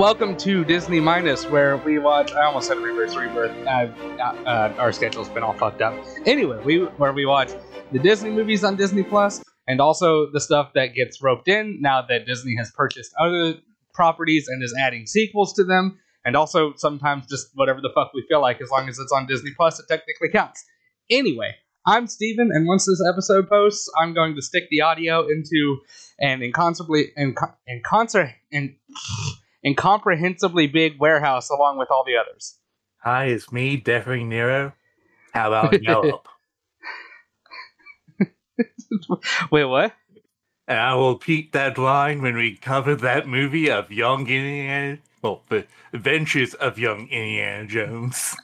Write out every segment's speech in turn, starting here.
welcome to Disney Minus, where we watch. I almost said Reverse Rebirth. Uh, our schedule's been all fucked up. Anyway, we where we watch the Disney movies on Disney Plus, and also the stuff that gets roped in now that Disney has purchased other properties and is adding sequels to them, and also sometimes just whatever the fuck we feel like, as long as it's on Disney Plus, it technically counts. Anyway, I'm Stephen, and once this episode posts, I'm going to stick the audio into an incomprehensibly in, concert in incomprehensibly big warehouse along with all the others. Hi, it's me, Deathwing Nero. How about Yelp? Wait, what? And I will repeat that line when we cover that movie of young Indiana, well, the adventures of young Indiana Jones.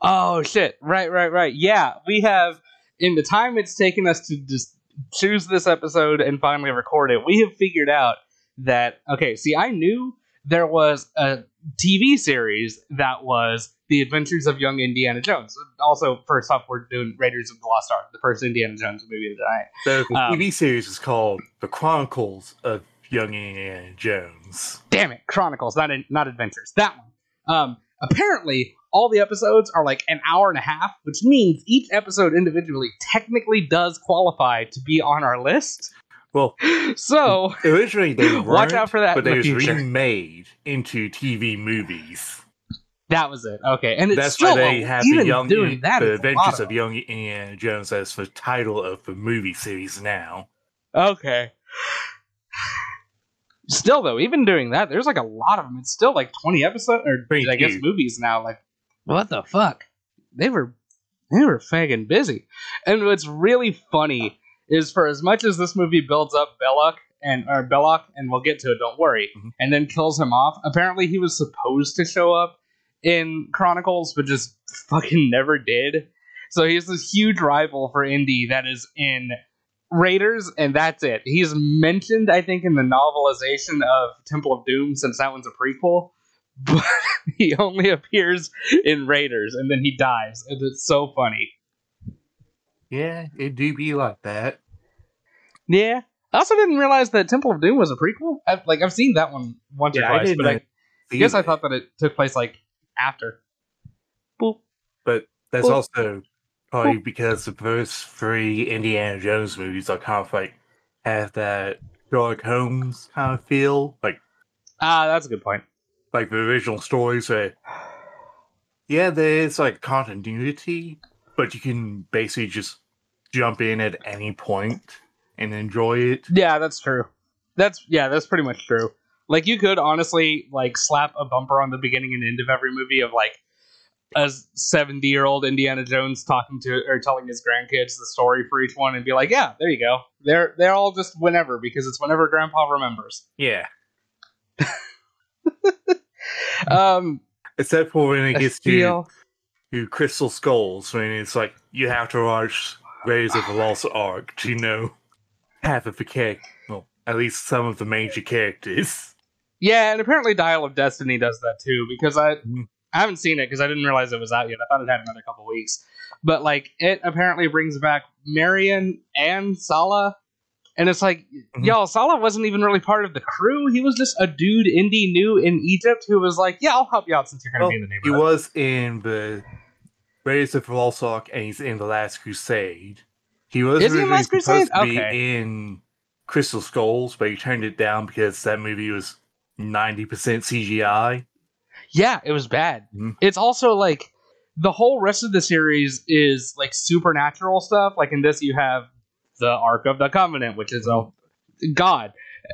Oh shit! Right, right, right. Yeah, we have in the time it's taken us to just choose this episode and finally record it. We have figured out that okay. See, I knew there was a TV series that was The Adventures of Young Indiana Jones. Also, first off, we're doing Raiders of the Lost Ark, the first Indiana Jones movie tonight. So the um, TV series is called The Chronicles of Young Indiana Jones. Damn it, Chronicles, not in, not Adventures. That one. Um, apparently, all the episodes are like an hour and a half, which means each episode individually technically does qualify to be on our list. Well, so originally they watch out for that. But they was remade into TV movies. That was it. Okay, and it's that's still, why they have the young doing that, the Adventures of, of Young Indiana Jones as the title of the movie series now. Okay. Still though, even doing that, there's like a lot of them. It's still like 20 episodes or Thank I you. guess movies now. Like, what the fuck? They were they were fagging busy. And what's really funny is for as much as this movie builds up Belloq and or Belloq, and we'll get to it, don't worry, Mhm. and then kills him off. Apparently, he was supposed to show up in Chronicles, but just fucking never did. So he's this huge rival for Indy that is in Raiders, and that's it. He's mentioned, I think, in the novelization of Temple of Doom, since that one's a prequel. But he only appears in Raiders, and then he dies, and it's so funny. Yeah, it do be like that. Yeah. I also didn't realize that Temple of Doom was a prequel. I've, like I've seen that one once Yeah, or I twice, didn't but I, I guess I thought that it took place like after. Boop. But that's Well- also probably because the first three Indiana Jones movies are kind of like have that Sherlock Holmes kind of feel, like Ah, that's a good point. like the original stories where yeah, there's like continuity, but you can basically just jump in at any point and enjoy it. Yeah, that's true. That's yeah, that's pretty much true. Like you could honestly like slap a bumper on the beginning and end of every movie of like a seventy year old Indiana Jones talking to or telling his grandkids the story for each one and be like, yeah, there you go. They're they're all just whenever because it's whenever Grandpa remembers. Yeah. Um, Except for when it gets to, to Crystal Skulls, when it's like you have to watch Raiders of the Lost Ark do you know half of the character, well, at least some of the major characters. yeah, and apparently Dial of Destiny does that too because I Mhm. I haven't seen it because I didn't realize it was out yet. I thought it had another couple weeks, but like it apparently brings back Marion and Sallah. And it's like, Mhm. y'all, Sallah wasn't even really part of the crew. He was just a dude Indy knew in Egypt who was like, yeah, I'll help you out since you're going to Well, be in the neighborhood. He was in the Of the Lost and he's in The Last Crusade. He was Is he in originally Last Crusade? supposed to be Okay. in Crystal Skulls, but he turned it down because that movie was 90% CGI. Yeah, it was bad. Mhm. It's also like the whole rest of the series is like supernatural stuff. Like in this, you have the Ark of the Covenant, which is a god.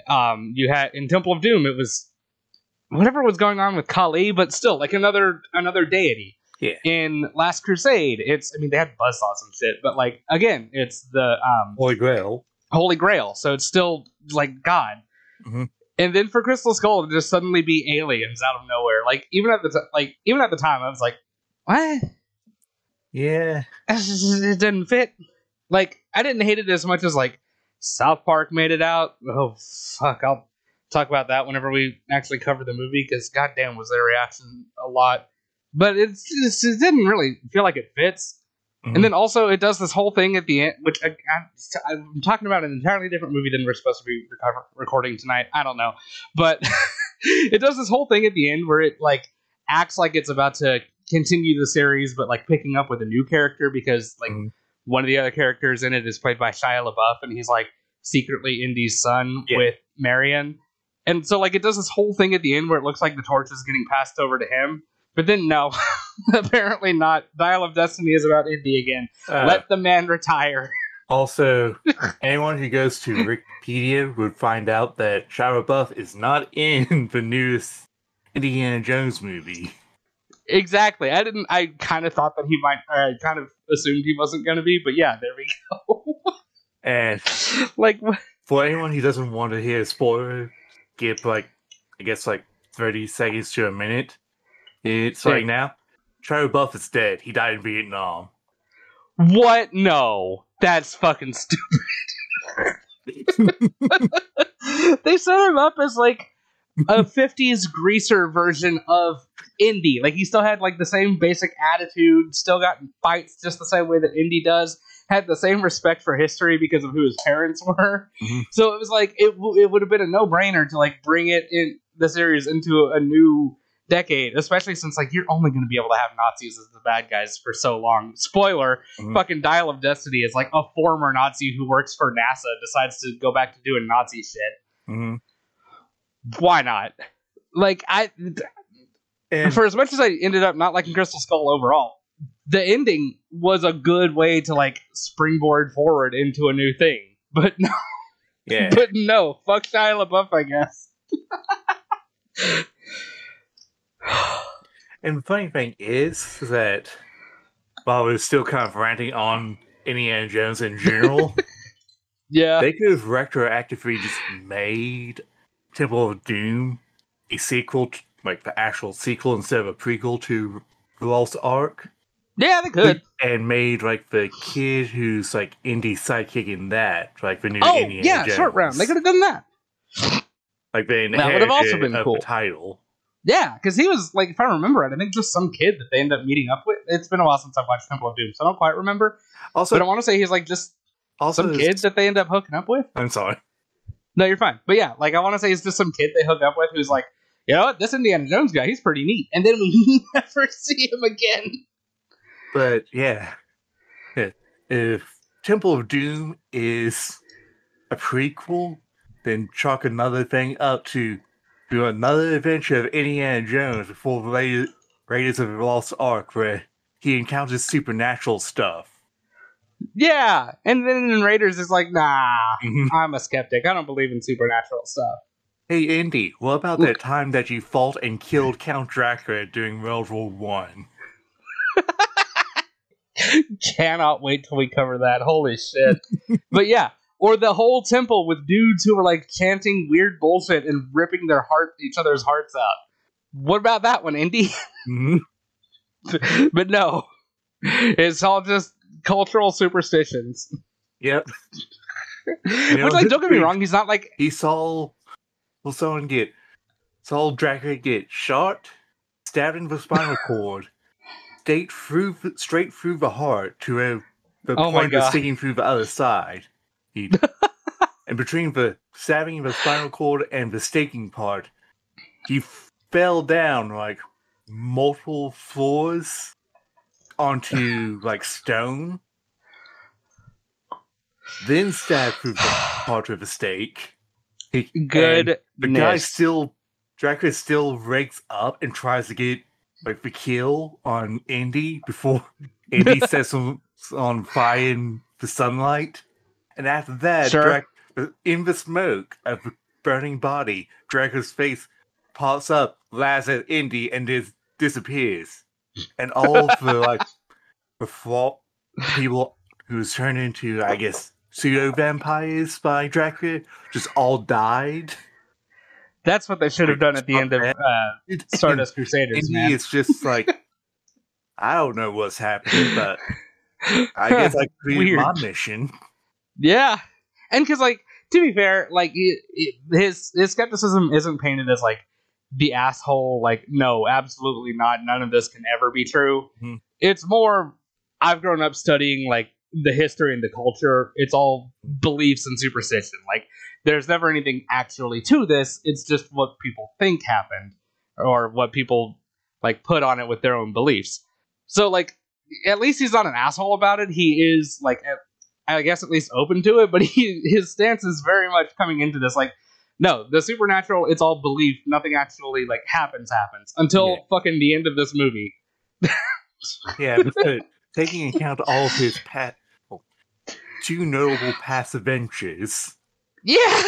Um, you had in Temple of Doom, it was whatever was going on with Kali, but still like another another deity. Yeah. In Last Crusade, it's I mean they had buzzsaws and shit, but like again, it's the um Holy Grail. Holy Grail, so it's still like God. Mhm. And then for Crystal Skull to just suddenly be aliens out of nowhere, like even at the t- like even at the time, I was like, what? Yeah. It didn't fit. Like I didn't hate it as much as like South Park made it out. Oh fuck, I'll talk about that whenever we actually cover the movie because goddamn was their reaction a lot. But it's just, it didn't really feel like it fits. Mhm. And then also it does this whole thing at the end, which I, I, I'm talking about an entirely different movie than we're supposed to be recover, recording tonight. I don't know, but it does this whole thing at the end where it like acts like it's about to continue the series, but like picking up with a new character because like Mhm. one of the other characters in it is played by Shia LaBeouf, and he's like secretly Indy's son Yeah. with Marion. And so like it does this whole thing at the end where it looks like the torch is getting passed over to him. But then no, apparently not. Dial of Destiny is about Indy again. Uh, Let the man retire. also, anyone who goes to Wikipedia would find out that Shia LaBeouf is not in the newest Indiana Jones movie. Exactly. I didn't. I kind of thought that he might. I kind of assumed he wasn't going to be. But yeah, there we go. And like for anyone who doesn't want to hear a spoiler, skip like I guess like thirty seconds to a minute. It's like now, Shia LaBeouf is dead. He died in Vietnam. what? No, that's fucking stupid. they set him up as like a 50s greaser version of Indy. Like he still had like the same basic attitude, still got in fights just the same way that Indy does. Had the same respect for history because of who his parents were. Mhm. So it was like it w- it would have been a no brainer to like bring it in the series into a new decade, especially since like you're only going to be able to have Nazis as the bad guys for so long. Spoiler: Mhm. fucking Dial of Destiny is like a former Nazi who works for NASA decides to go back to doing Nazi shit. hmm Why not? Like I, And for as much as I ended up not liking Crystal Skull overall, the ending was a good way to like springboard forward into a new thing. But no, yeah, but no, fuck Shia LaBeouf, I guess. and the funny thing is that while we're still kind of ranting on Indiana Jones in general, Yeah, they could have retroactively just made Temple of Doom a sequel, to, like the actual sequel instead of a prequel to The Lost Ark, yeah, they could. and made like the kid who's like Indy sidekick in that, like the new Oh Indiana yeah, Jones. short round. They could have done that. like they That would have also been cool. title. Yeah, because he was like, if I remember right, I think just some kid that they end up meeting up with. It's been a while since I've watched Temple of Doom, so I don't quite remember. Also, but I want to say he's like just also some kid that they end up hooking up with. I'm sorry. No, you're fine. But yeah, like I want to say it's just some kid they hook up with who's like, you know what, this Indiana Jones guy, he's pretty neat. And then we never see him again. But Yeah. if Temple of Doom is a prequel, then chalk another thing up to do another adventure of Indiana Jones before the Ra- Raiders of the Lost Ark, where he encounters supernatural stuff. Yeah, and then in Raiders is like, nah, Mhm. I'm a skeptic. I don't believe in supernatural stuff. Hey, Indy, what about that time that you fought and killed Count Dracula during World War One? Cannot wait till we cover that. Holy shit. but yeah, or the whole temple with dudes who were like chanting weird bullshit and ripping their heart each other's hearts out. What about that one, Indy? Mhm. but no. It's all just cultural superstitions. Yep, Which like don't get me wrong, he's not like he saw well someone get saw Dracula get shot, stabbed in the spinal cord, straight through the- straight through the heart to a, the Oh point of sticking through the other side. He, and between the stabbing in the spinal cord and the staking part, he fell down like multiple floors onto like stone. Then stabbed through the heart with a stake. He, good. the guy still Dracula still rakes up and tries to get like the kill on Andy before Andy sets him on fire in the sunlight. And after that. Drac- in the smoke of the burning body, Dracula's face pops up, laughs at Indy, and dis- disappears. And all the like the flaw- people who's turned into, I guess, pseudo vampires by Dracula just all died. That's what they should have done at the end of uh, Stardust Crusaders, Indy man. is just like I don't know what's happening, but I guess I completed my mission. Yeah, and because like to be fair, like it, it, his his skepticism isn't painted as like the asshole. Like no, absolutely not. None of this can ever be true. Mhm. It's more I've grown up studying like the history and the culture. It's all beliefs and superstition. Like there's never anything actually to this. It's just what people think happened or what people like put on it with their own beliefs. So like at least he's not an asshole about it. He is like I guess at least open to it, but he his stance is very much coming into this like no, the supernatural it's all belief. Nothing actually like happens happens until Yeah. fucking the end of this movie. Yeah, but uh, taking account all of his past, well, two notable past adventures, Yeah.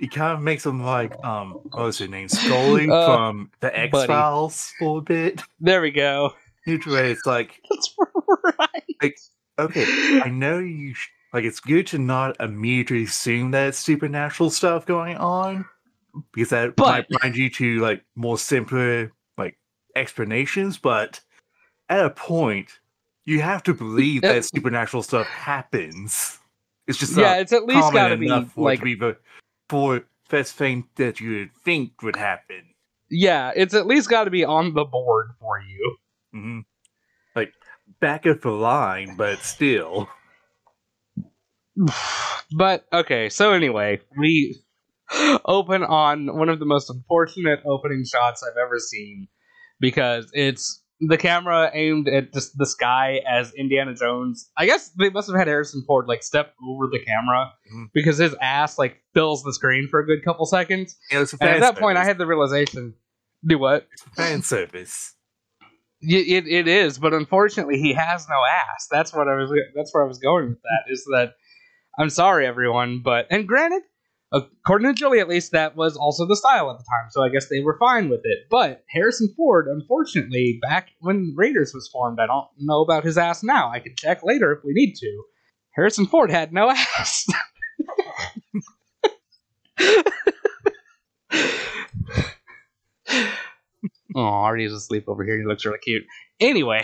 it kind of makes him like um, what was his name, Scully Uh, from the X Files for a bit. There we go. Which way it's like, That's right. Like, okay, I know you. Sh- like, it's good to not immediately assume that it's supernatural stuff going on, because that But- might blind you to like more simpler like explanations. But at a point, you have to believe Uh, that supernatural stuff happens. It's just Yeah, it's at least got to be enough for it like be the for first thing that you would think would happen. yeah, it's at least got to be on the board for you. hmm Like back of the line, but still. But okay, so anyway, we open on one of the most unfortunate opening shots I've ever seen because it's the camera aimed at just the sky as Indiana Jones. I guess they must have had Harrison Ford like step over the camera Mhm. because his ass like fills the screen for a good couple seconds. You know, it's a And at that point, I had the realization: do what? It's a fan service. Y- It, it is, but unfortunately, he has no ass. That's what I was. That's where I was going with that. Is that I'm sorry, everyone, but and granted, according to Julie, at least that was also the style at the time, so I guess they were fine with it. But Harrison Ford, unfortunately, back when Raiders was formed, I don't know about his ass now. I can check later if we need to. Harrison Ford had no ass. Oh, Artie's asleep over here. He looks really cute. Anyway,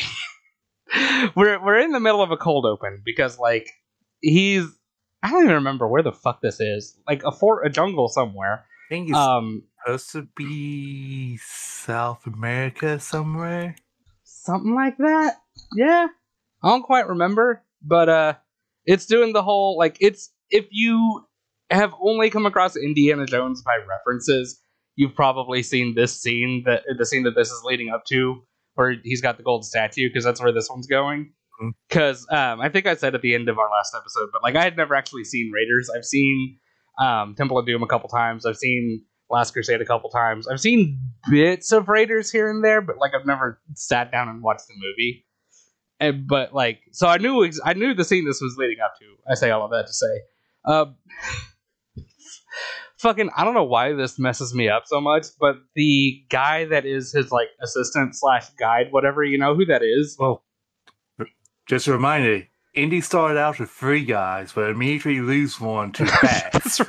we're we're in the middle of a cold open because like he's I don't even remember where the fuck this is. Like a fort, a jungle somewhere. I think it's Um, supposed to be South America somewhere. something like that. Yeah, I don't quite remember, but uh, it's doing the whole like it's if you have only come across Indiana Jones by references, you've probably seen this scene that the scene that this is leading up to, where he's got the gold statue because that's where this one's going. Because um, I think I said at the end of our last episode, but like I had never actually seen Raiders. I've seen um, Temple of Doom a couple times. I've seen Last Crusade a couple times. I've seen bits of Raiders here and there, but like I've never sat down and watched the movie. And but like, so I knew I knew the scene this was leading up to. I say all of that to say, uh, fucking, I don't know why this messes me up so much, but the guy that is his like assistant slash guide, whatever, you know who that is? Well, just a reminder: Indy started out with three guys, but immediately lose one to Bass. That's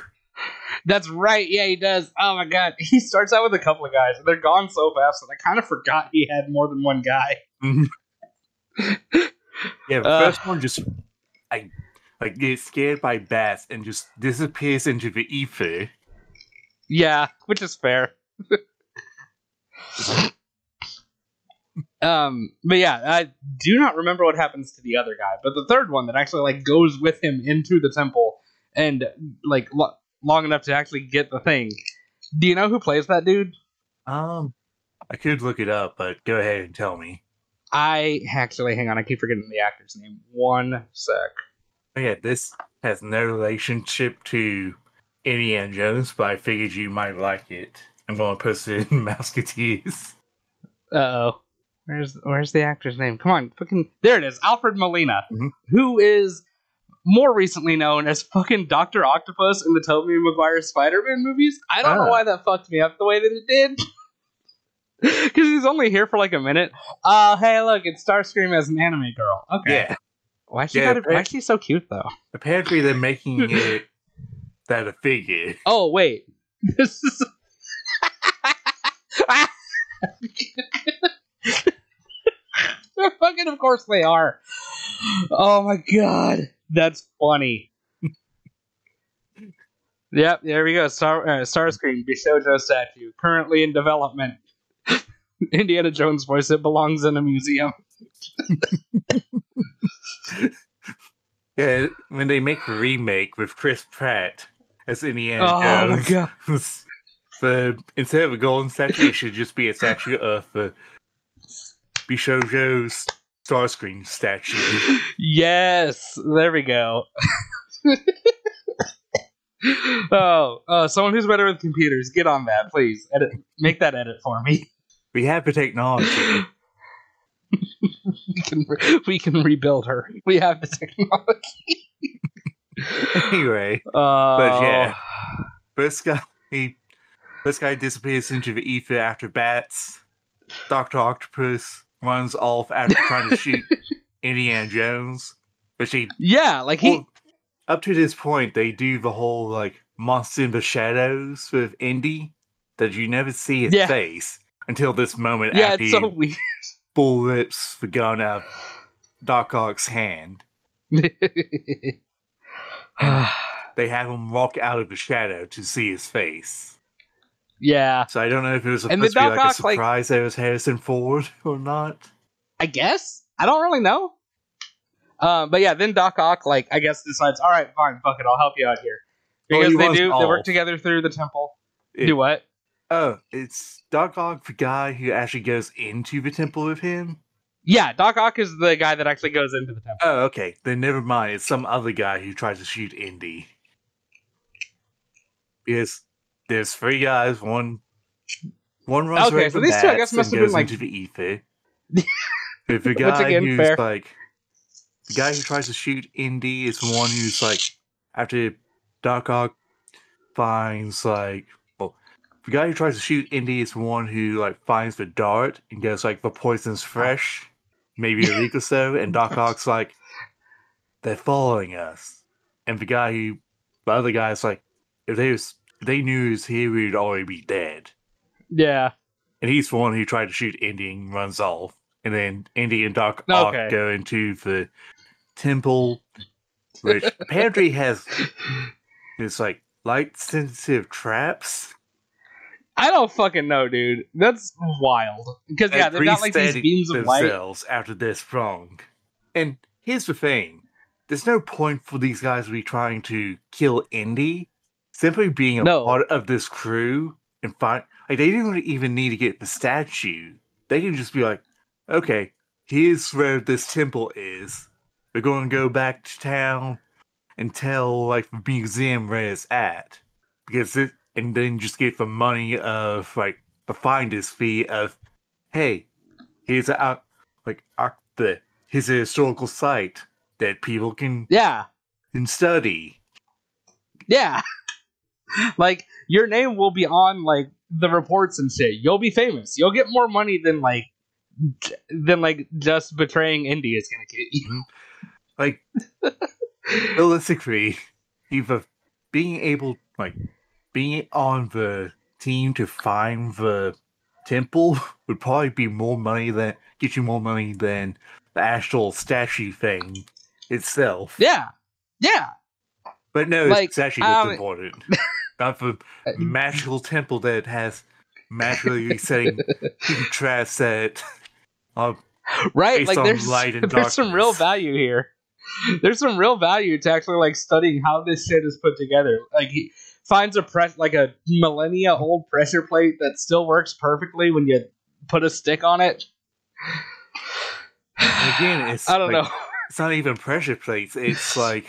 That's right. Yeah, he does. Oh my god, he starts out with a couple of guys, and they're gone so fast that I kind of forgot he had more than one guy. yeah, the Uh. first one just I like gets scared by bats and just disappears into the ether. Yeah, which is fair. Um, but yeah, I do not remember what happens to the other guy. But the third one that actually like goes with him into the temple and like lo- long enough to actually get the thing. Do you know who plays that dude? Um, I could look it up, but go ahead and tell me. I actually hang on, I keep forgetting the actor's name. One sec. Oh, yeah, this has no relationship to Indiana Jones, but I figured you might like it. I'm going to post it in Mouseketeers. Uh oh. Where's where's the actor's name? Come on, fucking there it is, Alfred Molina, Mhm. who is more recently known as fucking Doctor Octopus in the Tobey Maguire Spider-Man movies. I don't know Ah. why that fucked me up the way that it did. Because he's only here for like a minute. Oh, hey, look, it's Starscream as an anime girl. Okay. Yeah, Why she Yeah, got? Why she so cute though? apparently they're making it that a figure. Oh wait, this is. Fucking, of course they are. Oh my god, that's funny. yep, there we go. Star uh, Starscream Bishojo statue currently in development. Indiana Jones voice. It belongs in a museum. Yeah, when they make a remake with Chris Pratt as Indiana Oh my Jones, god. the instead of a golden statue, it should just be a statue of the Bishojo's Starscream statue. Yes, there we go. oh, uh, someone who's better with computers, get on that, please. Edit, make that edit for me. We have the technology. We can re- we can rebuild her. We have the technology. anyway, Uh, yeah. this guy, he, this guy disappears into the ether after bats. Doctor Octopus runs off after trying to shoot Indiana Jones, But she yeah, like he. Well, up to this point, they do the whole like monster in the shadows with Indy that you never see his Yeah. face until this moment yeah, after it's he so weird. bull rips the gun out of Doc Ock's hand. They have him walk out of the shadow to see his face. Yeah, So I don't know if it was supposed to be like Doc a Ock, like- surprise that it was Harrison Ford or not. I guess. I don't really know. Um, but yeah, then Doc Ock, like, I guess decides, all right, fine, fuck it, I'll help you out here. Because he they do, they work together through the temple. It- do what? Oh, it's Doc Ock, the guy who actually goes into the temple with him. Yeah, Doc Ock is the guy that actually goes into the temple. Oh, okay. Then never mind. It's some other guy who tries to shoot Indy. Because there's three guys. One, one runs Okay, away so from these two, I guess, must and have been, like- into the ether. If the guy again, who's fair. like the guy who tries to shoot Indy is the one who's like after Doc Ock finds like well the guy who tries to shoot Indy is the one who like finds the dart and goes like the poison's fresh, maybe a week or so, and Doc Ock's like they're following us. And the guy who the other guy's like if they was they knew he we'd already be dead. Yeah. And he's the one who tried to shoot Indy and runs off. And then Indy and Doc Ock Okay. go into the temple, which apparently has it's like light sensitive traps. I don't fucking know, dude. That's wild. Because, yeah, they've got, like, these beams of light. after this wrong. And here's the thing there's no point for these guys to be trying to kill Indy. Simply being a No. part of this crew and find like they didn't even need to get the statue. They can just be like, okay, here's where this temple is. We're going to go back to town and tell like the museum where it's at because it, and then just get the money of like the finder's fee of, hey, here's a uh, like uh, the here's a historical site that people can Yeah. can study. Yeah. like, your name will be on, like, the reports and shit. You'll be famous. You'll get more money than, like, than, like, just betraying Indy is gonna get you. Like realistically, either being able like being on the team to find the temple would probably be more money than get you more money than the actual statue thing itself. Yeah. Yeah. But no, Like, it's actually um, important. Not the magical temple that has magically setting traps that uh, right like there's light and there's some real value here. There's some real value to actually like studying how this shit is put together. Like he finds a press like a millennia old pressure plate that still works perfectly when you put a stick on it. And again, it's i don't like- know. it's not even pressure plates. It's like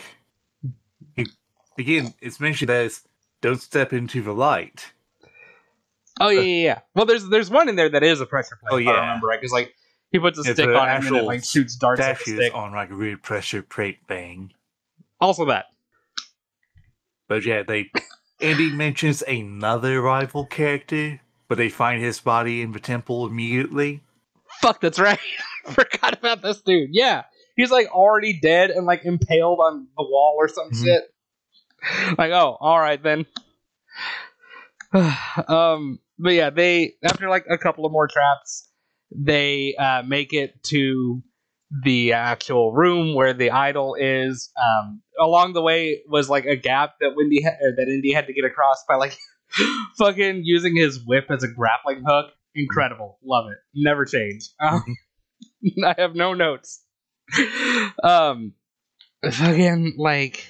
again, it's mentioned as don't step into the light. oh yeah, yeah yeah well there's there's one in there that is a pressure plate Oh, if I yeah. remember right because like he puts a It's stick on it and it like shoots darts at the stick on like a weird pressure plate thing. also that But yeah, they Andy mentions another rival character, but they find his body in the temple immediately. Fuck, that's right. Forgot about this dude. Yeah. He's like already dead and like impaled on the wall or some Mhm. shit. Like, oh, alright then. um but yeah, they after like a couple of more traps, they uh make it to the actual room where the idol is. Um along the way was like a gap that Wendy ha- that Indy had to get across by like fucking using his whip as a grappling hook. Incredible. Love it. Never change. Um, I have no notes. um fucking like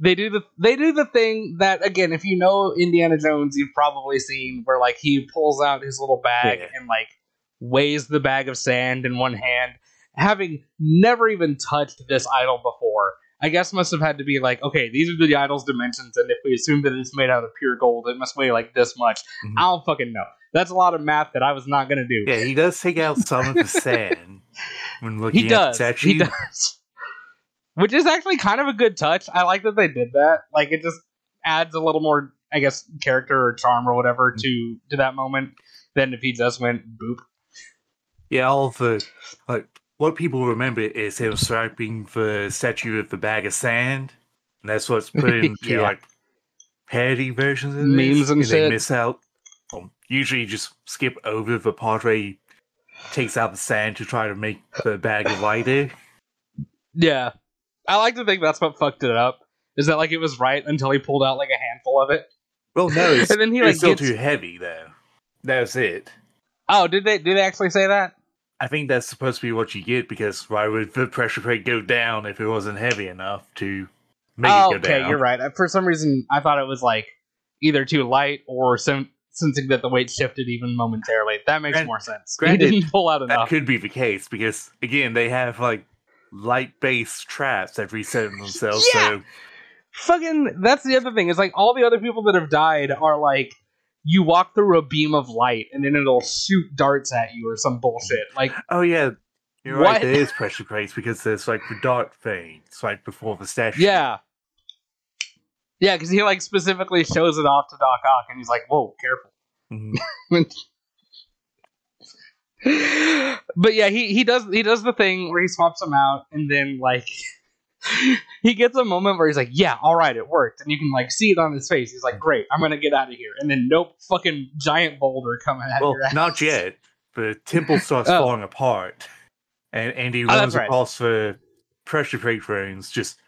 they do the they do the thing that again if you know indiana jones you've probably seen where like he pulls out his little bag Yeah. and like weighs the bag of sand in one hand having never even touched this idol before i guess must have had to be like okay these are the idol's dimensions and if we assume that it's made out of pure gold it must weigh like this much Mhm. i don't fucking know that's a lot of math that i was not gonna do Yeah, he does take out some of the sand when looking he at does the statue. he does which is actually kind of a good touch i like that they did that like it just adds a little more i guess character or charm or whatever mm. to to that moment than if he just went boop Yeah, all the like what people remember is him swiping the statue with the bag of sand, and that's what's put into Yeah. like parody versions of Memes this, and they shit. miss out. Well, usually, you just skip over the part where he takes out the sand to try to make the bag lighter. yeah i like to think that's what fucked it up is that like it was right until he pulled out like a handful of it Well, no, it's, and then he it's like still gets too heavy though. That's it. oh did they did they actually say that I think that's supposed to be what you get because why would the pressure plate go down if it wasn't heavy enough to make oh, it go okay down? you're right for some reason i thought it was like either too light or some sensing that the weight shifted even momentarily that makes more sense granted, he didn't pull out enough. That could be the case because again, they have like light based traps that reset themselves. Yeah! So fucking that's the other thing is like all the other people that have died are like you walk through a beam of light and then it'll shoot darts at you or some bullshit like oh yeah, you're What? right. There is pressure plates because there's like the dart thing. It's right before the statue. yeah yeah because he like specifically shows it off to doc ock and he's like whoa careful Mhm. but yeah he, he does he does the thing where he swaps them out and then like he gets a moment where he's like yeah all right it worked and you can like see it on his face he's like great i'm gonna get out of here and then nope fucking giant boulder coming at Well, not yet. The temple starts Oh. falling apart, and Andy Oh, runs right. across the pressure plate rooms, just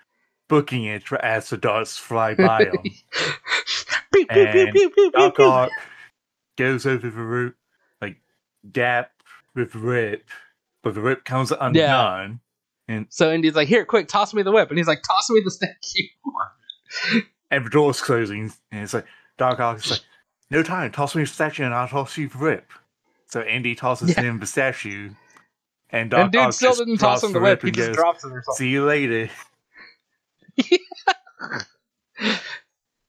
booking it as the darts fly by him. And Doc. Goes over the root, like gap with Rip, but the Rip comes undone. And So Indy's like, here, quick, toss me the whip. And he's like, toss me the statue. and the door's closing, and it's like Doc Ock is like, "No time, toss me the statue, and I'll toss you the Rip." So Andy tosses Yeah. him the statue, and Doc and dude Ock still just didn't toss him the whip. He just goes, drops it or something. See you later.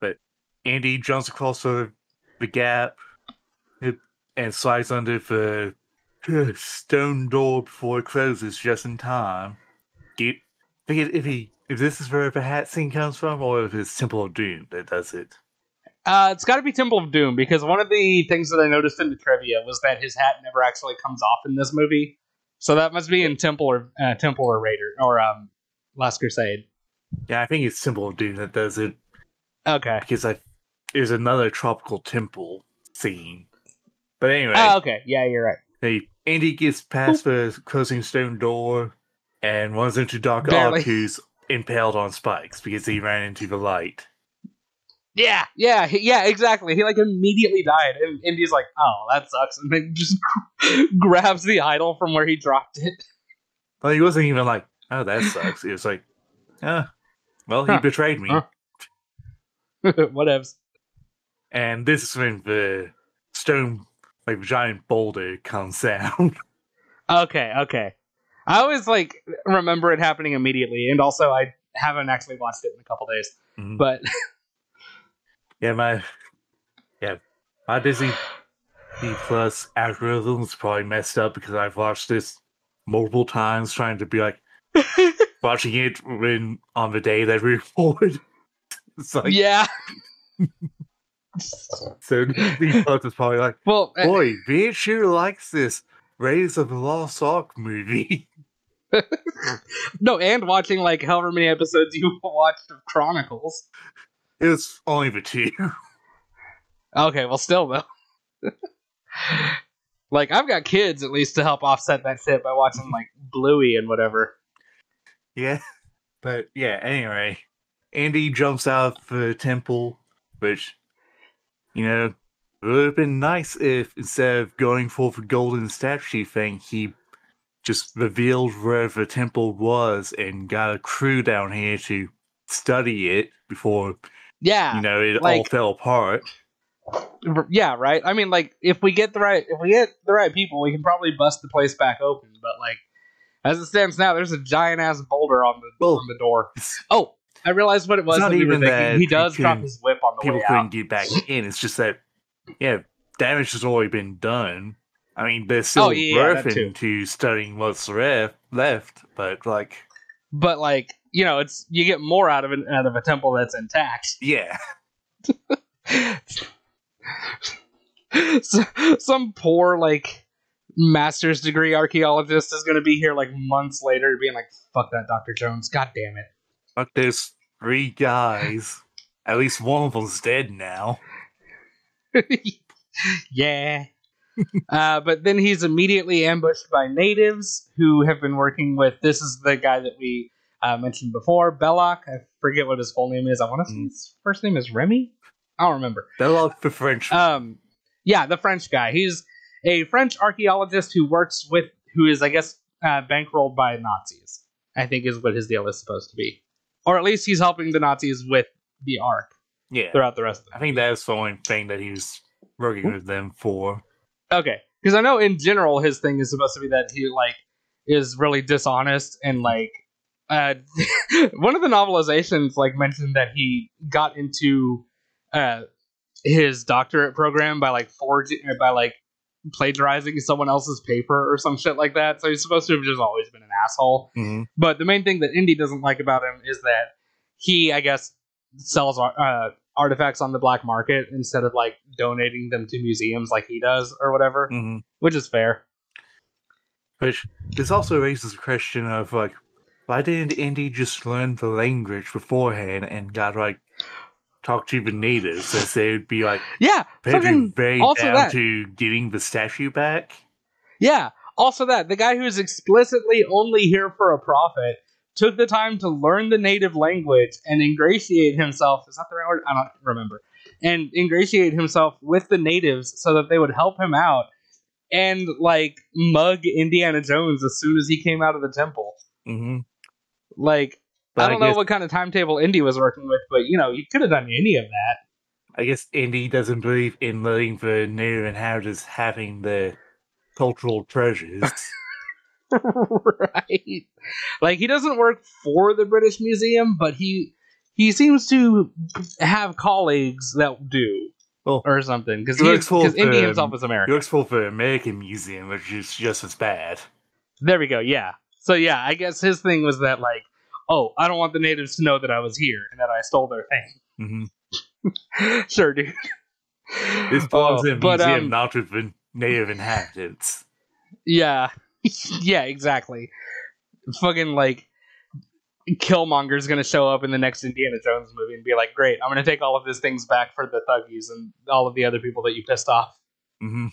but Andy jumps across the, the gap and slides under the stone door before it closes just in time. Forget if he if this is where the hat scene comes from or if it's Temple of Doom that does it. Uh, it's got to be Temple of Doom because one of the things that I noticed in the trivia was that his hat never actually comes off in this movie. So that must be in Temple or uh, Temple or Raider or um, Last Crusade. Yeah, I think it's Temple of Doom that does it Okay. because I there's another tropical temple scene. But anyway, Oh, okay. Yeah, you're right. Hey, Andy gets past the closing stone door and runs into Doc Barely. Ock, who's impaled on spikes because he ran into the light. Yeah, yeah, yeah, exactly. He like immediately died, and Indy's like, "Oh, that sucks," and then just grabs the idol from where he dropped it. Well, he wasn't even like, "Oh, that sucks." He was like, "Ah, well, he Huh. betrayed me." Huh. Whatevs. And this is when the stone, like giant boulder, comes down. Okay, okay. I always like remember it happening immediately, and also I haven't actually watched it in a couple days. Mhm. But yeah, my, yeah, my Disney D Plus algorithm is probably messed up because I've watched this multiple times, trying to be like. watching it when on the day that we record. It's like yeah, so the plus is probably like, well, uh, boy, Beat sure likes this Raiders of the Lost Ark movie. no, and watching like however many episodes you watched of Chronicles. It was only the two. Okay, well, still though. like I've got kids at least to help offset that shit by watching like Bluey and whatever. yeah. But yeah, anyway. Andy jumps out of the temple, which you know, it would have been nice if instead of going for the golden statue thing, he just revealed where the temple was and got a crew down here to study it before Yeah, you know it all fell apart. Yeah, right. I mean, like if we get the right if we get the right people, we can probably bust the place back open. But like as it stands now, there's a giant ass boulder on the Well, on the door. Oh, I realized what it was. It's not when we even that he does drop his whip on the people way couldn't out. get back in. It's just that yeah, damage has already been done. I mean, they're oh, still Oh, yeah, yeah, that worth too. into studying what's left, left, but like, But like you know, it's you get more out of it out of a temple that's intact. yeah, So- Some poor like master's degree archaeologist is going to be here like months later, being like, "Fuck that, Doctor Jones! God damn it!" Like there's three guys. At least one of them's dead now. yeah. uh, but then he's immediately ambushed by natives who have been working with. This is the guy that we uh, mentioned before, Belloq. I forget what his full name is. I want to say his first name is Remy. I don't remember. They're the French. Um, yeah, the French guy. He's a French archaeologist who works with, who is, I guess, uh, bankrolled by Nazis. I think is what his deal is supposed to be, or at least he's helping the Nazis with the Ark yeah, throughout the rest. I think that's the only thing that he's working with them for. Okay, because I know in general his thing is supposed to be that he like is really dishonest and like uh, one of the novelizations like mentioned that he got into uh, his doctorate program by like forging or by like plagiarizing someone else's paper or some shit like that. So he's supposed to have just always been an asshole. hmm But the main thing that Indy doesn't like about him is that he, I guess, sells uh, artifacts on the black market instead of like donating them to museums like he does or whatever, hmm which is fair. Which this also raises the question of like, why didn't Indy just learn the language beforehand and got like talk to the natives since they would be like Yeah, fucking very also down that. to getting the statue back? yeah. Also, that the guy who's explicitly only here for a profit took the time to learn the native language and ingratiate himself. Is that the right word? I don't remember. And ingratiate himself with the natives so that they would help him out and like mug Indiana Jones as soon as he came out of the temple. hmm Like, But I I don't know guess- what kind of timetable Indy was working with, but you know, you could have done any of that. I guess Indy doesn't believe in letting the native inhabitants having the cultural treasures. right. Like he doesn't work for the British Museum, but he he seems to have colleagues that do. Well, or something because he works for because Indy the- himself is American. he works for the American Museum, which is just as bad. There we go. Yeah. So yeah, I guess his thing was that like, oh, I don't want the natives to know that I was here and that I stole their thing. Mm-hmm. sure, dude. This belongs Oh, in a but, museum, um, not with the native inhabitants. Yeah. yeah, exactly. Fucking like Killmonger's gonna show up in the next Indiana Jones movie and be like, Great, I'm gonna take all of his things back for the thuggies and all of the other people that you pissed off. Mm-hmm.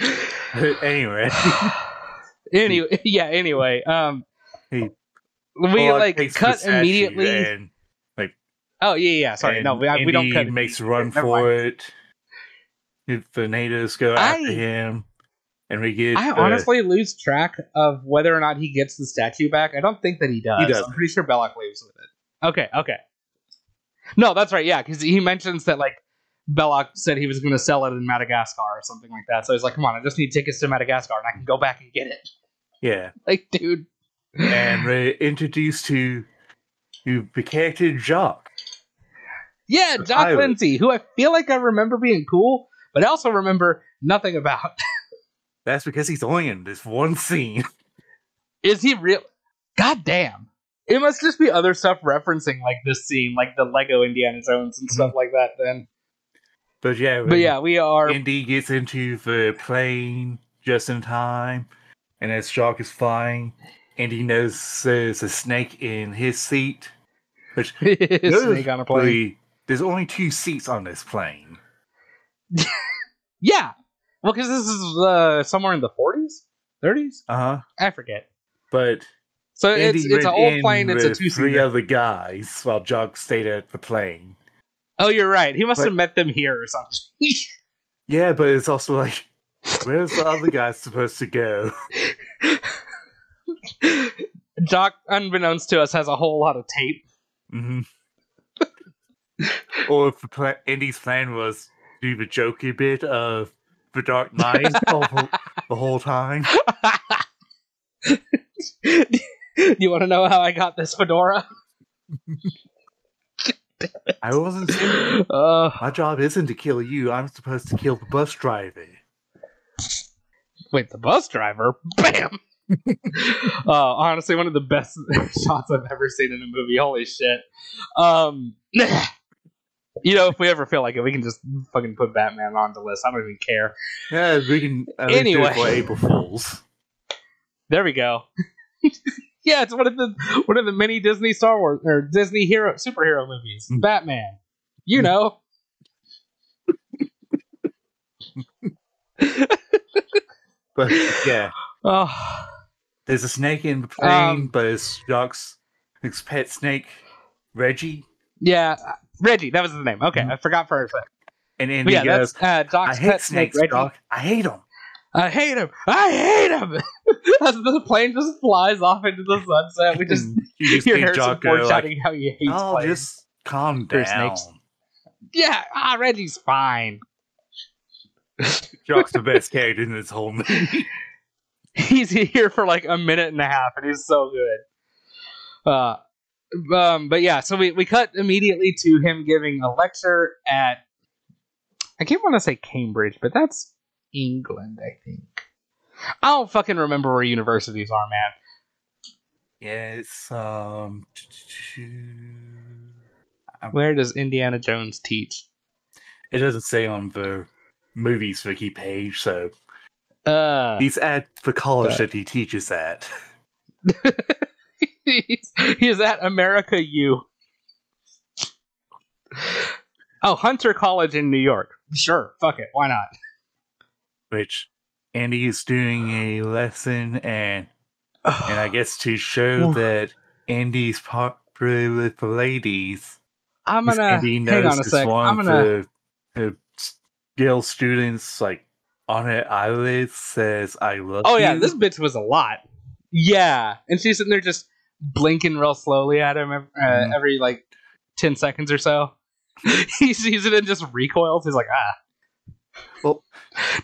anyway, anyway yeah, anyway. Um He- we Bullock like cut immediately. and, oh yeah, yeah, sorry. No, we, we don't Indy cut makes a run Never for mind. it. If the natives go after I- him, and we get I the- honestly lose track of whether or not he gets the statue back. I don't think that he does. He doesn't. I'm pretty sure Belloq leaves with it. Okay, okay. No, that's right. Yeah, because he mentions that like Belloq said he was going to sell it in Madagascar or something like that. So he's like, "Come on, I just need tickets to Madagascar and I can go back and get it." yeah, Like, dude. And we're introduced to to character Jock. yeah, Jock I Lindsey, who I feel like I remember being cool, but I also remember nothing about. That's because he's only in this one scene. Is he real? God damn. It must just be other stuff referencing like this scene, like the Lego Indiana Jones and mm-hmm. stuff like that. Then, But yeah, but yeah, we are. Indy gets into the plane just in time, and as Jock is flying, Indy knows there's a snake in his seat. Which snake on a plane. There's only two seats on this plane. Yeah. Well, because this is uh, somewhere in the 40s, 30s. Uh huh. I forget. But So Indy it's it's an old plane. It's a two Three seater. other guys while Jock stayed at the plane. Oh, you're right. He must But- have met them here or something. Yeah, but it's also like Where's the other guy supposed to go? Jock, unbeknownst to us, has a whole lot of tape. hmm or if the pla- Andy's plan was do the jokey bit of the Dark Knight the, whole, the whole time. you want to know how I got this fedora? I wasn't Uh, my job isn't to kill you. I'm supposed to kill the bus driver. wait, the bus driver? Bam! uh, honestly, one of the best shots I've ever seen in a movie. Holy shit. Um, you know, if we ever feel like it, we can just fucking put Batman on the list. I don't even care. Yeah, we can do Anyway. for April Fools. There we go. yeah, it's one of the one of the many Disney Star Wars or Disney hero superhero movies. Mm. Batman. You know. But yeah, Oh, there's a snake in the plane, Um, but it's Jock's his pet snake, Reggie. yeah, Reggie. That was his name. Okay, Mhm. I forgot for a second. And Andy yeah, goes, that's uh, I hate pet snake, snakes, Reggie. Jock. I hate them. I hate him. I hate him. As the plane just flies off into the sunset, we just you just hear Harrison Ford like, shouting how he hates oh, planes. just calm down. snakes. Yeah, ah, Reggie's fine. Jock's the best character in this whole movie. he's here for like a minute and a half and he's so good. Uh um but yeah so we, we cut immediately to him giving a lecture at i can't want to say cambridge but that's england i think. I don't fucking remember where universities are man. Yeah, it's um. where does indiana jones teach? It doesn't say on the movies wiki page, so uh. He's at the college But- that he teaches at. he's, he's at america u. Oh hunter college in new york. Sure fuck it why not? Which Andy is doing a lesson, and and I guess to show that Andy's popular with the ladies, I'm gonna Andy hang on a sec. I'm gonna. girl students like on her eyelids says "I love Oh you." yeah, this bitch was a lot. Yeah, and she's sitting there just blinking real slowly at him ev- uh, Mhm. every like ten seconds or so. he sees it and just recoils. He's like, ah. Well,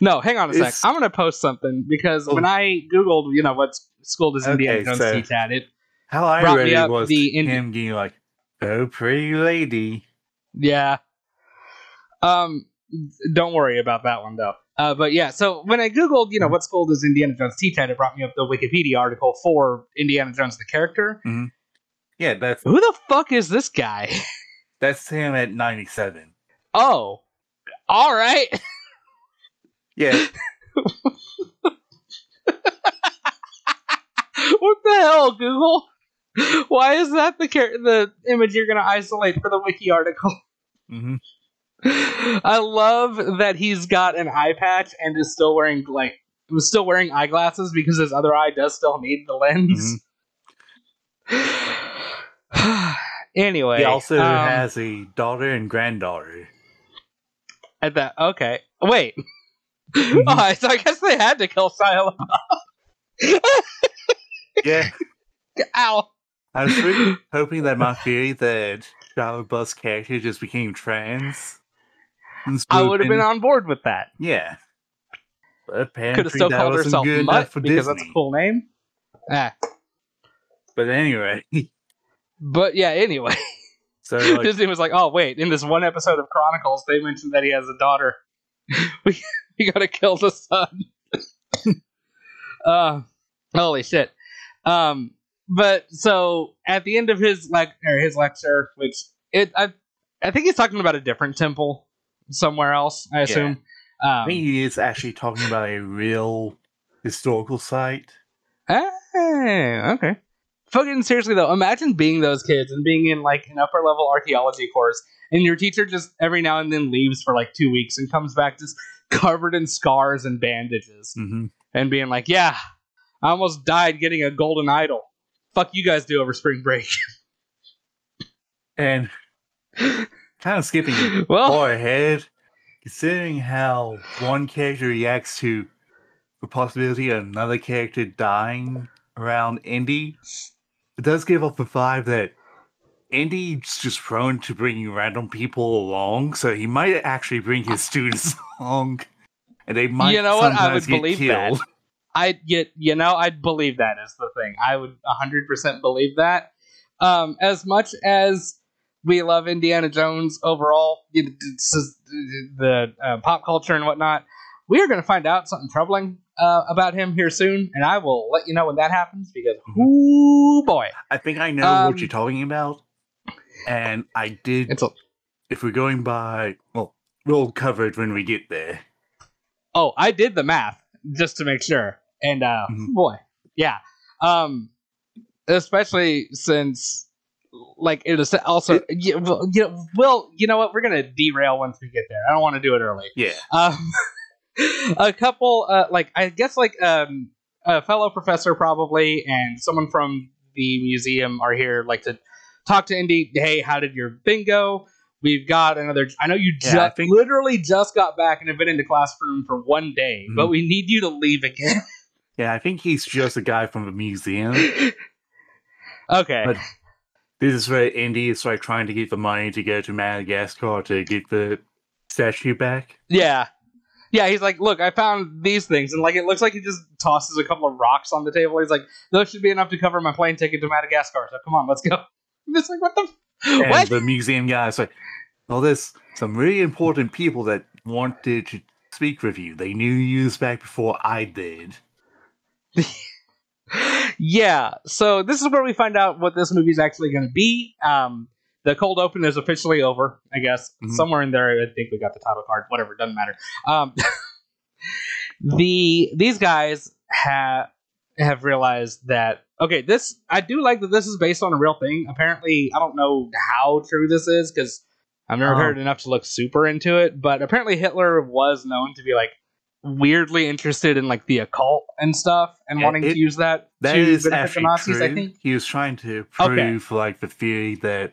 no, hang on a sec. I'm gonna post something because Oh. when I googled, you know, what school does Indiana Okay, Jones so- teach at? It How I brought read me up was the Indi- him being like, "Oh, pretty lady." Yeah. Um, don't worry about that one though. Uh, but yeah, so when I googled, you know, what school does Indiana Jones teach at, it brought me up the Wikipedia article for Indiana Jones the character. Yeah, that's Who the fuck is this guy? that's him at ninety seven. Oh, all right. Yeah, what the hell, Google? Why is that the char- the image you're gonna isolate for the wiki article? hmm I love that he's got an eye patch and is still wearing like was still wearing eyeglasses because his other eye does still need the lens. anyway, he also um, has a daughter and granddaughter. at that. Okay, wait. Mhm. Oh, so I guess they had to kill Shia Yeah, Ow. I was really hoping that my theory that Shia LaBeouf's character just became trans. I would have been on board with that. Yeah. But apparently Could have still called herself Mutt because Disney. that's a cool name. Ah, But anyway, but yeah. Anyway, so like, Disney was like, "Oh wait, in this one episode of Chronicles, they mentioned that he has a daughter. we we gotta kill the son." uh, holy shit. Um, but so at the end of his lec- or his lecture, which it I I think he's talking about a different temple somewhere else. I assume. I Um, think he is actually talking about a real historical site. Ah, okay. Fucking seriously though, imagine being those kids and being in like an upper level archaeology course, and your teacher just every now and then leaves for like two weeks and comes back just covered in scars and bandages, hmm and being like, "Yeah, I almost died getting a golden idol. Fuck you guys do over spring break." And kind of skipping it. well, far ahead, considering how one character reacts to the possibility of another character dying around Indy, it does give off the vibe that Indy's just prone to bringing random people along, so he might actually bring his students along, and they might. You know what? I would believe that. killed. I get you know I'd believe that is the thing. I would hundred percent believe that. Um, as much as we love Indiana Jones overall, you know, this is the uh, pop culture and whatnot, we are going to find out something troubling uh, about him here soon, and I will let you know when that happens because, ooh boy, I think I know Um, what you're talking about, and I did. a if we're going by, well, we'll cover it when we get there. Oh, I did the math just to make sure. And uh Mhm. boy, yeah. Um especially since like it is also yeah, well, you know, well, you know what? We're going to derail once we get there. I don't want to do it early. Yeah. Um a couple uh like I guess like um a fellow professor probably and someone from the museum are here like to talk to Indy. Hey, how did your thing go? We've got another. I know you Yeah, just think- literally just got back and have been in the classroom for one day, but Mhm. we need you to leave again. Yeah, I think he's just a guy from the museum. okay. But- This is where Indy is like trying to get the money to go to Madagascar to get the statue back. yeah. Yeah, he's like, look, I found these things, and like it looks like he just tosses a couple of rocks on the table. He's like, those should be enough to cover my plane ticket to Madagascar. So come on, let's go. I'm just like, what the? And What? the museum guy is like, well, there's some really important people that wanted to speak with you. They knew you back before I did. yeah, so this is where we find out what this movie is actually going to be. Um, the cold open is officially over, I guess. Mhm. Somewhere in there, I think we got the title card. Whatever, doesn't matter. Um, the these guys have have realized that okay, this I do like that this is based on a real thing. Apparently, I don't know how true this is because I've never Oh. heard enough to look super into it. But apparently, Hitler was known to be like weirdly interested in like the occult and stuff and Yeah, wanting it- to use that That to is actually Nazis, true. I think. He was trying to Okay. prove like the theory that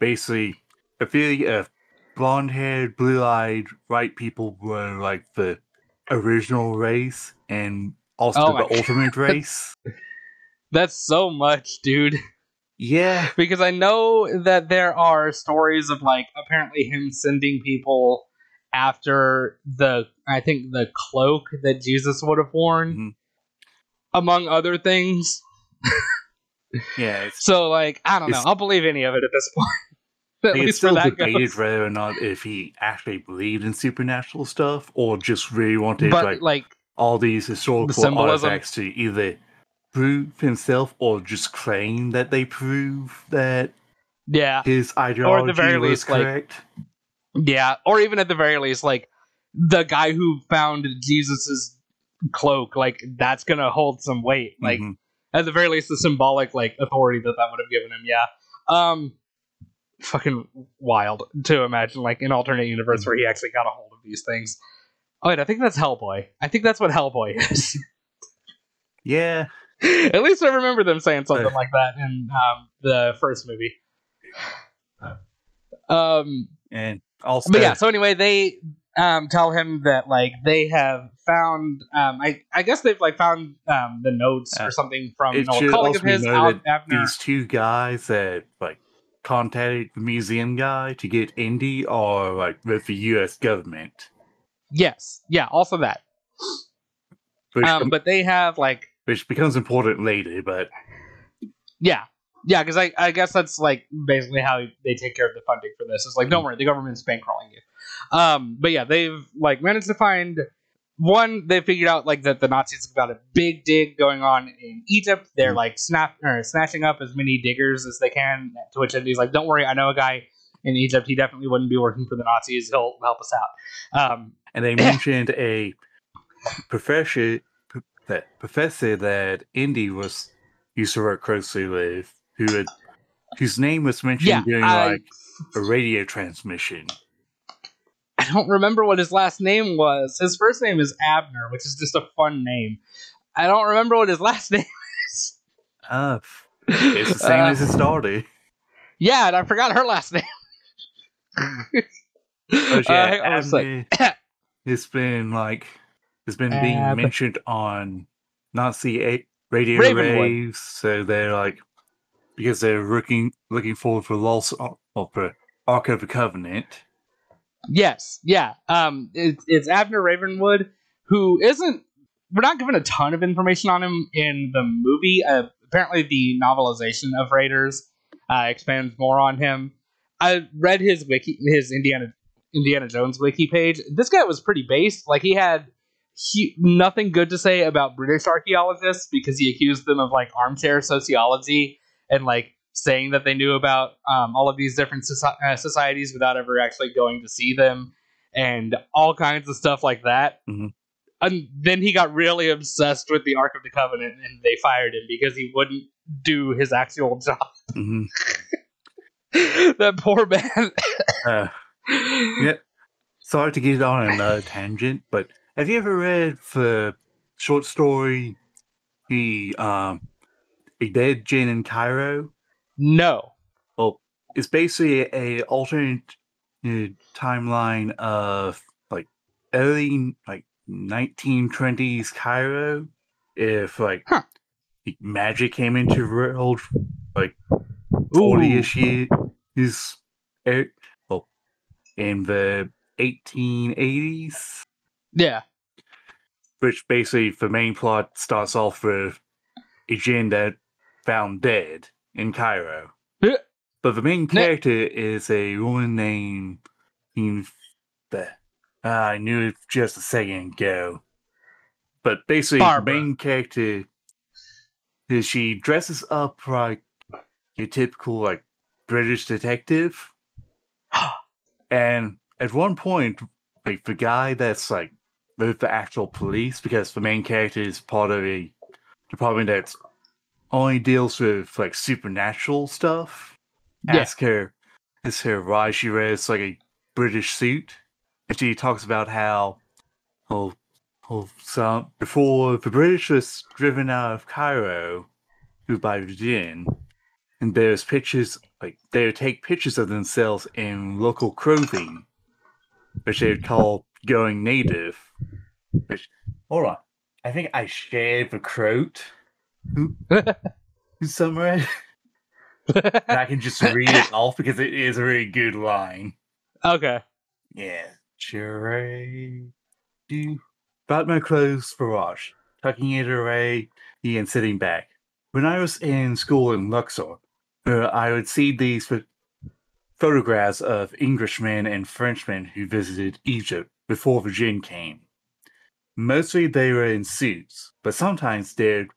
basically the theory uh, of blonde haired, blue eyed white people were like the original race and also Oh the ultimate race. That's so much, dude. Yeah. Because I know that there are stories of like apparently him sending people after the I think the cloak that Jesus would have worn, Mhm. among other things. Yeah. It's, So like I don't know, I'll believe any of it at this point. At it's least for still that debated goes. whether or not if he actually believed in supernatural stuff or just really wanted But like like all these historical symbolism. artifacts to either prove himself or just claim that they prove that yeah, his ideology or the very was least, like, correct. Yeah, or even at the very least, like the guy who found Jesus's cloak, like that's gonna hold some weight. Like Mhm. at the very least, the symbolic like authority that that would have given him. Yeah, um, fucking wild to imagine like an alternate universe where he actually got a hold of these things. Oh wait, I think that's Hellboy. I think that's what Hellboy is. yeah, At least I remember them saying something like that in um, the first movie. Um, and also but yeah, so anyway, they um, tell him that like they have found um, I I guess they've like found um, the notes Uh, or something from an old colleague of his, Al these two guys that like contacted the museum guy to get Indy or like with the U.S. government. Yes, yeah, also that. Which, Um, but they have like which becomes important later, but yeah. Yeah, because I, I guess that's like basically how they take care of the funding for this. It's like, don't worry, the government's bankrolling you. Um, but yeah, they've like managed to find one. They figured out like that the Nazis have got a big dig going on in Egypt. They're Mhm. like snap or snatching up as many diggers as they can. To which Indy's like, don't worry, I know a guy in Egypt. He definitely wouldn't be working for the Nazis. He'll help us out. Um, and they mentioned a professor that professor that Indy was used to work closely with, who had whose name was mentioned yeah, during I, like a radio transmission. I don't remember what his last name was. His first name is Abner, which is just a fun name. I don't remember what his last name is. Uh, it's the same Uh, as his daughter. Yeah, and I forgot her last name. Uh, yeah, hang on a sec. Abner, it's been like it's been being mentioned on Nazi a- radio Ravenwood. waves, so they're like because they're looking looking forward for Lost or for Ark of the Covenant. Yes, yeah. Um, it's, it's Abner Ravenwood, who isn't. We're not given a ton of information on him in the movie. Uh, apparently, the novelization of Raiders uh, expands more on him. I read his wiki, his Indiana Indiana Jones wiki page. This guy was pretty based. Like he had he, nothing good to say about British archaeologists because he accused them of like armchair sociology and like saying that they knew about um, all of these different soci- uh, societies without ever actually going to see them and all kinds of stuff like that. Mhm. And then he got really obsessed with the Ark of the Covenant and they fired him because he wouldn't do his actual job. hmm that poor man. Uh, yeah. Sorry to get on another tangent, but have you ever read the short story "The um, A Dead Djinn in Cairo"? No. Well, it's basically a alternate uh, timeline of like early like 1920s Cairo. If like Huh. magic came into world, like 40-ish years is er, well in the 1880s Yeah. which basically the main plot starts off with a Jinn that found dead in Cairo. But the main character is a woman named ah, I knew it just a second ago. But basically Barbara. the main character is she dresses up like your typical like British detective. and at one point, like the guy that's like with the actual police, because the main character is part of a department that only deals with like supernatural stuff. Yeah. Ask her, ask her why she wears like a British suit, and she talks about how, oh, oh, so before the British was driven out of Cairo, by the Jinn, and there's pictures like they would take pictures of themselves in local clothing, which they would call going native. Which hold on, I think I shared the quote. Who, who's somewhere? and I can just read it off because it is a really good line. okay. Yeah, cherry. Do about my clothes for wash, tucking it away and sitting back. When I was in school in Luxor, uh, I would see these pho- photographs of Englishmen and Frenchmen who visited Egypt before the Jinn came. Mostly they were in suits, but sometimes they'd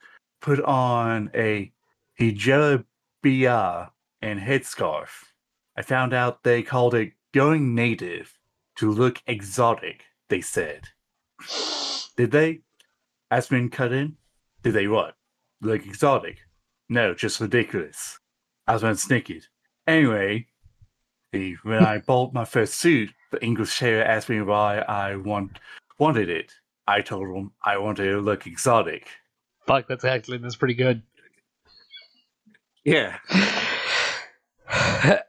put on a hijab and headscarf. I found out they called it going native to look exotic, they said. Did they? Aspen cut in? Did they what? Look exotic? No, just ridiculous. Aspen snickered. Anyway, when I bought my first suit, the English tailor asked me why I want, wanted it. I told him I wanted to look exotic. Fuck, that's actually that's pretty good. Yeah.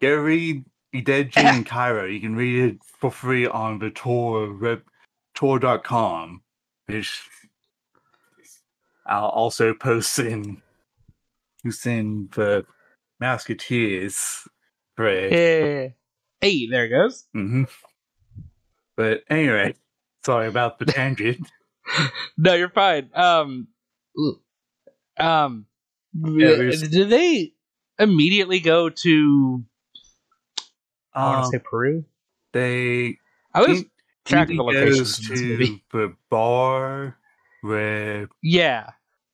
Go read The Dead Djinn in Cairo. You can read it for free on the Tor web, tor.com, which I'll also post in who's in the Musketeers thread. Yeah. Hey, there it goes. hmm But anyway, sorry about the tangent. No, you're fine. Um, um, Yeah, there's- did they immediately go to? I want Um, to say Peru. they I was Indy tracking the goes locations to movie. the bar where Yeah,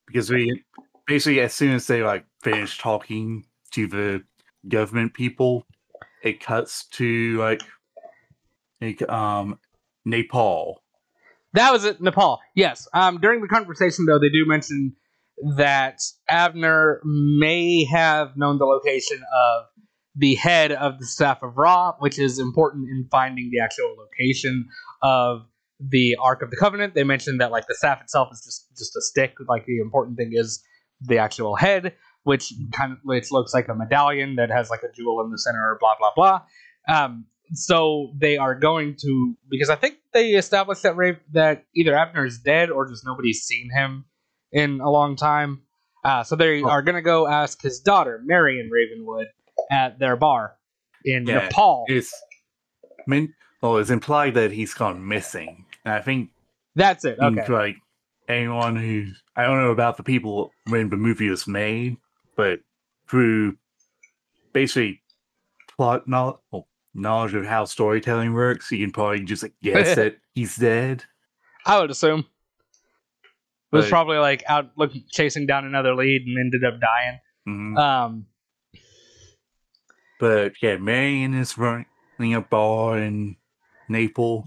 because we basically as soon as they like finish talking to the government people, it cuts to like like um Nepal. That was it. Nepal. Yes. Um, during the conversation, though, they do mention that Abner may have known the location of the head of the staff of Ra, which is important in finding the actual location of the Ark of the Covenant. They mentioned that like the staff itself is just just a stick. Like the important thing is the actual head, which kind of which looks like a medallion that has like a jewel in the center. Blah blah blah. Um, so they are going to because I think they established that Raven that either Abner is dead or just nobody's seen him in a long time. Uh, so they Oh. are going to go ask his daughter, Marion Ravenwood, at their bar in Yeah, Nepal. It's meant well, it's implied that he's gone missing. And I think That's it. Okay. like anyone who I don't know about the people when the movie was made, but through basically plot not well, knowledge of how storytelling works, you can probably just like, guess that he's dead. I would assume. It was probably like out looking chasing down another lead and ended up dying. Mhm. Um, But yeah, Marion is running a bar in Naples.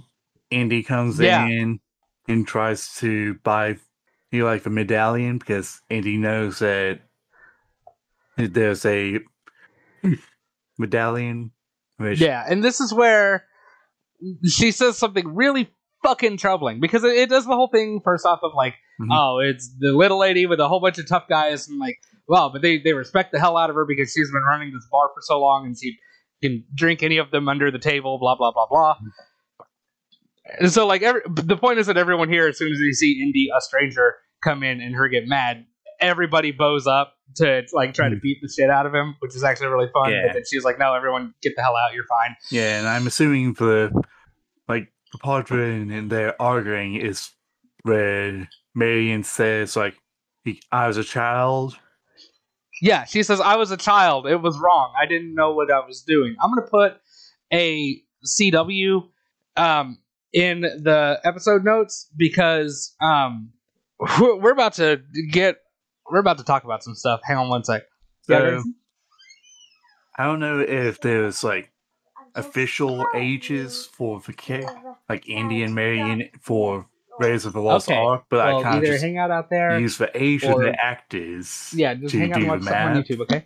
Andy comes Yeah. in and tries to buy you like a medallion because Andy knows that there's a medallion. Which, Yeah, and this is where she says something really fucking troubling because it, it does the whole thing first off of like, Mhm. oh, it's the little lady with a whole bunch of tough guys and like, well, but they they respect the hell out of her because she's been running this bar for so long and she can drink any of them under the table, blah blah blah blah. And so like every the point is that everyone here, as soon as they see Indy, a stranger, come in and her get mad, everybody bows up to like try to Mhm. beat the shit out of him, which is actually really fun. Yeah. But then she's like, no, everyone get the hell out, you're fine. Yeah, and I'm assuming the like the part when and they're arguing is where Marion says like he, I was a child. Yeah, she says, I was a child. It was wrong. I didn't know what I was doing. I'm going to put a CW um, in the episode notes because um, we're about to get, we're about to talk about some stuff. Hang on one sec. So I don't know if there's like official ages for the kid, like Andy and Marion for Raiders of the Lost Okay. Ark, but well, I kind of just hang out out there. use the age of or- the actors. yeah, just to hang out and watch on. YouTube, okay?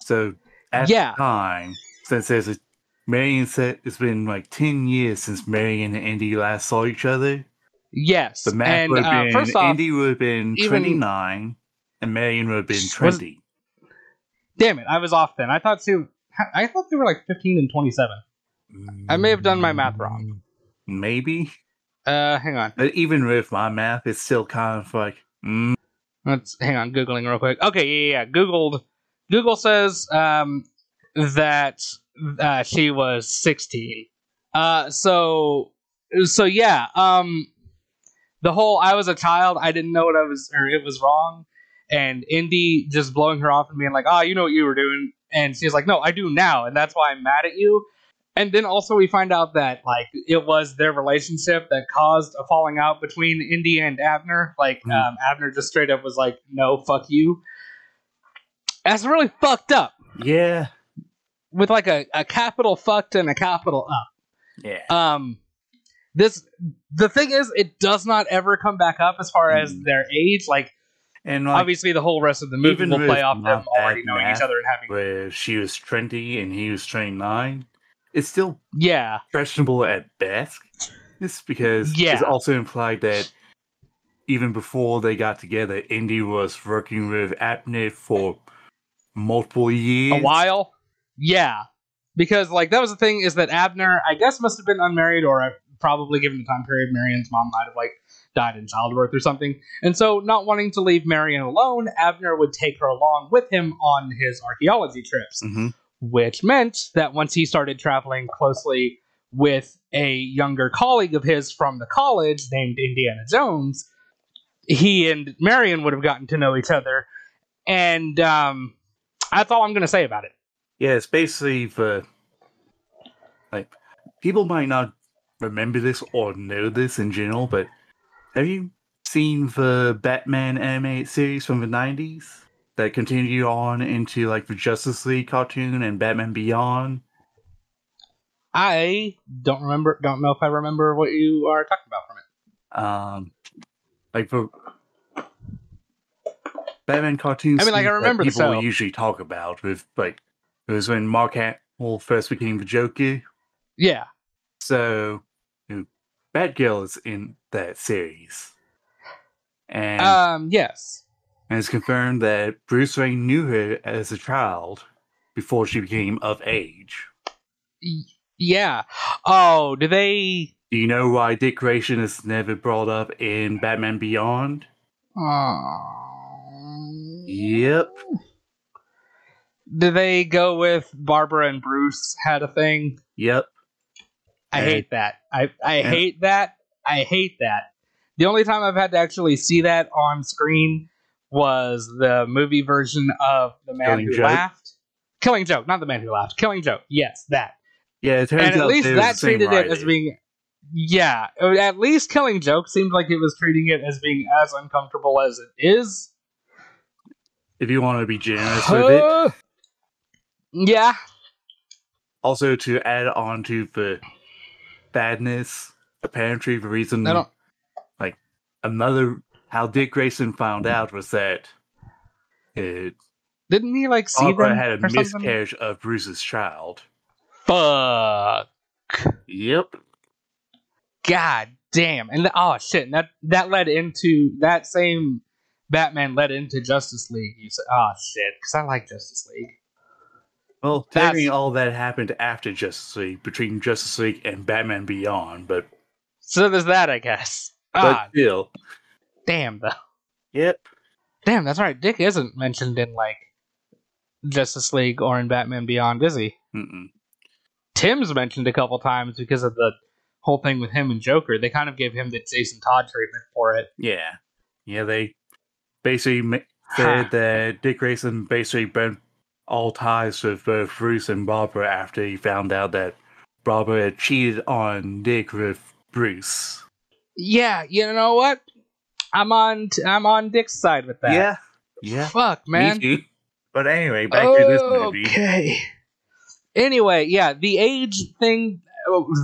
So at Yeah. the time, since there's a Marion said it's been like ten years since Marion and Andy last saw each other. Yes. The math and would have uh, been first off, Andy would have been even- 29 and Marion would have been Was- 20. damn it, I was off then. I thought two, I thought they were like 15 and 27. I may have done my math wrong. Maybe. Uh, hang on. But even with my math, it's still kind of like, mm, Let's hang on, googling real quick. Okay, yeah, yeah, yeah. Googled. Google says um, that uh, she was 16. Uh, so, so yeah. Um, the whole I was a child, I didn't know what I was, or it was wrong, and Indy just blowing her off and being like, "Ah, you know what you were doing," and she's like, "No, I do now, and that's why I'm mad at you." And then also we find out that like it was their relationship that caused a falling out between Indy and Abner. Like Hmm. um, Abner just straight up was like, "No, fuck you." That's really fucked up yeah. with like a, a capital fucked and a capital up. Yeah. Um, this the thing is, it does not ever come back up as far as Mm. their age. Like, And like, obviously, the whole rest of the movie will play off them already knowing each other and having. where she was 20 and he was 29, it's still Yeah, questionable at best. Just because Yeah. it's also implied that even before they got together, Indy was working with Abner for multiple years. a while. Yeah, because like that was the thing is that Abner, I guess, must have been unmarried or probably given the time period, Marion's mom might have like died in childbirth or something. And so, not wanting to leave Marion alone, Abner would take her along with him on his archaeology trips. hmm which meant that once he started traveling closely with a younger colleague of his from the college named Indiana Jones, he and Marion would have gotten to know each other. And um, that's all I'm going to say about it. Yeah, it's basically the like people might not remember this or know this in general, but have you seen the Batman animated series from the nineties that continue on into like the Justice League cartoon and Batman Beyond? I don't remember, don't know if I remember what you are talking about from it. Um, like the Batman cartoons. I mean, like, I remember people show. usually talk about with like it was when Mark Hamill first became the Joker. Yeah. So, Batgirl is in that series. And, Um, yes. and it's confirmed that Bruce Wayne knew her as a child before she became of age. Yeah. Oh, do they? Do you know why Dick Grayson is never brought up in Batman Beyond? Oh. Yep. Do they go with Barbara and Bruce had a thing? Yep. I hate that. I I hate that. I hate that. The only time I've had to actually see that on screen was the movie version of The Man Who Joke? Laughed. Killing Joke, not The Man Who Laughed. Killing Joke. Yes, that. Yeah, it turns and at least that treated it as being yeah at least killing joke seemed like it was treating it as being as uncomfortable as it is If you want to be generous with it. Yeah Also, to add on to the badness, apparently the reason don't another how Dick Grayson found out was that it, didn't he like see Barbara them had a or something? miscarriage of Bruce's child. fuck Yep. god damn and the, oh shit and that that led into that same batman led into justice league you said oh shit because i like justice league Well, technically, all that happened after Justice League, between Justice League and Batman Beyond, but so there's that i guess but ah still, damn though yep. Damn, that's right. Dick isn't mentioned in like Justice League or in Batman Beyond, is he? Mm-mm. Tim's mentioned a couple times because of the whole thing with him and Joker. They kind of gave him the Jason Todd treatment for it. Yeah, yeah. They basically said that Dick Grayson basically burnt all ties with both Bruce and Barbara after he found out that Barbara had cheated on Dick with Bruce. Yeah, you know what? I'm on. T- I'm on Dick's side with that. Yeah, yeah. Fuck, man. But anyway, back to this movie. Okay. Anyway, yeah, the age thing,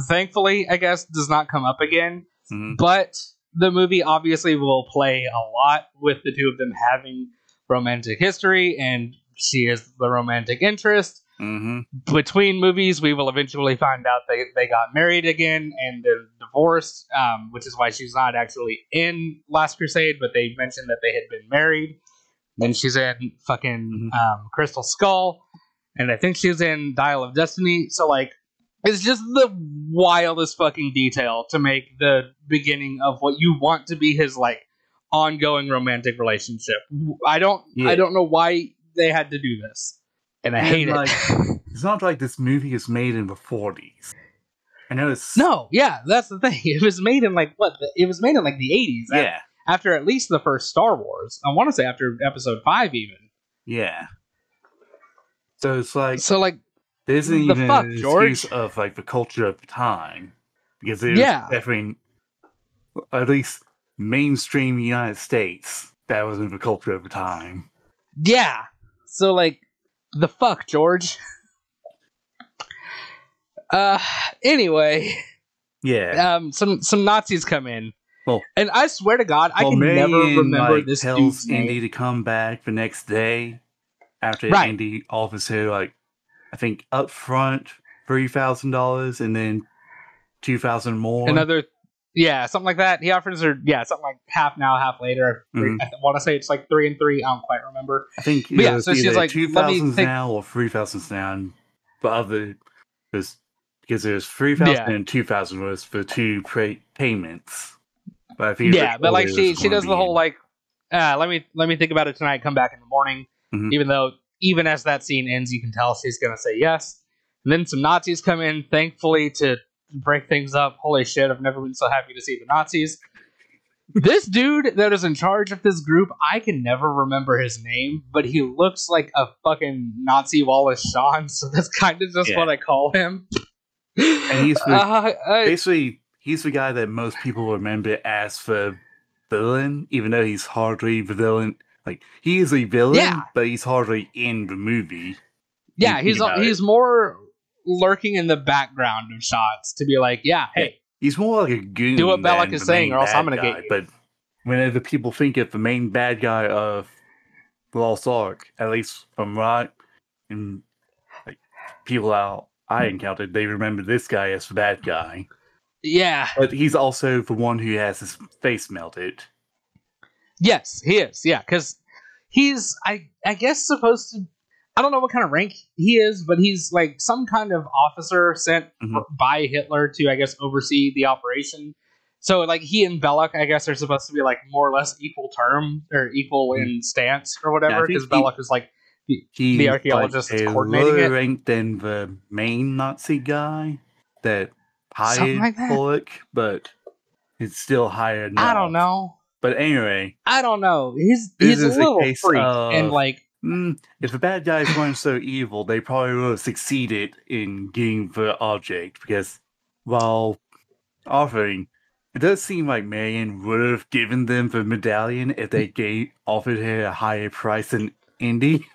thankfully, I guess, does not come up again. Mhm. But the movie obviously will play a lot with the two of them having romantic history, and she is the romantic interest. Mhm. Between movies, we will eventually find out they, they got married again and they're divorced, um, which is why she's not actually in Last Crusade, but they mentioned that they had been married. Then she's in fucking um, Crystal Skull, and I think she's in Dial of Destiny. So, like, it's just the wildest fucking detail to make the beginning of what you want to be his like ongoing romantic relationship. I don't Yeah. I don't know why they had to do this. And I And, hate like, it. It's not like this movie is made in the forties. I know it's no, yeah, that's the thing. It was made in like what? It was made in like the 80s. Yeah, After at least the first Star Wars. I want to say after episode 5 even. yeah. So it's like So like there isn't The even fuck, an George? excuse of like the culture of the time because it was Yeah. definitely at least mainstream United States that was in the culture of the time. yeah. So like the fuck, George. Uh anyway, Yeah. um some some Nazis come in. Well- and I swear to God, I well, can never remember like, this tells dude's Indy name. to come back the next day after Right. Indy offers her like I think up front three thousand dollars and then two thousand more. Another yeah, something like that. He offers her yeah, something like half now, half later. Mhm. I want to say it's like three and three. I don't quite remember. I think But yeah, so she's like, two think- now or three thousands now, and the other was because there's three thousand Yeah. and two thousand was for two payments. But yeah, but like she she does the whole like uh, let me let me think about it tonight. Come back in the morning. Mhm. Even though even as that scene ends, you can tell she's gonna say yes. And then some Nazis come in, thankfully to break things up. Holy shit! I've never been so happy to see the Nazis. this dude that is in charge of this group, I can never remember his name, but he looks like a fucking Nazi Wallace Shawn, so that's kind of just Yeah. what I call him. And he's the- uh, I- basically he's the guy that most people remember as the villain, even though he's hardly the villain. Like he is a villain, Yeah. but he's hardly in the movie. Yeah, he's he's more lurking in the background of shots to be like, yeah, hey, He's more like a goon. Do what Belloq is saying, or else I'm gonna get you. But whenever people think of the main bad guy of the Lost Ark, at least from right and like people out I encountered, they remember this guy as the bad guy. yeah, But he's also the one who has his face melted. yes, he is, yeah, because he's I I guess supposed to. I don't know what kind of rank he is, but he's like some kind of officer sent Mhm. by Hitler to, I guess, oversee the operation. So like he and Belloq, I guess, are supposed to be like more or less equal term or equal in stance or whatever, Mm-hmm. because he- Belloq is like He's The archaeologist like coordinating lower it? rank than the main Nazi guy that hired like that? Belloq, but it's still higher. Than I don't know. But anyway, I don't know. He's he's a little freak of- and like mm, if the bad guys weren't so evil, they probably would have succeeded in getting the object. Because while offering, it does seem like Marion would have given them the medallion if they gave offered her a higher price than Indy.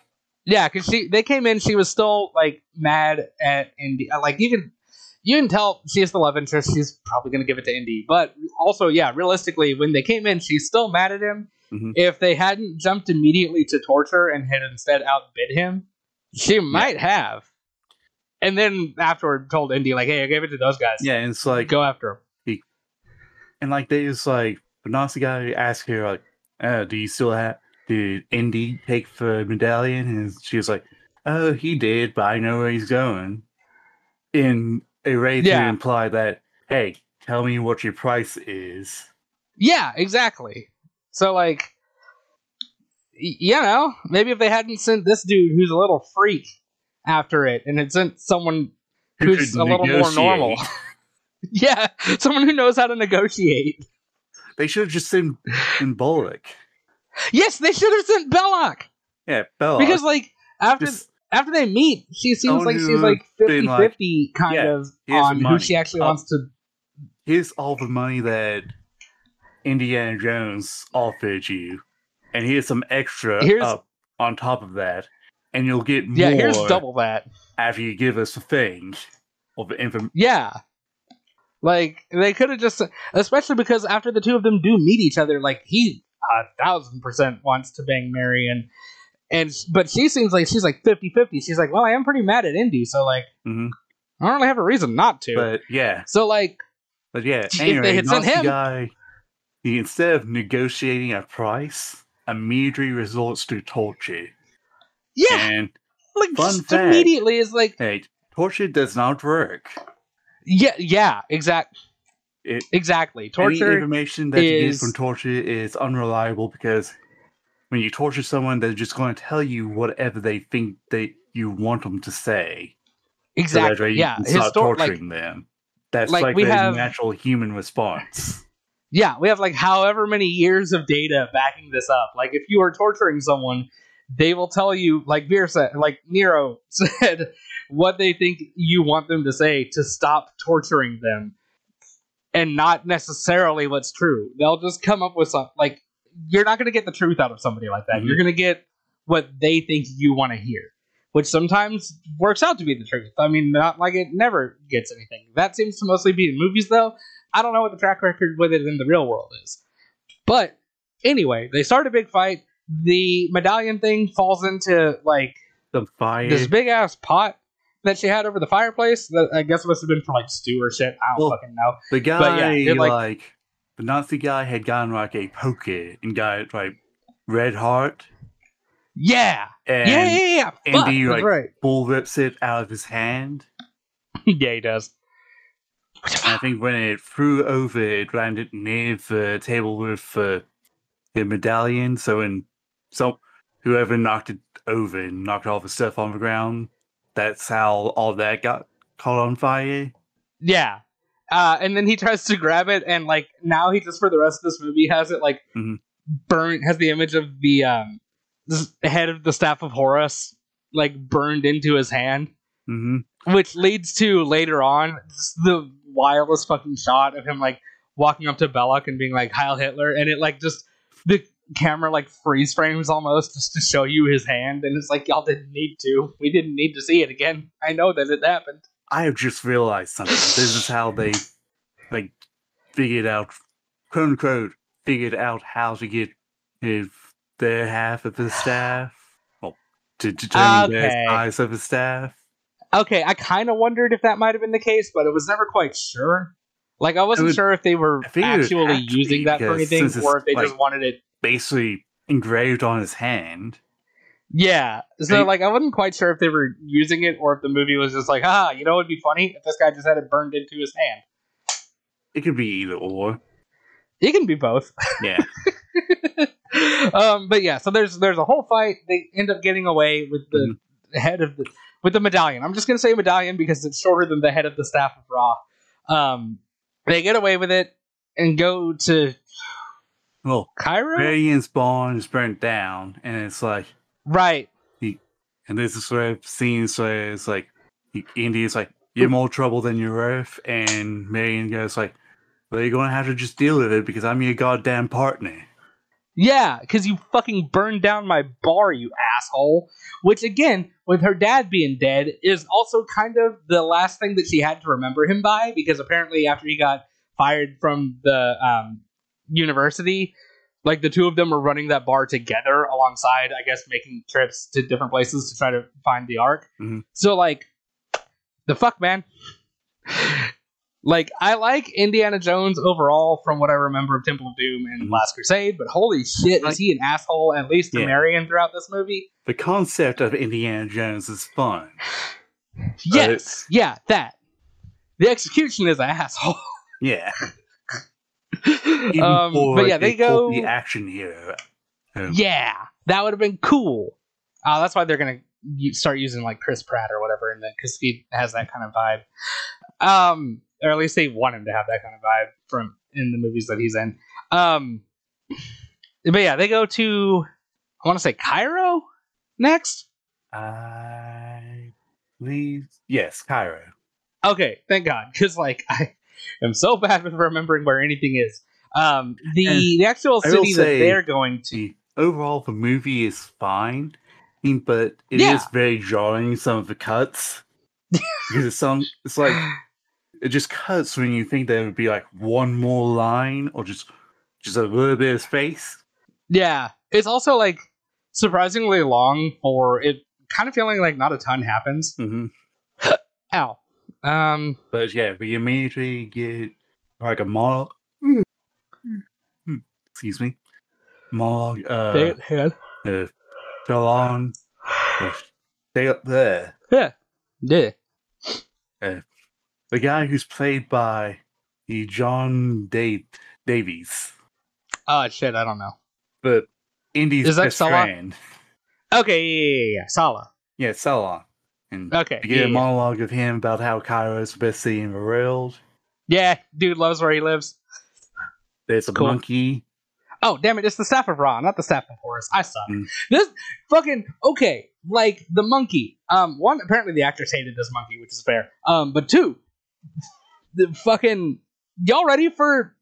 Yeah, because she they came in, she was still like mad at Indy. uh, Like you can you can tell she has the love interest. She's probably gonna give it to Indy, but also yeah, realistically, when they came in, she's still mad at him. Mhm. If they hadn't jumped immediately to torture and had instead outbid him, she might have. And then afterward, told Indy like, "Hey, I gave it to those guys. Yeah, and it's like go after him." And like they just like the Nazi guy asked her like, oh, "Do you still have? Did Indy take the medallion?" And she was like, "Oh, he did, but I know where he's going." In a way to imply that, hey, tell me what your price is. Yeah, exactly. So like, you know, maybe if they hadn't sent this dude who's a little freak after it, and had sent someone Who who's a little more normal, yeah, someone who knows how to negotiate. They should have just sent in Belloq. Yes, they should have sent Belloq Yeah, Bella. because like after just, after they meet, she seems like she's like been, like, 50-50 kind yeah, of on who money. she actually Uh, wants to. here's all the money that Indiana Jones offered you, and here's some extra Here's- up on top of that, and you'll get more Yeah, here's double that. after you give us the thing of the info. Yeah. Like they could have just, especially because after the two of them do meet each other, like he a thousand percent wants to bang Marion and but she seems like she's like 50-50. She's like, well, I am pretty mad at Indy, so like Mhm. I don't really have a reason not to. But yeah, so like, but yeah. anyway, they had sent him- guy, he instead of negotiating a price, immediately resorts to torture. yeah, And like fun just fact. immediately is like, hey, torture does not work. yeah, yeah, exact, It exactly. Any Torture, information that you get from torture is unreliable because when you torture someone, they're just going to tell you whatever they think they you want them to say. So exactly. you Yeah, Histor- like torturing them. That's like, like, the have- natural human response. Yeah, we have like however many years of data backing this up. Like if you are torturing someone, they will tell you, like Vir said, like Nero said, what they think you want them to say to stop torturing them, and not necessarily what's true. They'll just come up with some like you're not going to get the truth out of somebody like that. Mhm. You're going to get what they think you want to hear, which sometimes works out to be the truth. I mean, not like it never gets anything. That seems to mostly be in movies, though. I don't know what the track record with it in the real world is. But anyway, they start a big fight. The medallion thing falls into like The fire. this big ass pot that she had over the fireplace. That I guess must have been for like stew or shit. I don't Well, fucking know. the guy, yeah, it, like- like, the Nazi guy, had gotten like a poker and got like red heart, Yeah, and yeah, yeah, yeah. Fuck, like- right. bull rips it out of his hand. yeah, he does. I think when it flew over, it landed near the table with uh, the medallion. So when so whoever knocked it over and knocked all the stuff on the ground, that's how all that got caught on fire. Yeah. Uh, and then he tries to grab it, and like now he just for the rest of this movie has it like Mhm. burnt, has the image of the um head of the staff of Horus like burned into his hand, hmm which leads to later on the wildest fucking shot of him like walking up to Belloq and being like Heil Hitler, and it like just the camera like freeze frames almost just to show you his hand, and it's like y'all didn't need to, we didn't need to see it again. I know that it happened. I have just realized something. this is how they like figured out, quote unquote, figured out how to get his, their half of the staff. Well, to determine Okay. the size of the staff. Okay, I kind of wondered if that might have been the case, but it was never quite sure. Like, I wasn't would- sure if they were I figured it actually using that for anything, or if they just wanted it. basically engraved on his hand. Yeah. So Right. like I wasn't quite sure if they were using it or if the movie was just like, ah, you know what'd be funny if this guy just had it burned into his hand. It could be either or. It can be both. Yeah. um, but yeah, so there's there's a whole fight. They end up getting away with the head of the with the medallion. I'm just gonna say medallion because it's shorter than the head of the staff of Ra. Um, they get away with it and go to Well, Cairo. Radiant's barn is burnt down, and it's like, Right. and this is where scenes where it's like, Indy's like, you're more trouble than you're worth, and Marion goes like, well, you're gonna have to just deal with it because I'm your goddamn partner. Yeah, because you fucking burned down my bar, you asshole. Which, again, with her dad being dead, is also kind of the last thing that she had to remember him by, because apparently, after he got fired from the um, university, like the two of them were running that bar together alongside, I guess, making trips to different places to try to find the Ark. Mhm. So, like, the fuck, man. Like, I like Indiana Jones overall from what I remember of Temple of Doom and Mhm. Last Crusade, but holy shit, is he an asshole, at least to Yeah. Marion throughout this movie? The concept of Indiana Jones is fun. Yes, yeah, that. The execution is an asshole. Yeah. Um, but yeah, they go. the action hero. Um, Yeah, that would have been cool. Uh, that's why they're gonna start using like Chris Pratt or whatever in that because he has that kind of vibe. Um, or at least they want him to have that kind of vibe from in the movies that he's in. Um, but yeah, they go to I want to say Cairo next. I believe yes, Cairo. Okay, thank God, because like I am so bad with remembering where anything is. Um, the And the actual city that they're going to. Overall the movie is fine, but it is Yeah. very jarring. Some of the cuts because it's some it's like it just cuts when you think there would be like one more line or just just a little bit of space. Yeah, it's also like surprisingly long for it. Kind of feeling like not a ton happens. Mm-hmm. Ow. Um. But yeah, we immediately get like a monologue. Excuse me, monologue. Uh, Say it, head. uh, go on. uh, Stay up there. Yeah. Yeah. The guy who's played by the John Dave Davies, Oh shit! I don't know. but Indy's Is that best Sallah? friend. Okay. Yeah. Yeah. Yeah. yeah. Sallah. Yeah, Salon. And Okay. you get Yeah, a yeah. monologue of him about how Cairo is the best city in the world. yeah. Dude loves where he lives. There's a Cool. monkey. Oh damn it! It's the staff of Ra, not the staff of Horus. I suck. Mm. This fucking okay. Like the monkey. Um. One. Apparently the actors hated this monkey, which is fair. Um. But two. The fucking y'all ready for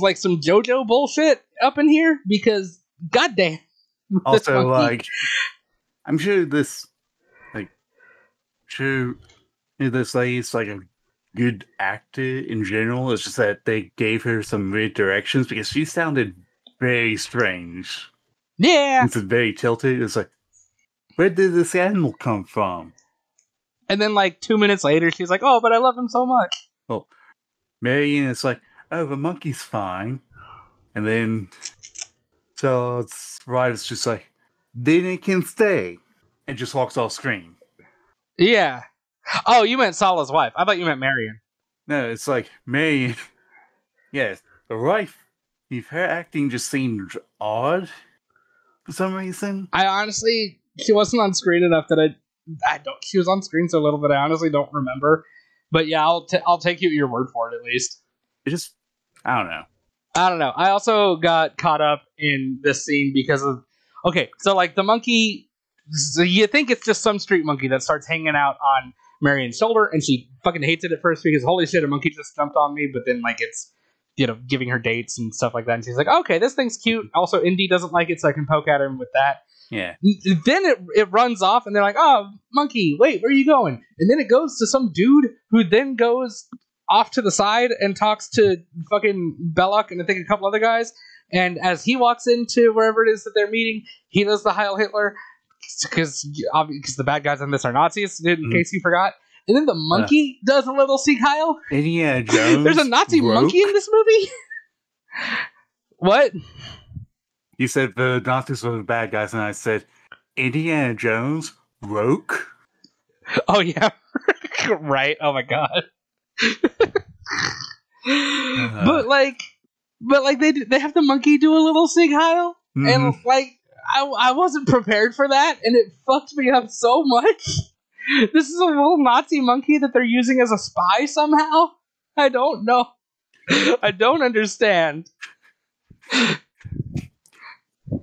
like some JoJo bullshit up in here? Because goddamn. Also, like, I'm sure this, like, sure this lady's like a good actor in general. It's just that they gave her some weird directions because she sounded very strange. yeah. It's very tilted. It's like, where did this animal come from? And then like two minutes later, she's like, "Oh, but I love him so much." Oh, Marion is like, oh, the monkey's fine. And then, so it's right, it's just like, then it can stay. And just walks off screen. Yeah. Oh, you meant Sallah's wife. I thought you meant Marion. No, it's like Marion. yes, the wife. If her acting just seemed odd for some reason. I honestly, she wasn't on screen enough that I, I don't. She was on screen so little that I honestly don't remember. But yeah, I'll t- I'll take you at your word for it at least. It just, I don't know. I don't know. I also got caught up in this scene because of okay, so like the monkey so you think it's just some street monkey that starts hanging out on Marion's shoulder and she fucking hates it at first because holy shit, a monkey just jumped on me, but then like it's you know, giving her dates and stuff like that. And she's like, okay, this thing's cute. Also, Indy doesn't like it, so I can poke at him with that. Yeah. Then it, it runs off, and they're like, oh, monkey, wait, where are you going? And then it goes to some dude who then goes off to the side and talks to fucking Belloq and I think a couple other guys. And as he walks into wherever it is that they're meeting, he does the Heil Hitler because because the bad guys in this are Nazis, in Mhm. case you forgot. And then the monkey does a little Sieg Heil. Indiana Jones. There's a Nazi broke. monkey in this movie. what? You said the Nazis were the bad guys, and I said, Indiana Jones, broke. Oh yeah, right. Oh my god. Uh-huh. but like, but like they they have the monkey do a little sieg heil, Mhm. and like I I wasn't prepared for that, and it fucked me up so much. This is a little Nazi monkey that they're using as a spy somehow. I don't know. I don't understand.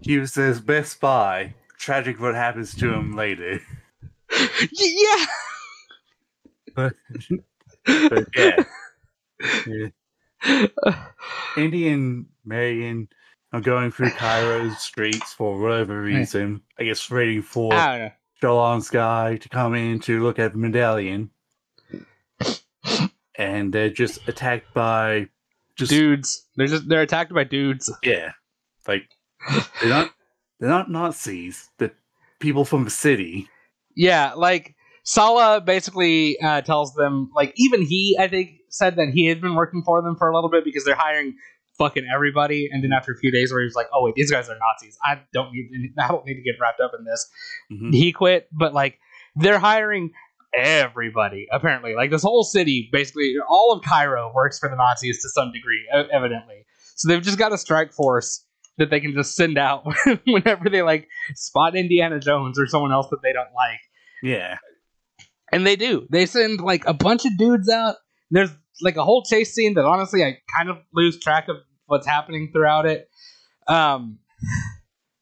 He was his best spy. Tragic what happens to him later. Yeah. But, but yeah. yeah. Indy and Marion are going through Cairo's streets for whatever reason. I guess waiting for I don't guy to come in to look at the medallion. And they're just attacked by just dudes. They're just they're attacked by dudes. yeah. Like they're not they're not Nazis. They're people from the city. Yeah, like Sallah basically uh, tells them, like even he, I think, said that he had been working for them for a little bit because they're hiring fucking everybody. And then after a few days, where he was like, "Oh wait, these guys are Nazis. I don't need, I don't need to get wrapped up in this." Mhm. He quit, but like they're hiring everybody apparently. Like this whole city, basically, all of Cairo works for the Nazis to some degree, evidently. So they've just got a strike force that they can just send out whenever they like spot Indiana Jones or someone else that they don't like. Yeah. And they do. They send like a bunch of dudes out. There's like a whole chase scene that honestly I kind of lose track of what's happening throughout it. Um,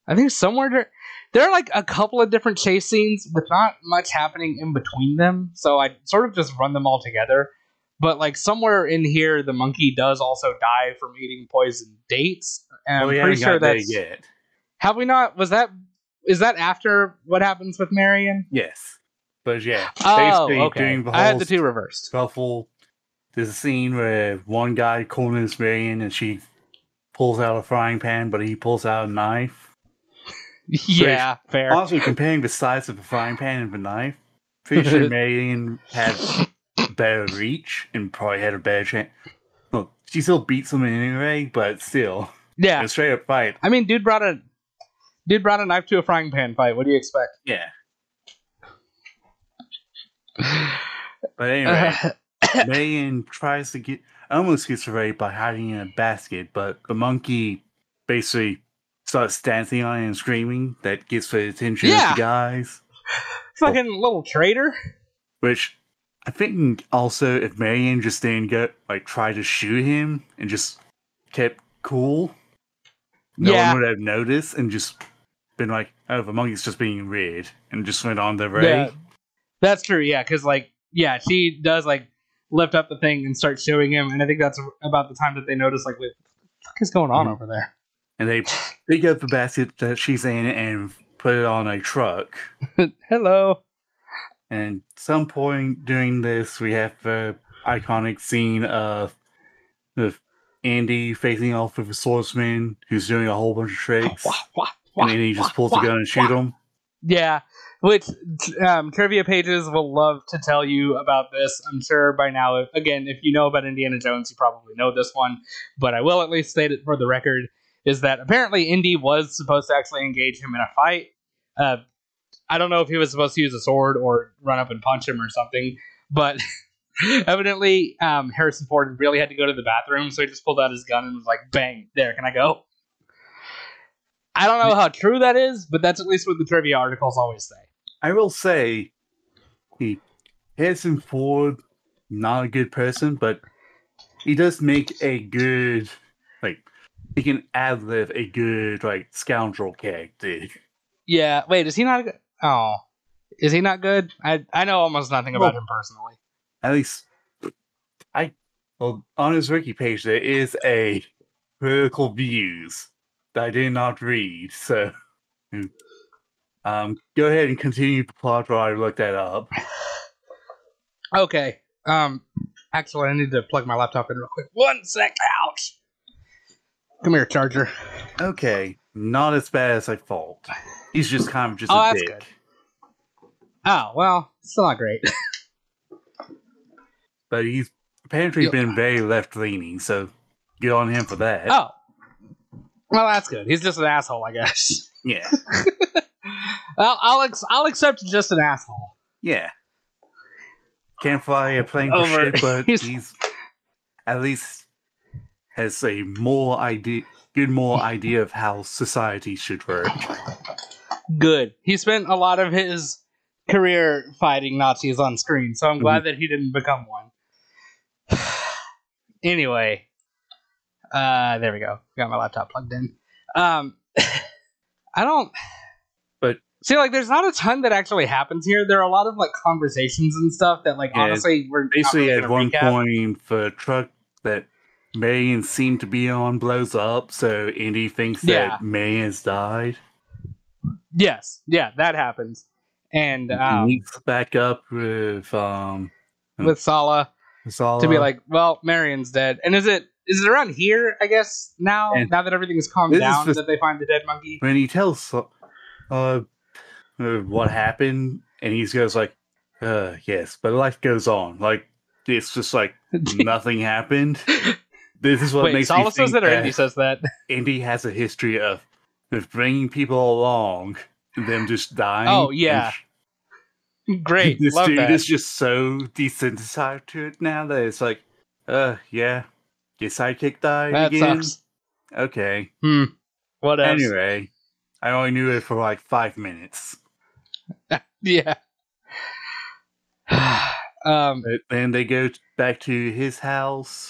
I think somewhere there, there are like a couple of different chase scenes with not much happening in between them. So I sort of just run them all together. But like somewhere in here, the monkey does also die from eating poison dates. And Well, we I'm pretty haven't sure that's yet. have we not? Was that is that after what happens with Marion? Yes. But yeah. Oh, basically okay. doing the I had the two reversed. scuffle. There's a scene where one guy corners Marion and she pulls out a frying pan, but he pulls out a knife. yeah, fair. Honestly, comparing the size of the frying pan and the knife, pretty sure Marion had better reach and probably had a better chance. Well, she still beats him anyway, but still, Yeah, a straight up fight, I mean, dude brought a dude brought a knife to a frying pan fight. What do you expect? yeah. But anyway, Uh, Marion tries to get almost gets away by hiding in a basket, but the monkey basically starts dancing on it and screaming. That gets the attention Yeah. of the guys. fucking little traitor. Which I think also if Marion just didn't go like try to shoot him and just kept cool, no Yeah. one would have noticed and just been like, "Oh, the monkey's just being weird," and just went on their way. Yeah, that's true. Yeah, because like yeah, she does like lift up the thing and start showing him, and I think that's about the time that they notice like, wait, what the fuck is going on Mhm. over there? And they pick up the basket that she's in and put it on a truck. Hello. And some point during this, we have the iconic scene of the Indy facing off with a swordsman who's doing a whole bunch of tricks, Wah, wah, wah, and then he just wah, pulls wah, a gun and shoots him. Yeah, which um, trivia pages will love to tell you about this. I'm sure by now, again, if you know about Indiana Jones, you probably know this one, but I will at least state it for the record: is that apparently Indy was supposed to actually engage him in a fight. Uh, I don't know if he was supposed to use a sword or run up and punch him or something, but evidently um, Harrison Ford really had to go to the bathroom, so he just pulled out his gun and was like, "Bang! There, can I go?" I don't know how true that is, but that's at least what the trivia articles always say. I will say, he Harrison Ford, not a good person, but he does make a good, like, he can ad lib a good, like, scoundrel character. Yeah. Wait, is he not? Good? Oh, is he not good? I I know almost nothing about Well- him personally. At least, I, well, on his wiki page, there is a critical views that I did not read, so. Hmm. Um, go ahead and continue the plot while I look that up. Okay. Um. Actually, I need to plug my laptop in real quick. One sec. Ouch. Come here, charger. Okay, not as bad as I thought. He's just kind of just Oh, a that's dick. good. Oh well, still not great. but he's apparently Yo. been very left leaning, so good on him for that. oh. Well, that's good. He's just an asshole, I guess. Yeah. I'll I'll, ex- I'll accept just an asshole. Yeah. Can't fly a plane for Over- shit, but he's- he's at least has a more idea, good more idea of how society should work. Good. He spent a lot of his career fighting Nazis on screen, so I'm glad that he didn't become one. anyway, uh, there we go. Got my laptop plugged in. Um, I don't. But- see, like, there's not a ton that actually happens here. There are a lot of like conversations and stuff that, like, Yeah, honestly, we're not Basically, really at one recap. point, the truck that Marion seemed to be on blows up, so Indy thinks Yeah. that Marion's died. Yes, yeah, that happens, and He um, meets back up with um with Sallah. Sallah. to be like, well, Marion's dead. And is it is it around here? I guess now, And now that everything's calmed down, just- that they find the dead monkey. when he tells uh, uh what happened, and he goes like, uh yes, but life goes on. Like it's just like nothing happened. This is what Wait, makes Sallah says that, or Indy says that. Indy has a history of of bringing people along and them just dying. Oh, yeah. Great, this love dude that. is just so desensitized to it now that it's like, uh, yeah, your sidekick died that again. sucks. Okay. Hmm. What else? Anyway, I only knew it for like five minutes. Yeah. um. But then they go back to his house.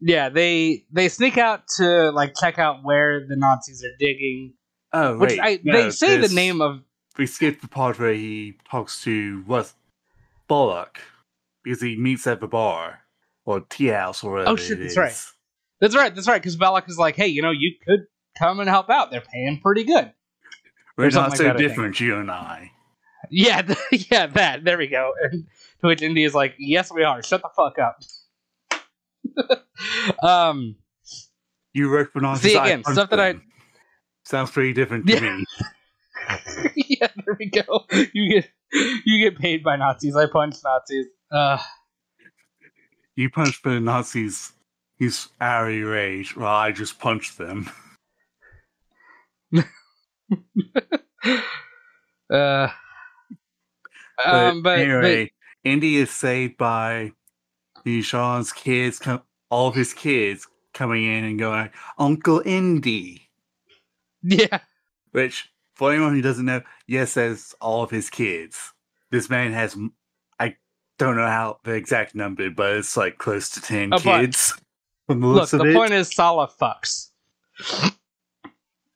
Yeah. They they sneak out to like check out where the Nazis are digging. Oh, Which wait, I no, they say the name of. We skip the part where he talks to what Belloq because he meets at the bar or tea house or whatever. Oh, shit, it that's right. That's right. That's right. Because Belloq is like, hey, you know, you could come and help out. They're paying pretty good. We're not like so different, you and I. Yeah, yeah, that. There we go. And to which Indy is like, "Yes, we are. Shut the fuck up." um, You work for Nazis. See, again, punch stuff that I- sounds pretty different to Yeah. me. yeah, there we go. You get you get paid by Nazis. I punch Nazis. Uh, You punch the Nazis. He's out rage. Well, I just punched them. uh, But, um, but, anyway, Indy is saved by Sean's kids, com- all of his kids coming in and going, Uncle Indy. yeah, Which, for anyone who doesn't know, yes, that's all of his kids. This man has, I don't know how the exact number, but it's like close to 10 A kids. Look. The it. point is, Sallah fucks. There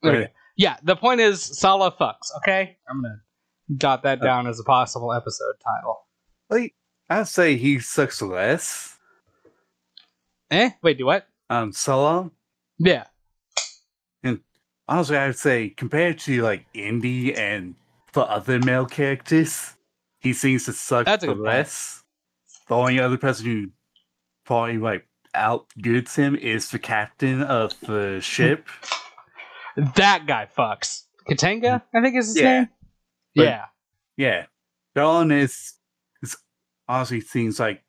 we Right. go. Yeah, the point is, Sallah fucks. Okay, I'm gonna jot that down as a possible episode title. Like, I'd say he sucks less. Eh? Wait, do what? Um, Sallah, Yeah. And honestly, I would say compared to like Indy and the other male characters, he seems to suck That's a the good point. less. The only other person who probably like outgoods him is the captain of the ship. That guy fucks. Katanga, I think is his Yeah. name. But- yeah. yeah, John is, is honestly seems like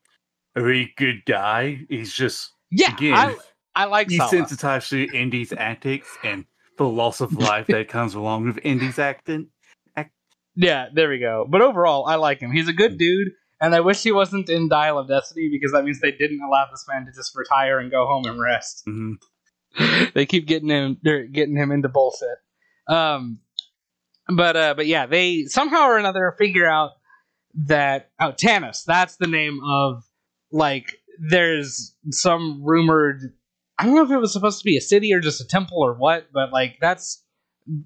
a really good guy. He's just Yeah. again I, I like he's Sallah. sensitized to Indy's antics and the loss of life that comes along with Indy's acting. Yeah, there we go. But overall, I like him. He's a good dude, and I wish he wasn't in Dial of Destiny because that means they didn't allow this man to just retire and go home and rest. hmm they keep getting him, they're getting him into bullshit. Um, but uh, but yeah, they somehow or another figure out that oh Tanis, that's the name of like there's some rumored. I don't know if it was supposed to be a city or just a temple or what, but like that's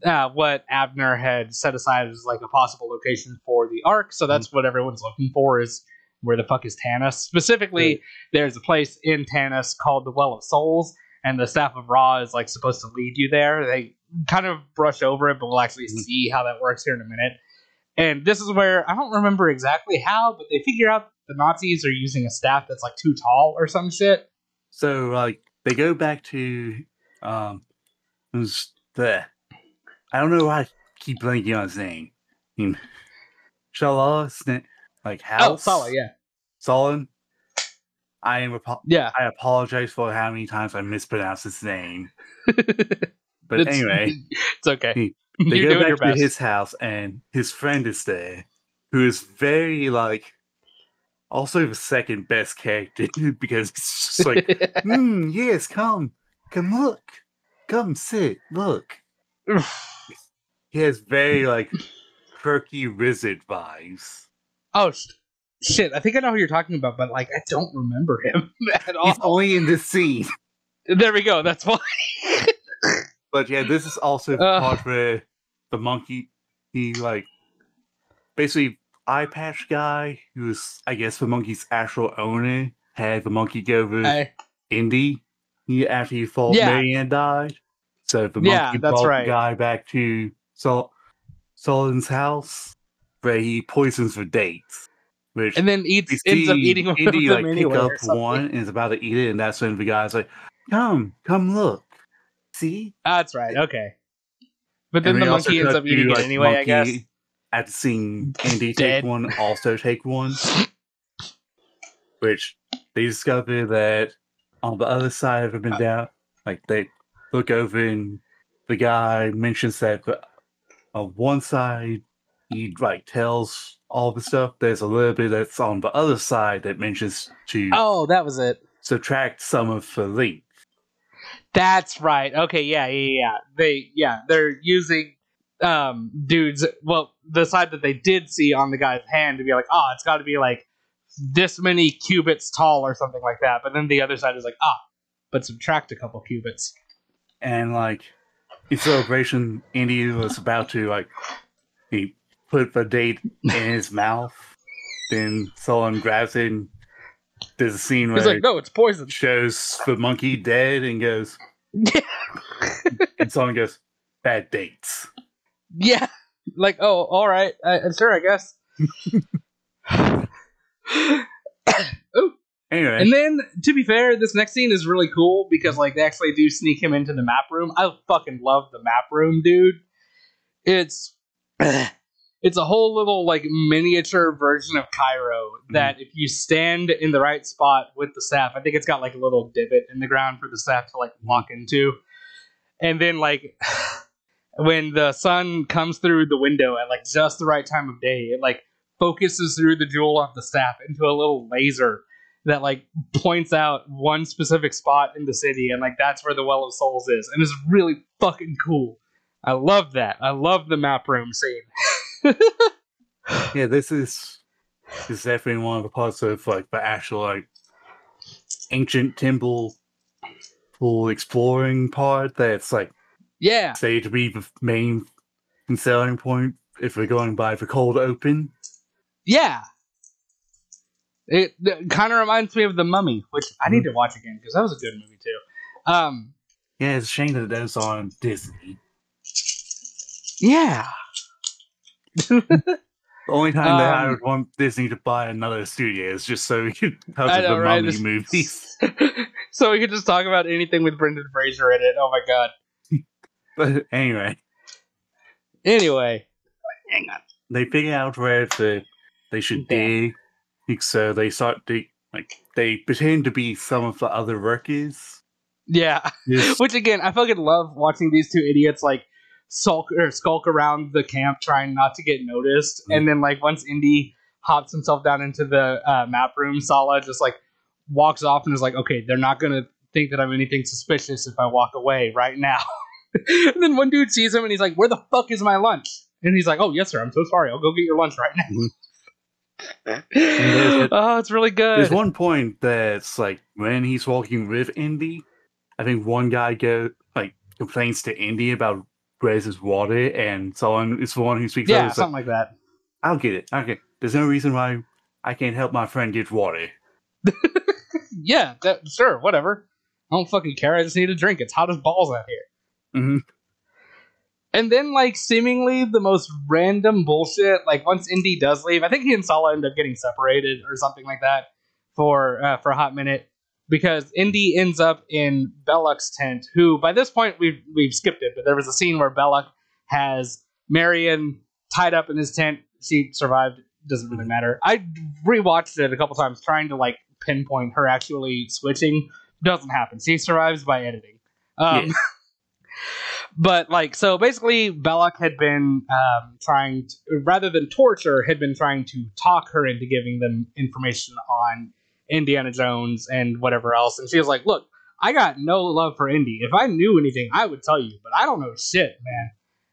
uh, what Abner had set aside as like a possible location for the Ark. So that's what everyone's looking for is where the fuck is Tanis? Specifically, there's a place in Tanis called the Well of Souls, and the Staff of Ra is like supposed to lead you there. They kind of brush over it, but we'll actually Mhm. see how that works here in a minute. And this is where I don't remember exactly how, but they figure out the Nazis are using a staff that's like too tall or some shit. So like they go back to um the I don't know why I keep blanking on his name. I mean Shala like Oh, House Sallah, yeah, Solon. I yeah. I apologize for how many times I mispronounced his name. But It's- anyway, it's okay. They You're go back to best. his house, and his friend is there, who is very like, also the second best character because it's just like, hmm, yes, come, come look, come sit, look. He has very like quirky wizard vibes. oh shit! I think I know who you're talking about, but like I don't remember him at all. He's only in this scene. There we go. That's why. But yeah, this is also the Uh. part where the monkey, he like, basically eye patch guy, who was I guess the monkey's actual owner, had the monkey go with I- Indy. He after he thought Yeah. Marion died, so the Yeah, monkey that's brought right. the guy back to Sol- Solon's house, where he poisons the dates. Which and then eats we ends up eating one of Indy them like anyway. pick up one and is about to eat it, and that's when the guy's like, "Come, come look, see." That's right. Okay. But then And the monkey ends up eating to, it anyway. I guess. monkey After seeing Indy Dead. take one, also take one, which they discover that on the other side of the Uh, down, like they look over and the guy mentions that on one side he like tells all the stuff. There's a little bit that's on the other side that mentions to Oh, that was it. subtract some of the link. That's right. Okay, yeah, yeah, yeah. They yeah, they're using um dudes well, the side that they did see on the guy's hand to be like, "Oh, it's got to be like this many cubits tall or something like that." But then the other side is like, "Ah, but subtract a couple cubits." and like in celebration, Indy was about to like he put the date in his mouth. Then someone grabs it. And there's a scene where He's like, "No, it's poison." shows the monkey dead and goes, and someone goes, "Bad dates." yeah. Like, "Oh, all right. I, sure, I guess." Anyway, And then, to be fair, this next scene is really cool because like they actually do sneak him into the map room. I fucking love the map room, dude. It's it's a whole little like miniature version of Cairo mm-hmm. that if you stand in the right spot with the staff, I think it's got like a little divot in the ground for the staff to like walk into. And then like when the sun comes through the window at like just the right time of day, it like focuses through the jewel of the staff into a little laser that like points out one specific spot in the city and like that's where the well of souls is and it's really fucking cool. I love that. I love the map room scene yeah, this is this is definitely one of the parts of like the actual like ancient temple full exploring part that's like yeah. say to be the main selling point if we're going by the cold open. yeah. It, kind of reminds me of the mummy which i need to watch again because that was a good movie too. Um Yeah, it's a shame that that's on Disney. yeah The only time that I Um, would want Disney to buy another studio is just so we could cover I know, the right? mummy movies. so we could just talk about anything with brendan fraser in it oh my god But anyway, anyway hang on they figure out where the, they should dig. So they start dig like they pretend to be some of the other workers. yeah Just- Which again, I fucking love watching these two idiots like sulk or skulk around the camp trying not to get noticed, Mm. and then like once Indy hops himself down into the uh, map room, Sallah just like walks off and is like, "Okay, they're not gonna think that I'm anything suspicious if I walk away right now." and then one dude sees him and he's like, "Where the fuck is my lunch?" And he's like, "Oh yes, sir. I'm so sorry. I'll go get your lunch right now." there's a- oh, it's really good. There's one point that's like when he's walking with Indy, I think one guy go like complains to Indy about his water, and someone is the one who speaks. yeah, like, something like that. I'll get it. Okay, there's no reason why I can't help my friend get water. Yeah, that, sure, whatever. I don't fucking care. I just need a drink. It's hot as balls out here. hmm And then, like, seemingly the most random bullshit. Like, once Indy does leave, I think he and Sallah end up getting separated or something like that for uh, for a hot minute because Indy ends up in Belloq's tent. Who, by this point, we've we've skipped it, but there was a scene where Belloq has Marion tied up in his tent. She survived. Doesn't really matter. I rewatched it a couple times trying to like pinpoint her actually switching. Doesn't happen. She survives by editing. Um, but like so basically Belloq had been um, trying to, rather than torture had been trying to talk her into giving them information on Indiana Jones and whatever else and she was like look I got no love for Indy. If I knew anything I would tell you but I don't know shit man.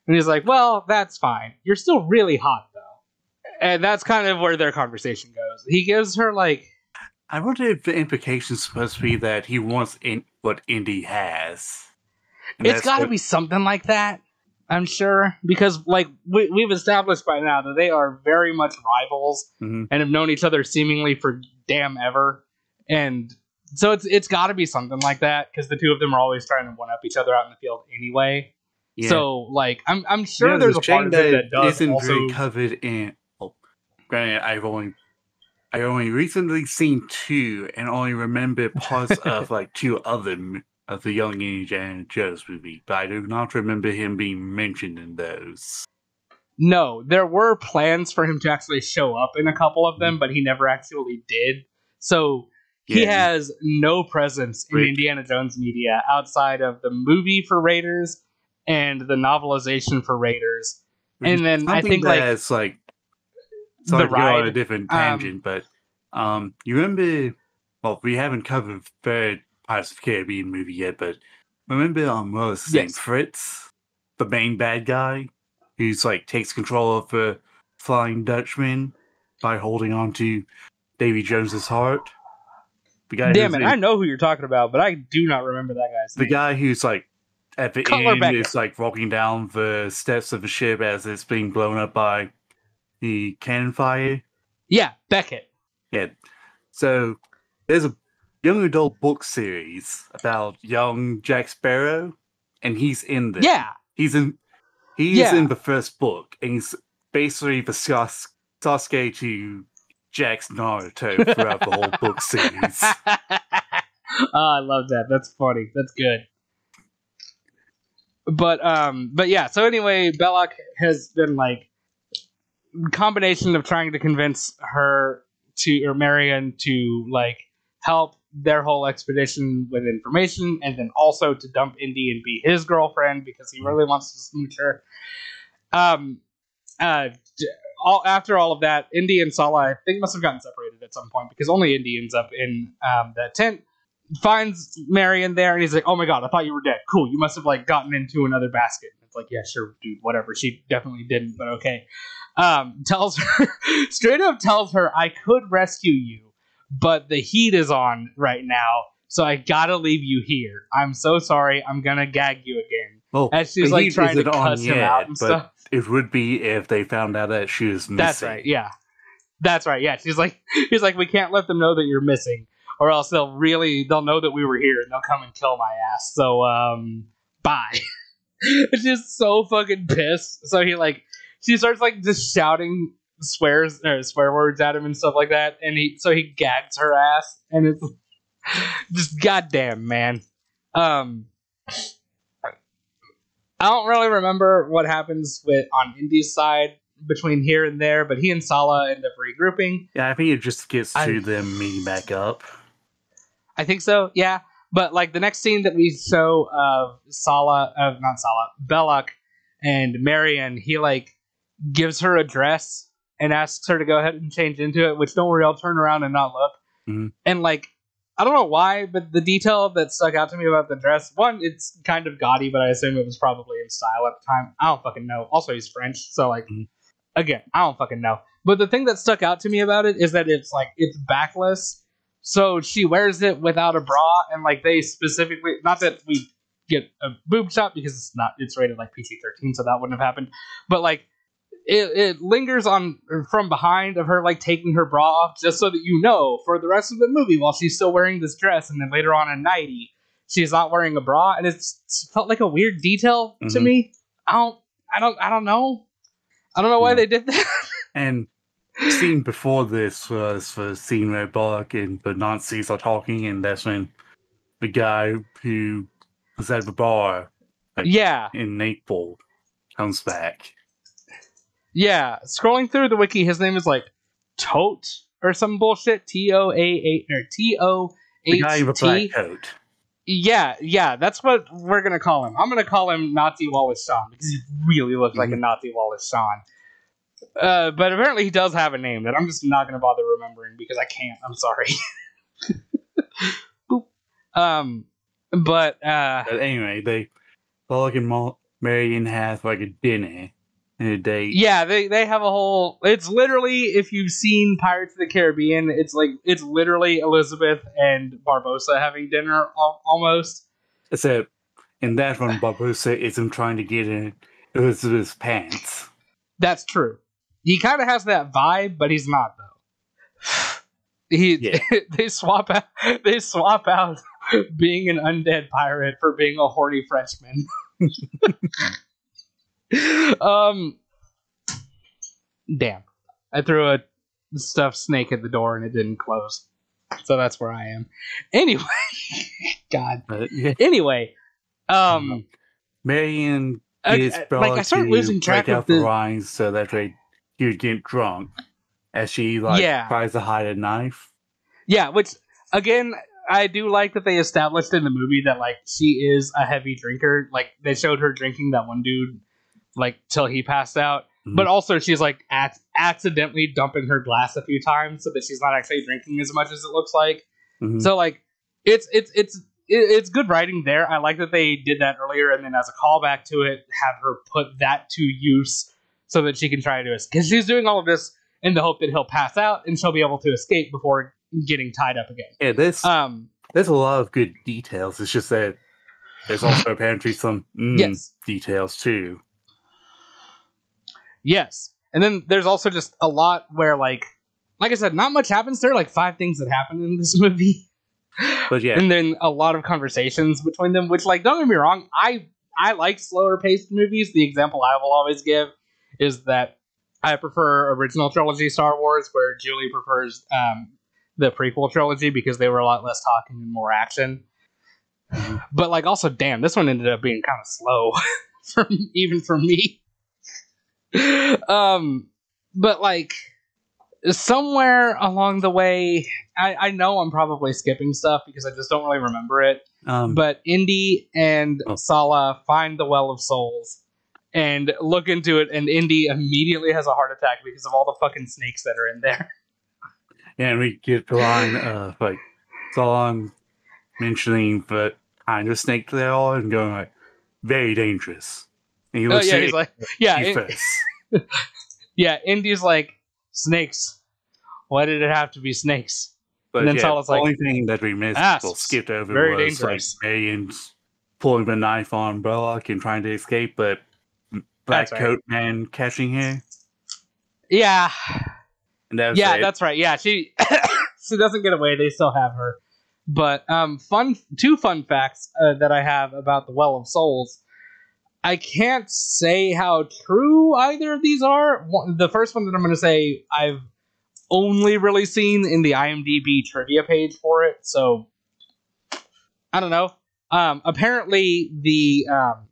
And he's like well that's fine. You're still really hot though. And that's kind of where their conversation goes. He gives her like I wonder if the implication's supposed to be that he wants in what Indy has. And it's got to what- be something like that. I'm sure because like we, we've established by now that they are very much rivals Mhm. and have known each other seemingly for damn ever, and so it's it's got to be something like that because the two of them are always trying to one up each other out in the field anyway. Yeah. So like I'm I'm sure Yeah, there's a part it that does isn't also very covered in. Well, granted, I've only I only recently seen two and only remember parts of like two other of the Young Indiana Jones movie, but I do not remember him being mentioned in those. No, there were plans for him to actually show up in a couple of them, but he never actually did. So he Yeah. has no presence in Right. Indiana Jones media outside of the movie for Raiders and the novelization for Raiders. And then I Something think, like, that's like sorry the go on a ride, different um, tangent, but um, you remember? Well, we haven't covered third Pirates of the Caribbean movie yet, but remember um, what was his name? Yes. Fritz, the main bad guy, who's like takes control of the Flying Dutchman by holding on to Davy Jones's heart. The guy, Damn it, in- I know who you're talking about, but I do not remember that guy's the name. guy who's like at the Cutler end is like walking down the steps of the ship as it's being blown up by the cannon fire. yeah, Beckett. Yeah. So there's a young adult book series about young Jack Sparrow, and he's in this. Yeah, He's in he's Yeah. in the first book, and he's basically the Sas- Sasuke to Jack's Naruto throughout the whole book series. oh, I love that. That's funny. That's good. But um, but yeah. So anyway, Belloq has been like combination of trying to convince her to or Marion to like help their whole expedition with information, and then also to dump Indy and be his girlfriend because he really wants to smooch her. Um, uh, all after all of that, Indy and Sallah I think must have gotten separated at some point because only Indy ends up in um, that tent. Finds Marion there and he's like, "Oh my god, I thought you were dead. Cool, you must have like gotten into another basket." It's like, "Yeah, sure, dude, whatever." She definitely didn't, but okay. Um, tells her straight up tells her, "I could rescue you, but the heat is on right now, so I gotta leave you here. I'm so sorry. I'm gonna gag you again." Well, As she's like trying to cuss him out and but stuff. It would be if they found out that she was missing. That's right. Yeah, that's right. Yeah, she's like, he's like, we can't let them know that you're missing, or else they'll really they'll know that we were here and they'll come and kill my ass. So, um, bye. it's just so fucking pissed. So he like, she starts like just shouting swears or swear words at him and stuff like that, and he so he gags her ass, and it's just goddamn man. Um. I don't really remember what happens with on Indy's side between here and there, but he and Sallah end up regrouping. Yeah, I think it just gets to I- them meeting back up. I think so, yeah. But like the next scene that we show of Sallah, of not Sallah, Belloq and Marion, he like gives her a dress and asks her to go ahead and change into it. Which don't worry, I'll turn around and not look. Mhm. And like I don't know why, but the detail that stuck out to me about the dress, one, it's kind of gaudy, but I assume it was probably in style at the time. I don't fucking know. Also, he's French, so like Mhm. again, I don't fucking know. But the thing that stuck out to me about it is that it's like it's backless, so she wears it without a bra, and like they specifically, not that we get a boob shot because it's not, it's rated like PG thirteen, so that wouldn't have happened. But like it, it lingers on from behind of her like taking her bra off, just so that you know for the rest of the movie while she's still wearing this dress, and then later on in nighty she's not wearing a bra, and it's, felt like a weird detail to Mhm. me. I don't, I don't, I don't know. I don't know why Yeah. they did that. And scene before this was the scene where Belloq and the Nazis are talking, and that's when the guy who was at the bar yeah, in Naples comes back. Yeah, scrolling through the wiki, his name is like Toht or some bullshit. T O A eight or T O The guy in the black T. coat. Yeah, yeah, that's what we're gonna call him. I'm gonna call him Nazi Wallace Shawn because he really looks like a Nazi Wallace Shawn. Uh, but apparently he does have a name that I'm just not gonna bother remembering because I can't. I'm sorry. Boop. Um, but uh, But anyway, they and Mo- Marion have like a dinner a date. yeah, they they have a whole. It's literally if you've seen Pirates of the Caribbean, it's like it's literally Elizabeth and Barbossa having dinner al- almost. Except in that one, Barbossa isn't trying to get in Elizabeth's pants. That's true. He kind of has that vibe, but he's not though. He Yeah. they swap out they swap out being an undead pirate for being a horny Frenchman. um, damn! I threw a stuffed snake at the door and it didn't close, so that's where I am. Anyway, God. Yeah, Anyway, um, Marion I- gets I- Belloq like I start to losing track of the the lines so that way you get drunk as she like Yeah. tries to hide a knife. Yeah, which again, I do like that they established in the movie that like she is a heavy drinker. Like they showed her drinking that one dude like till he passed out. Mhm. But also she's like ac- accidentally dumping her glass a few times so that she's not actually drinking as much as it looks like. Mhm. So like it's it's it's it's good writing there. I like that they did that earlier, and then as a callback to it, have her put that to use so that she can try to escape. Because she's doing all of this in the hope that he'll pass out and she'll be able to escape before getting tied up again. yeah, there's Um, there's a lot of good details. It's just that there's also apparently some mm, yes, details too. Yes, and then there's also just a lot where like, like I said, not much happens. There are like five things that happen in this movie. But yeah, and then a lot of conversations between them which like don't get me wrong i i like slower paced movies the example i will always give is that i prefer original trilogy star wars where julie prefers um, the prequel trilogy because they were a lot less talking and more action Mhm. but like also damn this one ended up being kind of slow from even for me um but like somewhere along the way I, I know i'm probably skipping stuff because i just don't really remember it um, but indy and Oh. sallah find the well of souls and look into it and indy immediately has a heart attack because of all the fucking snakes that are in there yeah, and we get the line of like song mentioning the kind of snake they are and going like very dangerous. And he oh yeah he's like yeah yeah indy's like snakes why did it have to be snakes But then yeah, Sallah's the like, only thing that we missed "Asps, or skipped over very was dangerous." like Marion's pulling the knife on Belloq and trying to escape, but Black right. Coat Man catching her. yeah And that yeah it. that's right yeah she she doesn't get away they still have her but um fun two fun facts uh, that i have about the well of souls i can't say how true either of these are the first one that i'm going to say i've only really seen in the imdb trivia page for it so i don't know um apparently the um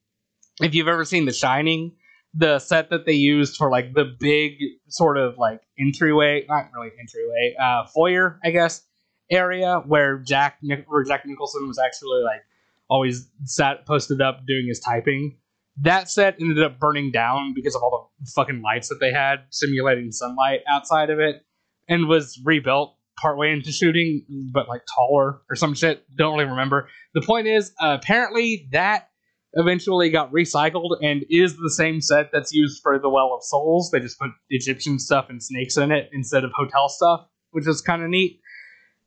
if you've ever seen the shining the set that they used for like the big sort of like entryway, not really entryway, uh, foyer, I guess, area where Jack Nic- where Jack Nicholson was actually like always sat posted up doing his typing. That set ended up burning down because of all the fucking lights that they had simulating sunlight outside of it, and was rebuilt partway into shooting, but like taller or some shit. Don't really remember. The point is, uh, apparently that eventually got recycled and is the same set that's used for the Well of Souls. They just put Egyptian stuff and snakes in it instead of hotel stuff, which is kind of neat.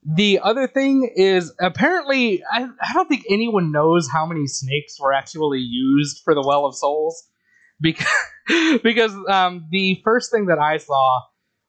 The other thing is apparently I, I don't think anyone knows how many snakes were actually used for the Well of Souls. Because because um, the first thing that I saw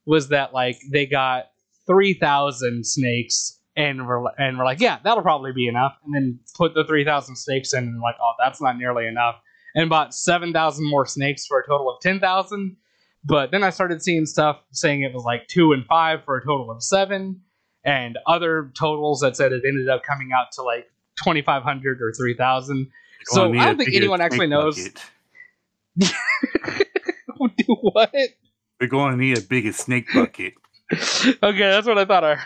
was that like they got three thousand snakes and we're and we're like yeah that'll probably be enough and then put the three thousand snakes in and like oh that's not nearly enough and bought seven thousand more snakes for a total of ten thousand. But then I started seeing stuff saying it was like two and five for a total of seven and other totals that said it ended up coming out to like 2500 or 3000 so oh, need I don't think anyone actually knows do what We're going to need a bigger snake bucket. okay that's what I thought I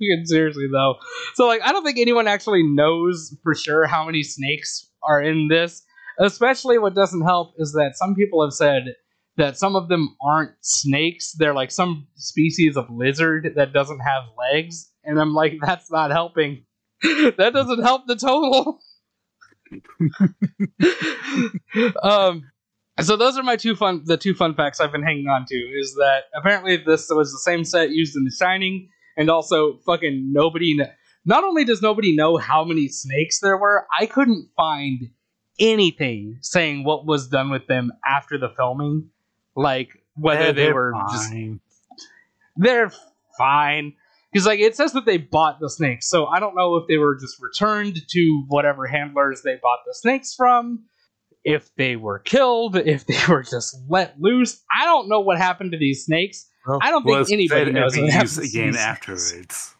seriously though. So like I don't think anyone actually knows for sure how many snakes are in this. Especially what doesn't help is that some people have said that some of them aren't snakes. They're like some species of lizard that doesn't have legs. And I'm like, that's not helping. that doesn't help the total. um so those are my two fun the two fun facts I've been hanging on to is that apparently this was the same set used in The Shining and also fucking nobody kn- not only does nobody know how many snakes there were, I couldn't find anything saying what was done with them after the filming, like whether Yeah, they they're were just they're fine. Because like it says that they bought the snakes so i don't know if they were just returned to whatever handlers they bought the snakes from if they were killed if they were just let loose. I don't know what happened to these snakes. I don't think anybody said knows every what use happens to again these afterwards.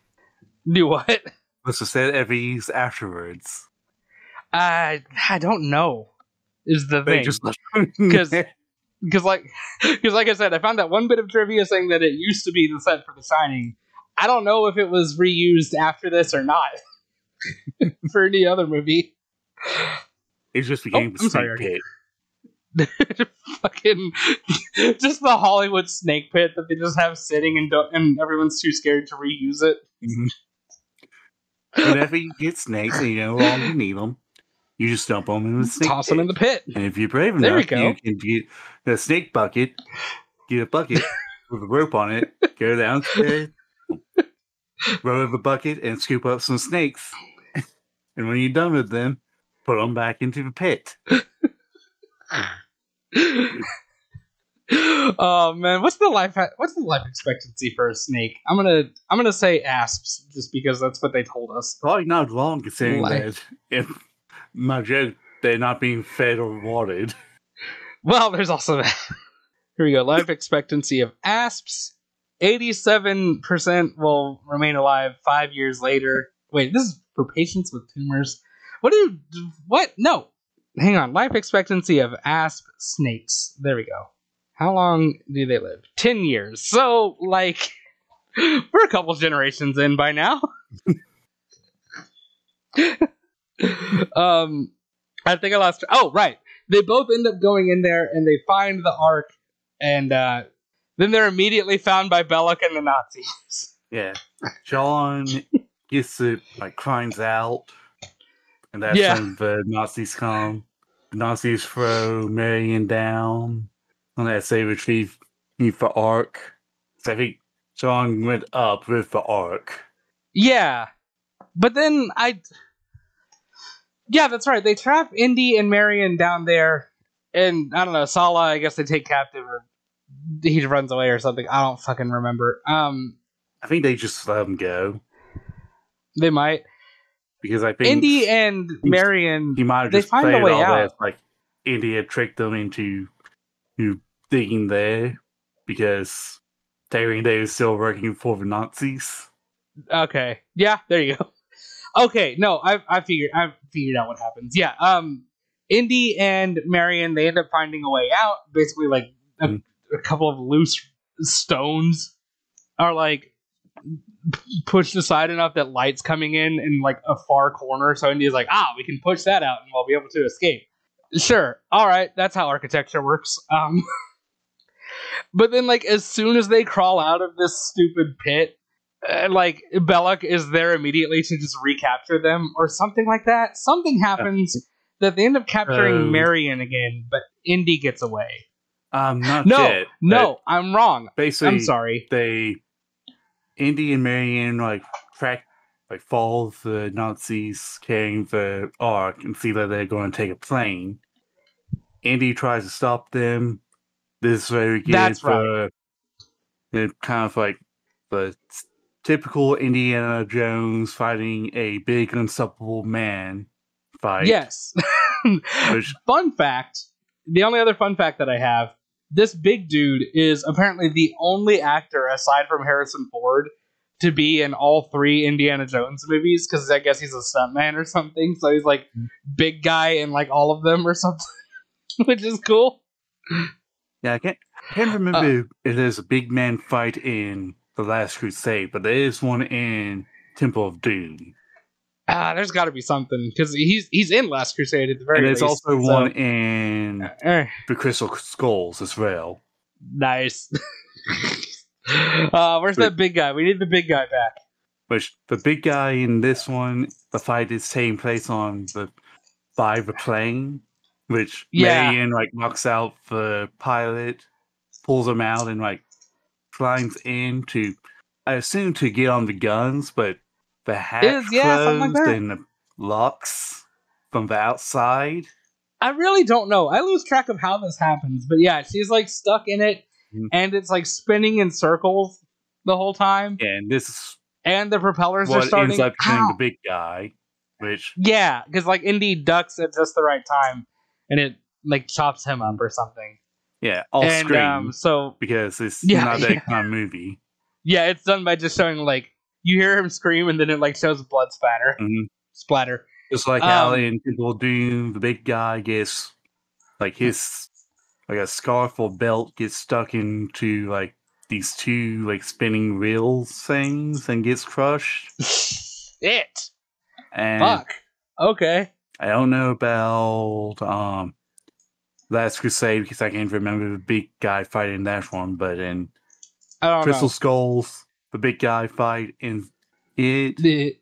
do what? Was said every use afterwards. i i don't know is the They thing. just 'Cause- because like because like i said i found that one bit of trivia saying that it used to be the set for the shining i don't know if it was reused after this or not for any other movie. It just became Oh, sorry, snake pit. fucking just the hollywood snake pit that they just have sitting and don't, and everyone's too scared to reuse it. Mm-hmm. Whenever you get snakes and you no longer need them, you just dump them in the snake toss them in the pit. pit And if you're brave There enough, go. you can get the snake bucket, get a bucket with a rope on it, go downstairs, roll over the bucket, and scoop up some snakes. And when you're done with them, put them back into the pit. oh man, what's the life what's the life expectancy for a snake? I'm gonna I'm gonna say asps just because that's what they told us. Probably not long considering Life. that if my joke, they're not being fed or watered. Well, there's also that. Here we go. Life expectancy of asps. 87% will remain alive five years later. Wait, this is for patients with tumors. What do you. What? No. Hang on. Life expectancy of asp snakes. There we go. How long do they live? 10 years. So, like, we're a couple generations in by now. um, I think I lost. Oh, right they both end up going in there and they find the ark and uh, then they're immediately found by Belloq and the Nazis. Yeah. John gets it, like, cries out. And that's Yeah. when the Nazis come. The Nazis throw Marion down that saber chief beneath the ark. So I think John went up with the ark. yeah. But then I Yeah, that's right. They trap Indy and Marion down there and I don't know, Sallah, I guess they take captive or he runs away or something. I don't fucking remember. Um I think they just let him go. they might. Because I think Indy and Marion he might have they just find a way all out. that. Like, Indy had tricked them into you digging there because Tyrion Day was still working for the Nazis. Okay. Yeah, there you go. Okay, no, I I figured I figured out what happens. Yeah, um Indy and Marion they end up finding a way out. Basically like a, Mm. a couple of loose stones are like pushed aside enough that light's coming in in like a far corner so Indy's like, "Ah, we can push that out and we'll be able to escape." Sure. All right, that's how architecture works. Um But then like as soon as they crawl out of this stupid pit, uh, like Belloq is there immediately to just recapture them or something like that. Something happens that they end up capturing Um, Marion again, but Indy gets away. Um, not No, no, I'm wrong. basically, I'm sorry. They, Indy and Marion, like track, like follow the Nazis carrying the ark and see that they're going to take a plane. Indy tries to stop them. This very is where we get That's the, the kind of like the typical Indiana Jones fighting a big unstoppable man fight. Yes. Which fun fact the only other fun fact that I have this big dude is apparently the only actor aside from Harrison Ford to be in all three Indiana Jones movies because I guess he's a stuntman or something. So he's like hmm. big guy in like all of them or something, which is cool. Yeah, I can't, I can't uh, remember if there's a big man fight in the Last Crusade, but there is one in Temple of Doom, Ah, there's got to be something because he's he's in Last Crusade at the very and there's least. also so- one in Eh, the Crystal Skulls as well. nice. uh, where's that big guy? We need the big guy back. Which the big guy in this one, the fight is taking place on the by the plane, which Yeah. Marion like knocks out the pilot, pulls him out, and like climbs in to, I assume to get on the guns, but the hatch Is- yeah, closed like and the locks from the outside. I really don't know. I lose track of how this happens, but yeah, she's like stuck in it, Mhm. and it's like spinning in circles the whole time, And this is and the propellers are starting. ends up Ow. the big guy, which Yeah, because like Indy ducks at just the right time, and it like chops him up or something. Yeah, all and scream um, so because it's Yeah, not that yeah. kind of movie. yeah, it's done by just showing like you hear him scream, and then it like shows blood spatter, Mhm. splatter. Just like how Um, in Temple of Doom, the big guy gets like his like a scarf or belt gets stuck into like these two like spinning wheels things and gets crushed. it. And Fuck. Okay. I don't know about um Last Crusade because I can't remember the big guy fighting that one, but in Crystal know. Skulls, the big guy fight in it The-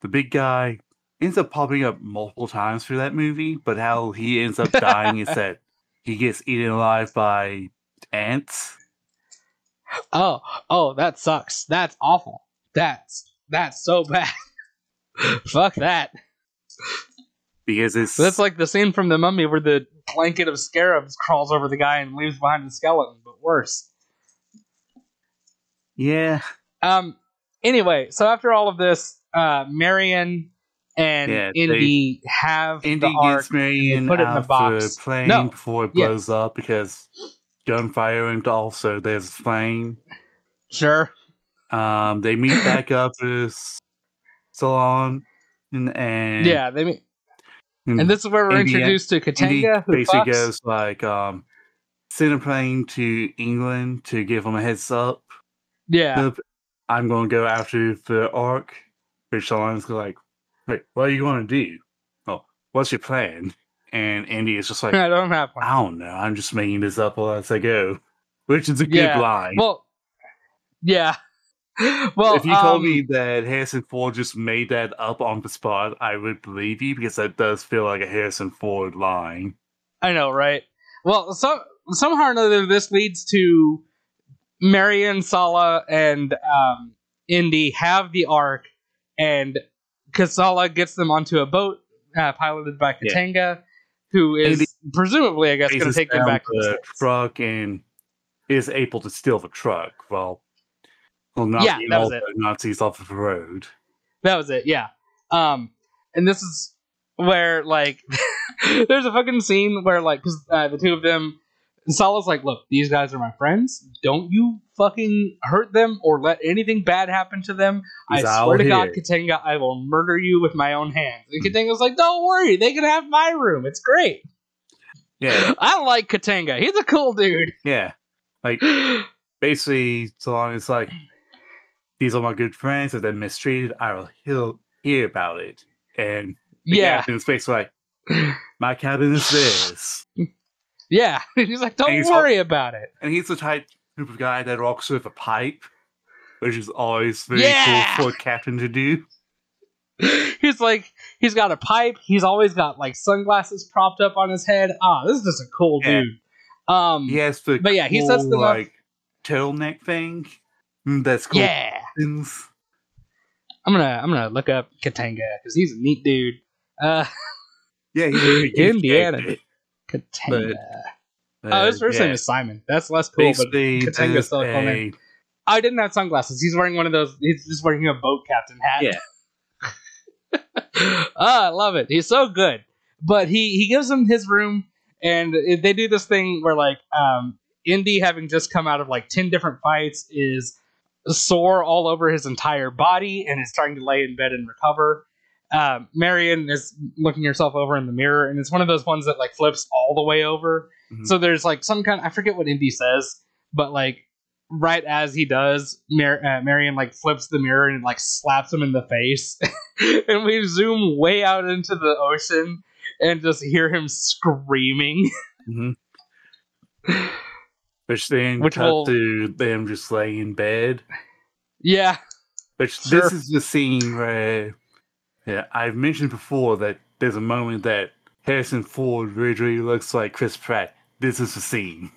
the big guy ends up popping up multiple times through that movie, but how he ends up dying is that he gets eaten alive by ants. Oh, oh, that sucks. That's awful. That's that's so bad. Fuck that. Because it's That's like the scene from the Mummy where the blanket of scarabs crawls over the guy and leaves behind the skeleton, but worse. yeah, Um. Anyway, so after all of this, uh, Marion and Yeah, they- Indy have Indy the ark. gets Marion put it in out box. the plane No, before it yeah. blows up because gunfire and also there's flame. Sure. Um, they meet back up with Sallah and, and Yeah. They mean, and and this is where we're Indy- introduced to Katanga, who basically fucks. goes like um send a plane to England to give them a heads up. yeah. I'm gonna go after the Ark. Which Sallah's like, wait, what are you gonna do? Oh, what's your plan? And Indy is just like, I don't have one. I don't know. I'm just making this up as I go, which is a good line. Well, yeah. Well, if you told um, me that Harrison Ford just made that up on the spot, I would believe you because that does feel like a Harrison Ford line. I know, right? Well, so somehow or another, this leads to Marion, Sallah, and um, Indy have the Ark, and Kasala gets them onto a boat uh, piloted by Yeah. Katanga, who is Indy presumably, I guess, going to take them back to the the truck and is able to steal the truck. Well, well, not Yeah, that was it. the Nazis off the road. That was it, yeah. Um, and this is where like there's a fucking scene where like because uh, the two of them, Sallah's like, look, these guys are my friends. Don't you fucking hurt them or let anything bad happen to them. I swear to God, here. Katanga, I will murder you with my own hands. And Katanga's like, don't worry, they can have my room. It's great. Yeah, I like Katenga. He's a cool dude. yeah. Like basically, so long as like these are my good friends, and they're mistreated, I will hear, hear about it. And the yeah, captain's face like, my cabin is this. yeah. He's like, don't he's worry about it. And he's the type of guy that walks with a pipe, which is always very Yeah! cool for a captain to do. he's like he's got a pipe he's always got like sunglasses propped up on his head ah this is just a cool Yeah. dude um He has the But yeah, he sets up- like turtleneck thing. Mm, That's cool. yeah Things. i'm gonna i'm gonna look up katanga because he's a neat dude uh Yeah, he's very Indiana. katanga But, oh his first yeah. name is simon that's less cool but Katanga's still a cool name. i didn't have sunglasses he's wearing one of those he's just wearing a boat captain hat Yeah. ah, I love it. He's so good. But he he gives him his room, and they do this thing where like um, Indy, having just come out of like ten different fights, is sore all over his entire body and is trying to lay in bed and recover. Um, Marion is looking herself over in the mirror, and it's one of those ones that like flips all the way over. Mhm. So there's like some kind I forget what Indy says, but like right as he does, Mar- uh, Marion like flips the mirror and like slaps him in the face, and we zoom way out into the ocean and just hear him screaming. hmm Which then Which cut will- to them just laying in bed. yeah, Which Sure. this is the scene where, yeah, I've mentioned before that there's a moment that Harrison Ford really looks like Chris Pratt. This is the scene.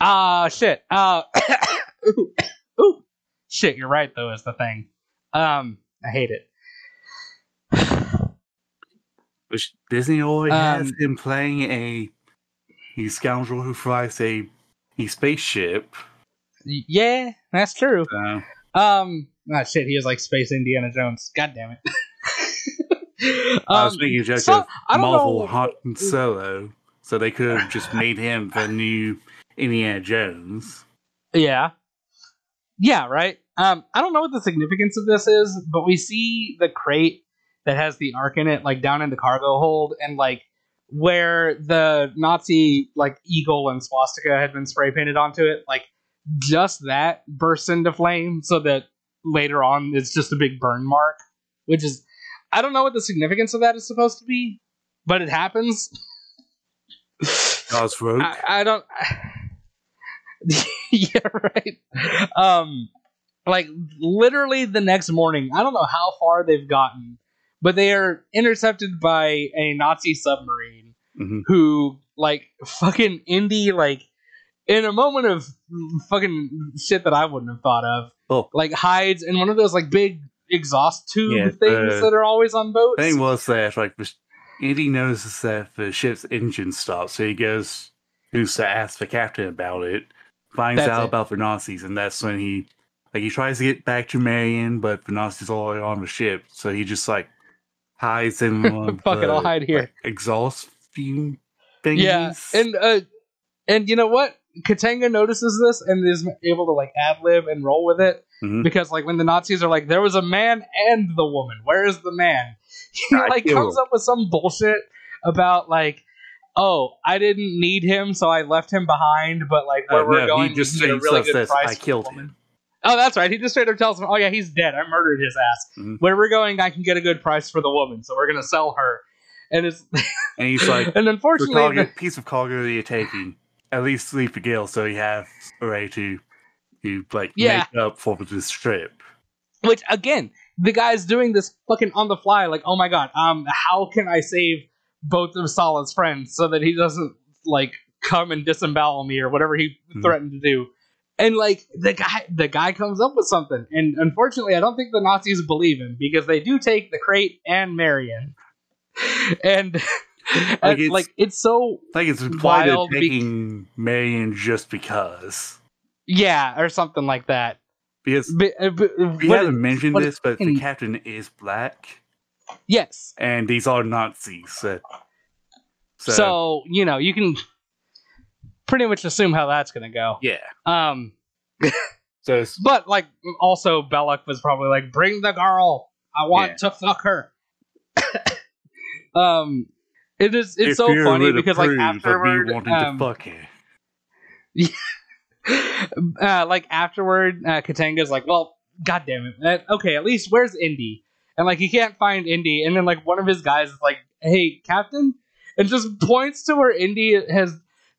Ah, shit. Uh, ooh, ooh, shit. You're right, though. Is the thing. Um, I hate it. Which Disney always has Um, him playing a he scoundrel who flies a a spaceship. Yeah, that's true. Uh, Um, ah, shit. He is like Space Indiana Jones. God damn it. I was Um, making a joke so- of Marvel know- and Solo, so they could have just made him the new Indiana Jones. Yeah. Yeah, right. Um, I don't know what the significance of this is, but we see the crate that has the ark in it, like down in the cargo hold, and like where the Nazi like eagle and swastika had been spray painted onto it, like just that bursts into flame, so that later on it's just a big burn mark, which is I don't know what the significance of that is supposed to be, but it happens. God's rogue. I, I don't. yeah, right. Um, like literally the next morning, I don't know how far they've gotten, but they are intercepted by a Nazi submarine Mhm. who, like, fucking Indy, like, in a moment of fucking shit that I wouldn't have thought of, Oh. like hides in one of those like big exhaust tube Yeah, things uh, that are always on boats. thing was that like sh- notices that the ship's engine stops, so he goes who's to ask the captain about it, finds That's out it. about the Nazis, and that's when he like he tries to get back to Marion, but the Nazis are already on the ship, so he just like hides in Fuck it, I'll hide here. like, exhaust fume thingies. Yeah, and uh, and you know what? Katanga notices this and is able to like ad lib and roll with it Mhm. because like when the Nazis are like, there was a man and the woman. Where is the man? He like comes up with some bullshit about like, oh, I didn't need him, so I left him behind. But like where Uh, we're no, going, he just really good price "I killed woman." him." Oh, that's right. He just straight up tells him, "Oh yeah, he's dead. I murdered his ass. Mhm. Where we're going, I can get a good price for the woman, so we're gonna sell her." And it's And he's like, and unfortunately, the- piece of cargo that you're taking, at least sleep a gill, so you have a way to, to like Yeah. make up for this trip. Which again, the guy's doing this fucking on the fly, like, oh my god, um, how can I save both of Sallah's friends so that he doesn't like come and disembowel me or whatever he Mhm. threatened to do? And like the guy, the guy comes up with something, and unfortunately, I don't think the Nazis believe him because they do take the crate and Marion, and and, it's- like it's so like it's implied they're be- taking Marion just because. yeah or something like that. Because But, uh, but, we haven't mentioned what- this, but the in- captain is black, yes, and these are Nazis. So, so, so you know you can pretty much assume how that's gonna go. yeah. Um, So but like also Belloq was probably like, "Bring the girl, I want Yeah. to fuck her." um, it is it's if so funny because like approve of me afterward, wanting um, to fuck her. uh, like afterward, uh, Katanga's like, "Well, god damn it, that, okay, at least where's Indy?" And like he can't find Indy, and then like one of his guys is like, "Hey, Captain," and just points to where Indy has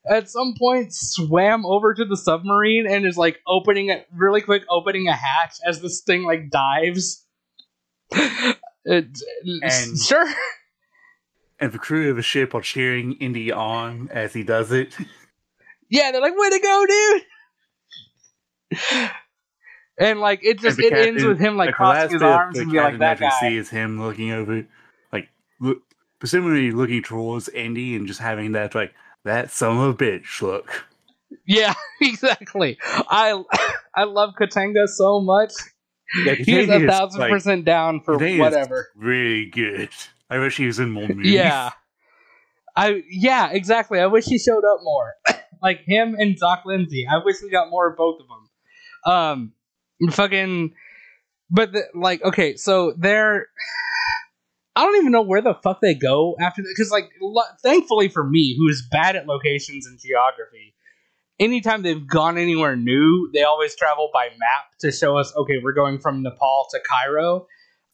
at some point swam over to the submarine and is like opening it really quick, opening a hatch as this thing like dives. It- And- sure, And the crew of the ship are cheering Indy on as he does it. yeah, they're like, "Way to go, dude!" And like it just it ends with him like crossing his arms and be like that guy. see is him looking over, like, look, presumably looking towards Indy and just having that, like, that son of a bitch look. Yeah, exactly. I I love Katanga so much. Yeah, He's a thousand like, percent down for Katanga whatever. Really good. I wish he was in more movies. Yeah. I yeah, exactly. I wish he showed up more. like him and Doc Lindsey. I wish we got more of both of them. Um fucking but the, like okay, so they're I don't even know where the fuck they go after that cuz like lo- thankfully for me who is bad at locations and geography anytime they've gone anywhere new, they always travel by map to show us, okay, we're going from Nepal to Cairo.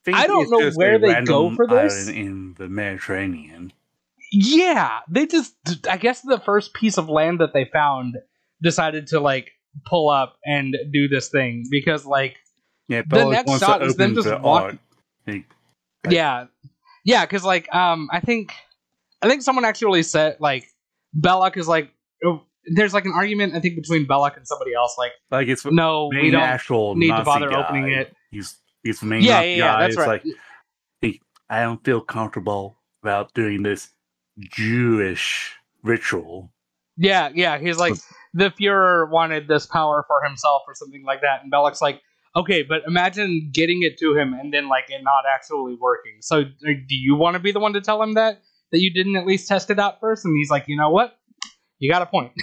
think I don't know where they go for this. in the Mediterranean. Yeah, they just, I guess the first piece of land that they found decided to like pull up and do this thing because like Yeah, The next shot is them just the walk- Like, Like- yeah yeah because like um i think i think someone actually said like belloq is like oh, there's like an argument i think between belloq and somebody else like like it's no we don't actual need to bother guy. opening it He's he's the main yeah yeah, yeah that's it's right like he, I don't feel comfortable about doing this Jewish ritual. yeah yeah he's like the Fuhrer wanted this power for himself or something like that and belloq's like okay but imagine getting it to him and then like it not actually working. So do you want to be the one to tell him that that you didn't at least test it out first? And he's like you know what? You got a point.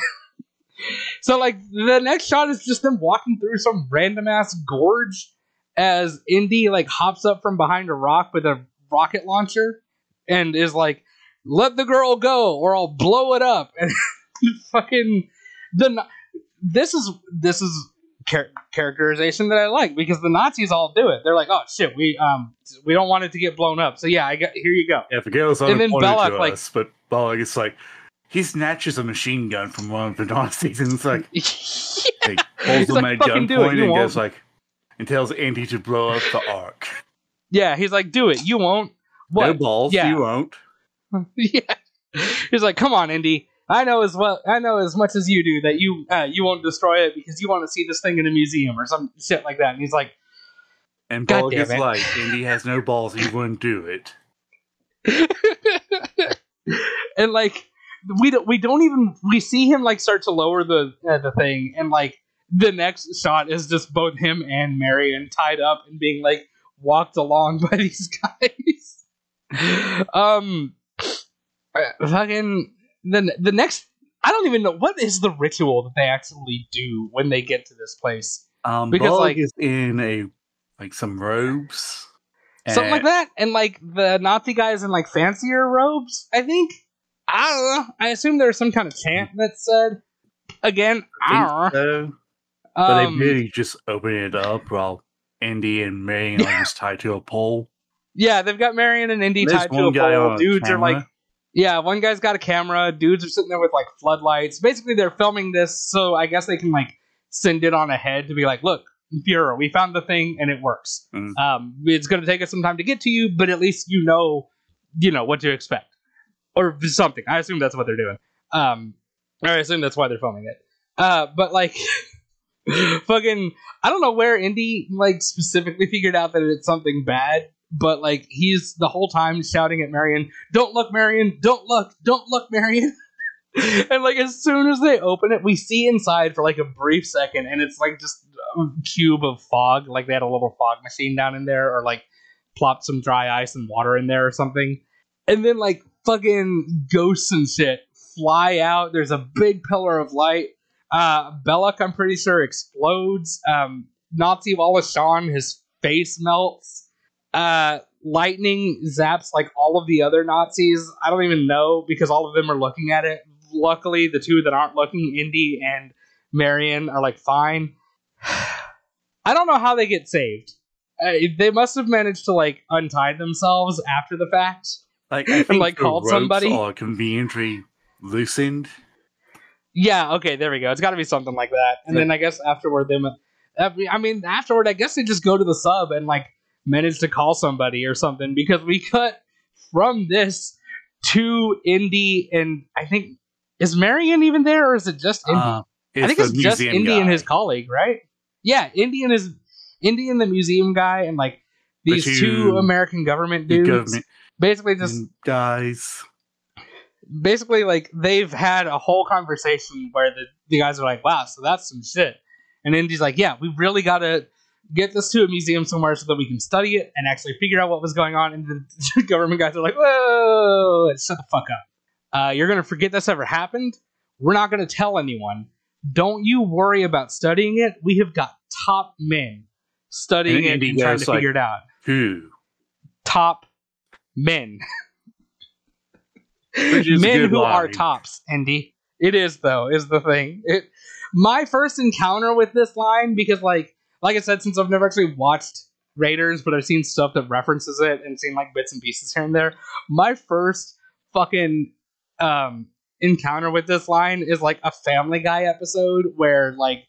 So like the next shot is just them walking through some random ass gorge as indy like hops up from behind a rock with a rocket launcher and is like let the girl go or i'll blow it up. And fucking the this is this is char- characterization that i like because the nazis all do it they're like oh shit we um we don't want it to get blown up so yeah i got here you go Yeah, the girl's And then Belloq, like- us, but Belloq is like he snatches a machine gun from one of the Nazis and it's like like, holds them like, at gunpoint and won't." goes like and tells Indy to blow up the ark. yeah he's like do it you won't what No balls, Yeah. you won't. yeah. He's like, "Come on, Indy. I know as well. I know as much as you do that you uh, you won't destroy it because you want to see this thing in a museum or some shit like that." And he's like, And Belloq damn is it. like, has no balls, he wouldn't do it. and like we don't we don't even we see him like start to lower the uh, the thing, and like the next shot is just both him and Marion tied up and being like walked along by these guys. um, uh, fucking the the next. I don't even know what is the ritual that they actually do when they get to this place. Um, Because, like- is in a like some robes, something like that. And like the Nazi guys in like fancier robes, I think. I don't know. I assume there's some kind of chant that said. Again, I think don't know. so, but Um, they really just open it up while Indy and Marion are just tied to a pole. yeah, they've got Marion and Indy There's tied to a pole. Dudes are like, camera. Yeah, one guy's got a camera. Dudes are sitting there with like floodlights. Basically, they're filming this, so I guess they can like send it on ahead to be like, look, Fuhrer, we found the thing and it works. Mm. Um, it's going to take us some time to get to you, but at least you know, you know what to expect or something. I assume that's what they're doing. Um, I assume that's why they're filming it. Uh, but like, fucking, I don't know where Indy like specifically figured out that it's something bad, but like he's the whole time shouting at Marion, "Don't look, Marion! Don't look! Don't look, Marion!" and like as soon as they open it, we see inside for like a brief second, and it's like just a cube of fog. Like they had a little fog machine down in there, or like plopped some dry ice and water in there or something. And then like fucking ghosts and shit fly out. There's a big pillar of light. Uh, Belloq, I'm pretty sure, explodes. Um, Nazi Wallace Shawn, his face melts. Uh, lightning zaps like all of the other Nazis. I don't even know because all of them are looking at it. Luckily, the two that aren't looking, Indy and Marion, are like fine. I don't know how they get saved. Uh, they must have managed to like untie themselves after the fact. Like I think like, the called ropes somebody? are conveniently loosened. Yeah, okay, there we go. It's got to be something like that. And then I guess afterward, them. I mean, afterward, I guess they just go to the sub and like manage to call somebody or something because we cut from this to Indy and I think is Marion even there or is it just Indy? Uh, I think it's just Indy and his colleague, right? Yeah, Indy and his Indy and the museum guy and like The these two, two- American government dudes. government Basically, just guys. basically like they've had a whole conversation where the, the guys are like, wow, so that's some shit. And Indy's like, yeah, we really got to get this to a museum somewhere so that we can study it and actually figure out what was going on. And the government guys are like, whoa, shut the fuck up. Uh, you're going to forget this ever happened. We're not going to tell anyone. Don't you worry about studying it. We have got top men studying And it and trying to like- figure it out. Who? Top men. Which is a men who are tops, Andy. It is though, is the thing. It my first encounter with this line because like like I said, since I've never actually watched Raiders, but I've seen stuff that references it and seen like bits and pieces here and there. My first fucking um encounter with this line is like a Family Guy episode where like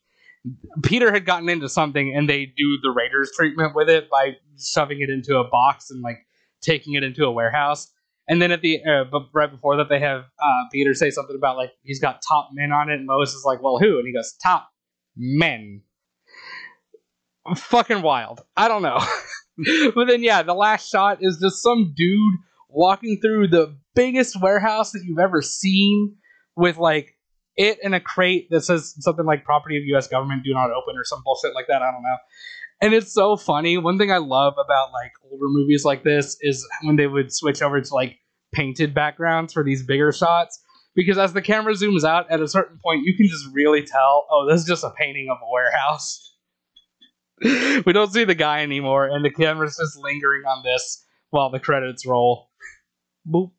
Peter had gotten into something and they do the Raiders treatment with it by shoving it into a box and like taking it into a warehouse. And then at the uh, right before that, they have uh, Peter say something about like he's got top men on it, and Lois is like, "Well, who?" And he goes, "Top men." Fucking wild. I don't know, but then yeah, the last shot is just some dude walking through the biggest warehouse that you've ever seen with like it in a crate that says something like property of US government do not open or some bullshit like that. I don't know. And it's so funny. One thing I love about like older movies like this is when they would switch over to like painted backgrounds for these bigger shots. Because as the camera zooms out at a certain point, you can just really tell, oh, this is just a painting of a warehouse. we don't see the guy anymore, and the camera's just lingering on this while the credits roll. Boop.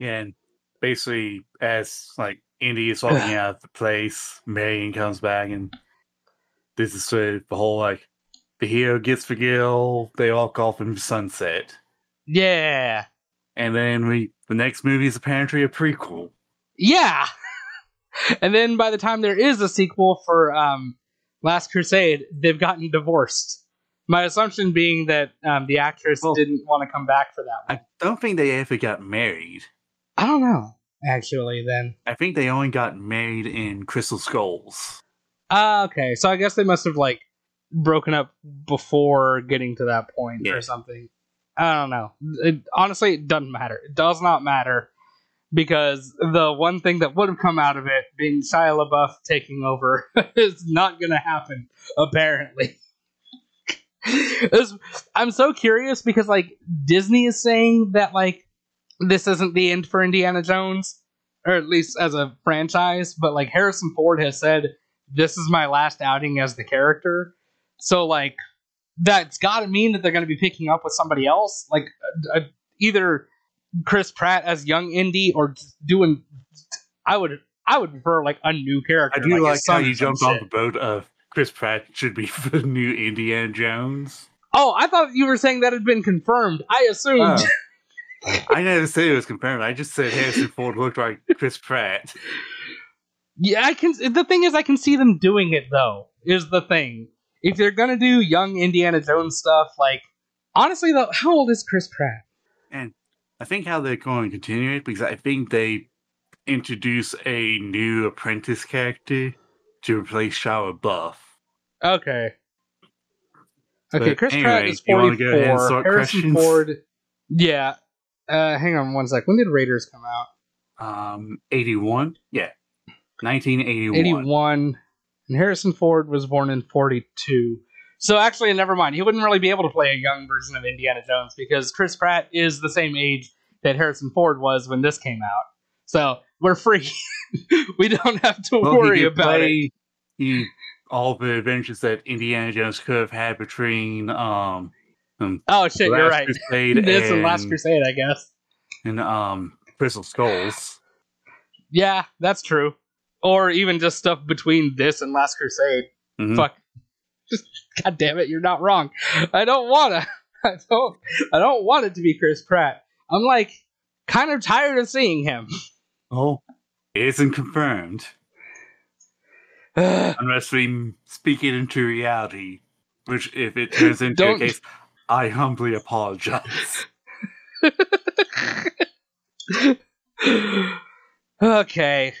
And basically, as like Indy is walking out of the place, Marion comes back, and this is sort of the whole like the hero gets the girl, they all call from sunset, Yeah. and then we the next movie is apparently a prequel. Yeah. and then by the time there is a sequel for um, Last Crusade, they've gotten divorced. My assumption being that um, the actress Well- didn't want to come back for that one. I don't think they ever got married. I don't know, actually, then. I think they only got married in Crystal Skulls. Ah, okay. So I guess they must have, like, broken up before getting to that point Yeah. or something. I don't know. It, honestly, it doesn't matter. It does not matter because the one thing that would have come out of it being Shia LaBeouf taking over is not going to happen, apparently. I'm so curious because, like, Disney is saying that, like, this isn't the end for Indiana Jones, or at least as a franchise, but, like, Harrison Ford has said, this is my last outing as the character. So, like, that's got to mean that they're going to be picking up with somebody else, like uh, uh, either Chris Pratt as young Indy or doing. I would I would prefer like a new character. I do his like, how you jumped on the boat of Chris Pratt should be the new Indiana Jones. Oh, I thought you were saying that had been confirmed. I assumed. Oh. I never said it was confirmed. I just said Harrison Ford looked like Chris Pratt. Yeah, I can. The thing is, I can see them doing it though. Is the thing if they're gonna do young Indiana Jones stuff, like honestly though, how old is Chris Pratt? And I think how they're going to continue it because I think they introduce a new apprentice character to replace Shia Buff. Okay. Okay, But Chris Pratt anyway, is you wanna go ahead and 44. start Harrison questions? Ford. Yeah. Uh, hang on one sec. When did Raiders come out? Um, 81? Yeah. 1981. 81. And Harrison Ford was born in 42. So actually, never mind. He wouldn't really be able to play a young version of Indiana Jones because Chris Pratt is the same age that Harrison Ford was when this came out. So we're free. we don't have to Well, worry about it. He, all the adventures that Indiana Jones could have had between um, um Oh shit, you're right. Crusade This and and, Last Crusade, I guess. and um Crystal Skulls. Yeah, that's true. Or even just stuff between this and Last Crusade. Mhm. Fuck. God damn it, you're not wrong. I don't wanna. I don't I don't want it to be Chris Pratt. I'm like kind of tired of seeing him. Oh, it isn't confirmed. Unless we speak it into reality, which if it turns into Don't- a case, I humbly apologize. okay.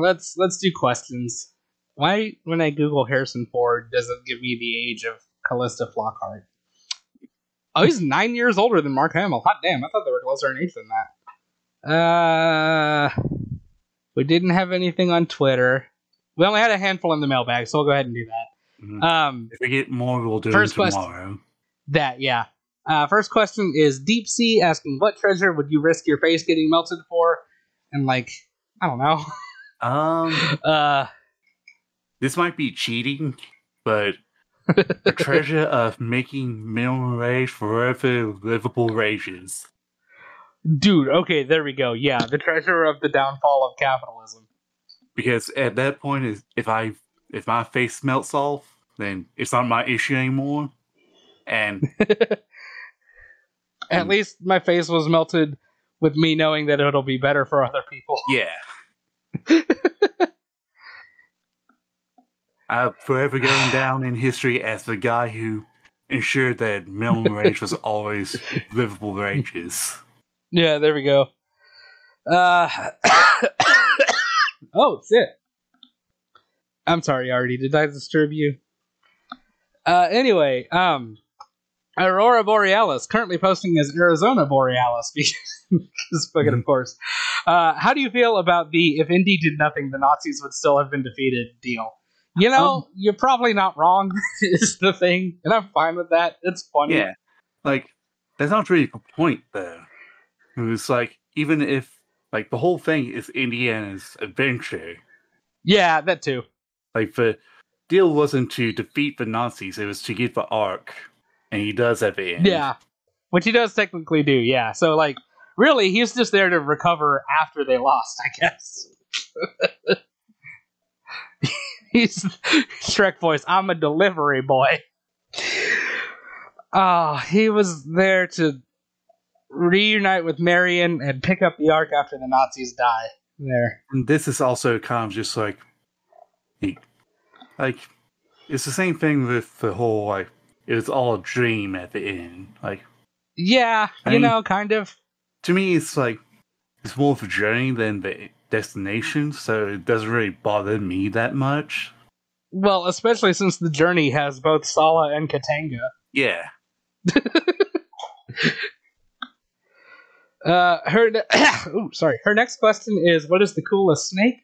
Let's let's do questions. Why when I Google Harrison Ford does it give me the age of Calista Flockhart? Oh, he's nine years older than Mark Hamill. Hot damn, I thought they were closer in age than that. Uh we didn't have anything on Twitter. We only had a handful in the mailbag, so we'll go ahead and do that. Mhm. Um if we get more, we'll do First tomorrow. that, yeah. Uh, first question is Deep Sea asking, "What treasure would you risk your face getting melted for?" And like, I don't know. Um, Uh, this might be cheating, but the treasure of making minimum wage forever livable wages. dude. Okay, there we go. Yeah, the treasure of the downfall of capitalism. because at that point, is if I if my face melts off, then it's not my issue anymore. And At Mm. least my face was melted with me knowing that it'll be better for other people. yeah, I'm forever going down in history as the guy who ensured that minimum range was always livable ranges. Yeah, there we go. Uh Oh shit. I'm sorry, Artie. Did I disturb you? Uh anyway, um Aurora Borealis currently posting as Arizona Borealis because fucking of course. Uh how do you feel about the if Indy did nothing the Nazis would still have been defeated deal? You know, Um, you're probably not wrong is the thing, and I'm fine with that. It's funny. Yeah, like that's not really the point though. It was like even if like the whole thing is Indiana's adventure, Yeah, that too. like the deal wasn't to defeat the Nazis; it was to get the Ark, and he does at the end. Yeah. Which he does technically do, yeah. So like really he's just there to recover after they lost, I guess. he's Shrek voice, I'm a delivery boy. Oh, he was there to reunite with Marion and pick up the ark after the Nazis die. There. And this is also kind of just like, like, it's the same thing with the whole like it was all a dream at the end. Like Yeah, I you mean- know, kind of. to me, it's like it's more of a journey than the destination, so it doesn't really bother me that much. Well, especially since the journey has both Sallah and Katanga. Yeah, Uh, her. Ne- Ooh, sorry. Her next question is, "What is the coolest snake?"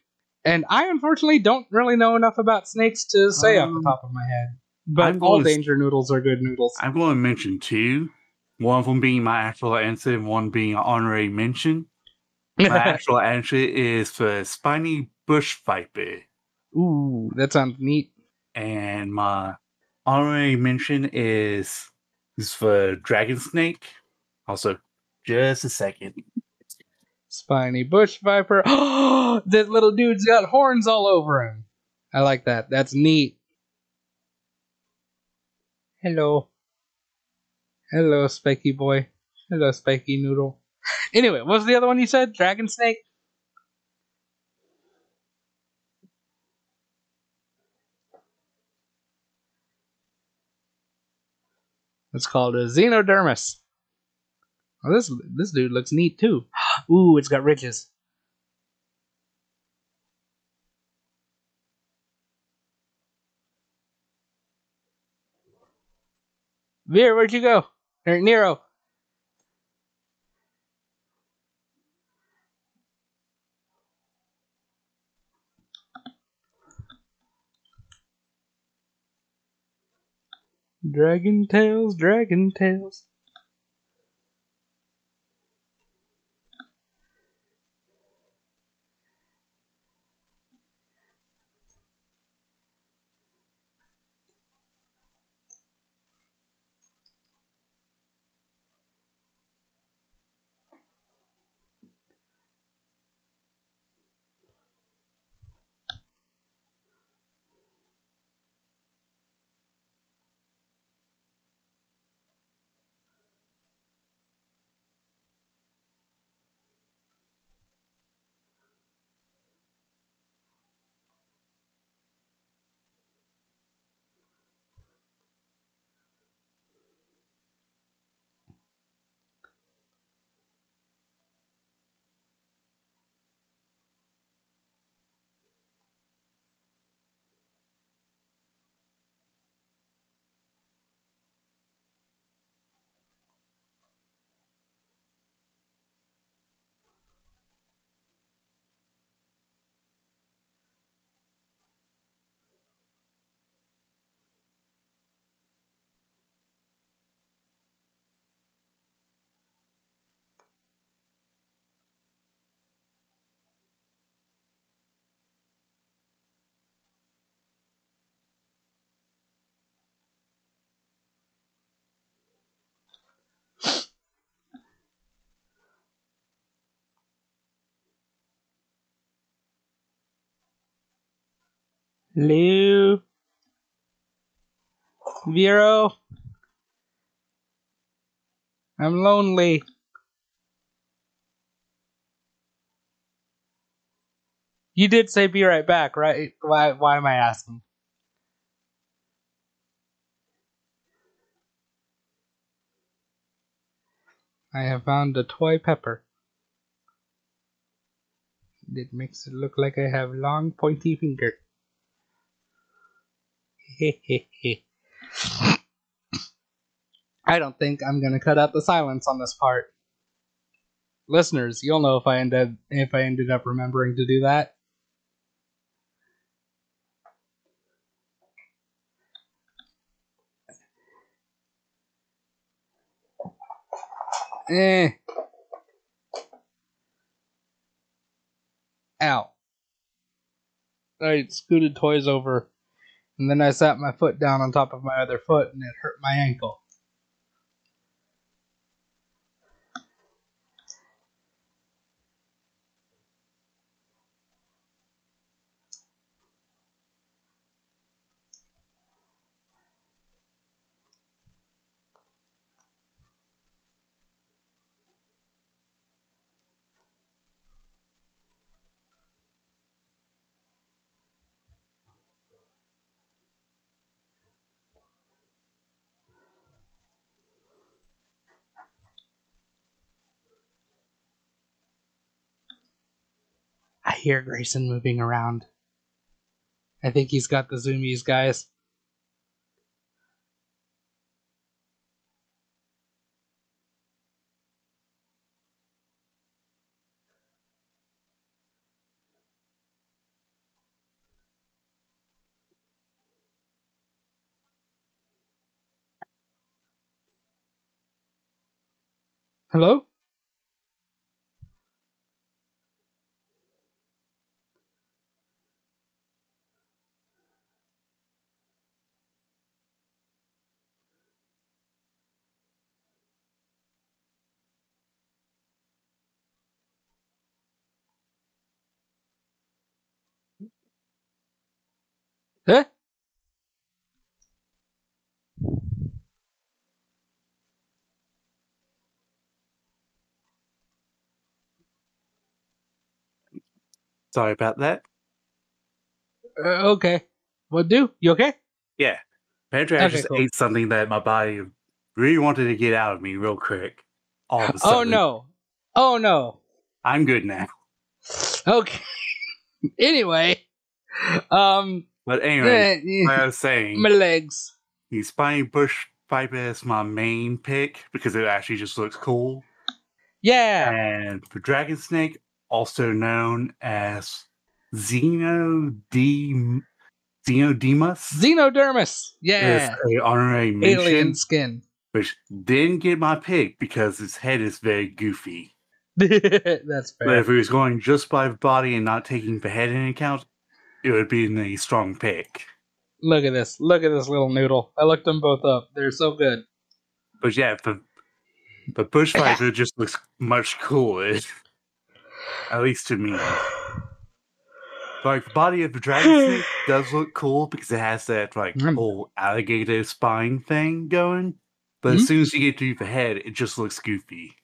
And I unfortunately don't really know enough about snakes to say off the Um, top of my head. But I'm all going to s- danger noodles are good noodles. I'm going to mention two. One of them being my actual answer, and one being an honorary mention. My actual answer is for spiny bush viper, Ooh, that sounds neat. and my honorary mention is is for dragon snake. Also, just a second. Spiny bush viper. that little dude's got horns all over him. I like that. That's neat. Hello. Hello, spiky boy. Hello, spiky noodle. Anyway, what was the other one you said? Dragon snake? It's called a xenodermus. Oh, this this dude looks neat too. Ooh, it's got ridges. Vir, where'd you go? Nero. Dragon tails, dragon tails. Hello? Vero? I'm lonely. You did say be right back, right? Why why am I asking? I have found a toy pepper. It makes it look like I have long pointy finger. I don't think I'm gonna cut out the silence on this part. Listeners, you'll know if I ended if I ended up remembering to do that. Eh. Ow. I scooted toys over, and then I sat my foot down on top of my other foot, and it hurt my ankle. Hear Grayson moving around. I think he's got the zoomies, guys. Hello? Huh? Sorry about that. Uh, okay. What do? You okay? Yeah. Apparently, I Okay, just cool. ate something that my body really wanted to get out of me real quick. All of a sudden. Oh no. Oh no. I'm good now. Okay. anyway, um, But anyway, eh, like I was saying, my legs. the spiny bush viper is my main pick because it actually just looks cool. Yeah. And the dragon snake, also known as Xenodem- Xenodemus, Xenodermis. Yeah. is a honorary mention, Alien skin. which didn't get my pick because his head is very goofy. That's But if he was going just by the body and not taking the head into account, it would be a strong pick. Look at this. Look at this little noodle. I looked them both up. They're so good. But yeah, the the bush viper just looks much cooler, at least to me. Like the body of the dragon snake does look cool because it has that like whole alligator spine thing going. But Mhm. as soon as you get to the head, it just looks goofy.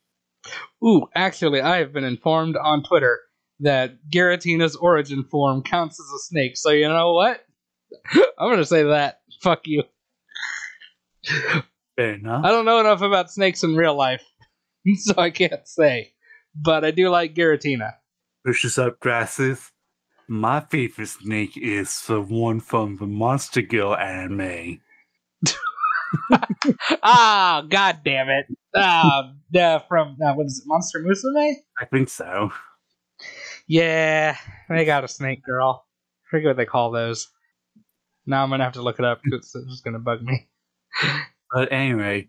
Ooh, actually, I have been informed on Twitter that Giratina's origin form counts as a snake. So you know what? I'm gonna say that. Fuck you. Fair enough. I don't know enough about snakes in real life, so I can't say. But I do like Giratina. Pushes up grasses. My favorite snake is the one from the Monster Girl anime. ah, god damn it. Ah, uh, from uh, what is it, Monster Musume? I think so. Yeah, they got a snake girl. I forget what they call those. Now I'm gonna have to look it up because it's just gonna bug me. But anyway,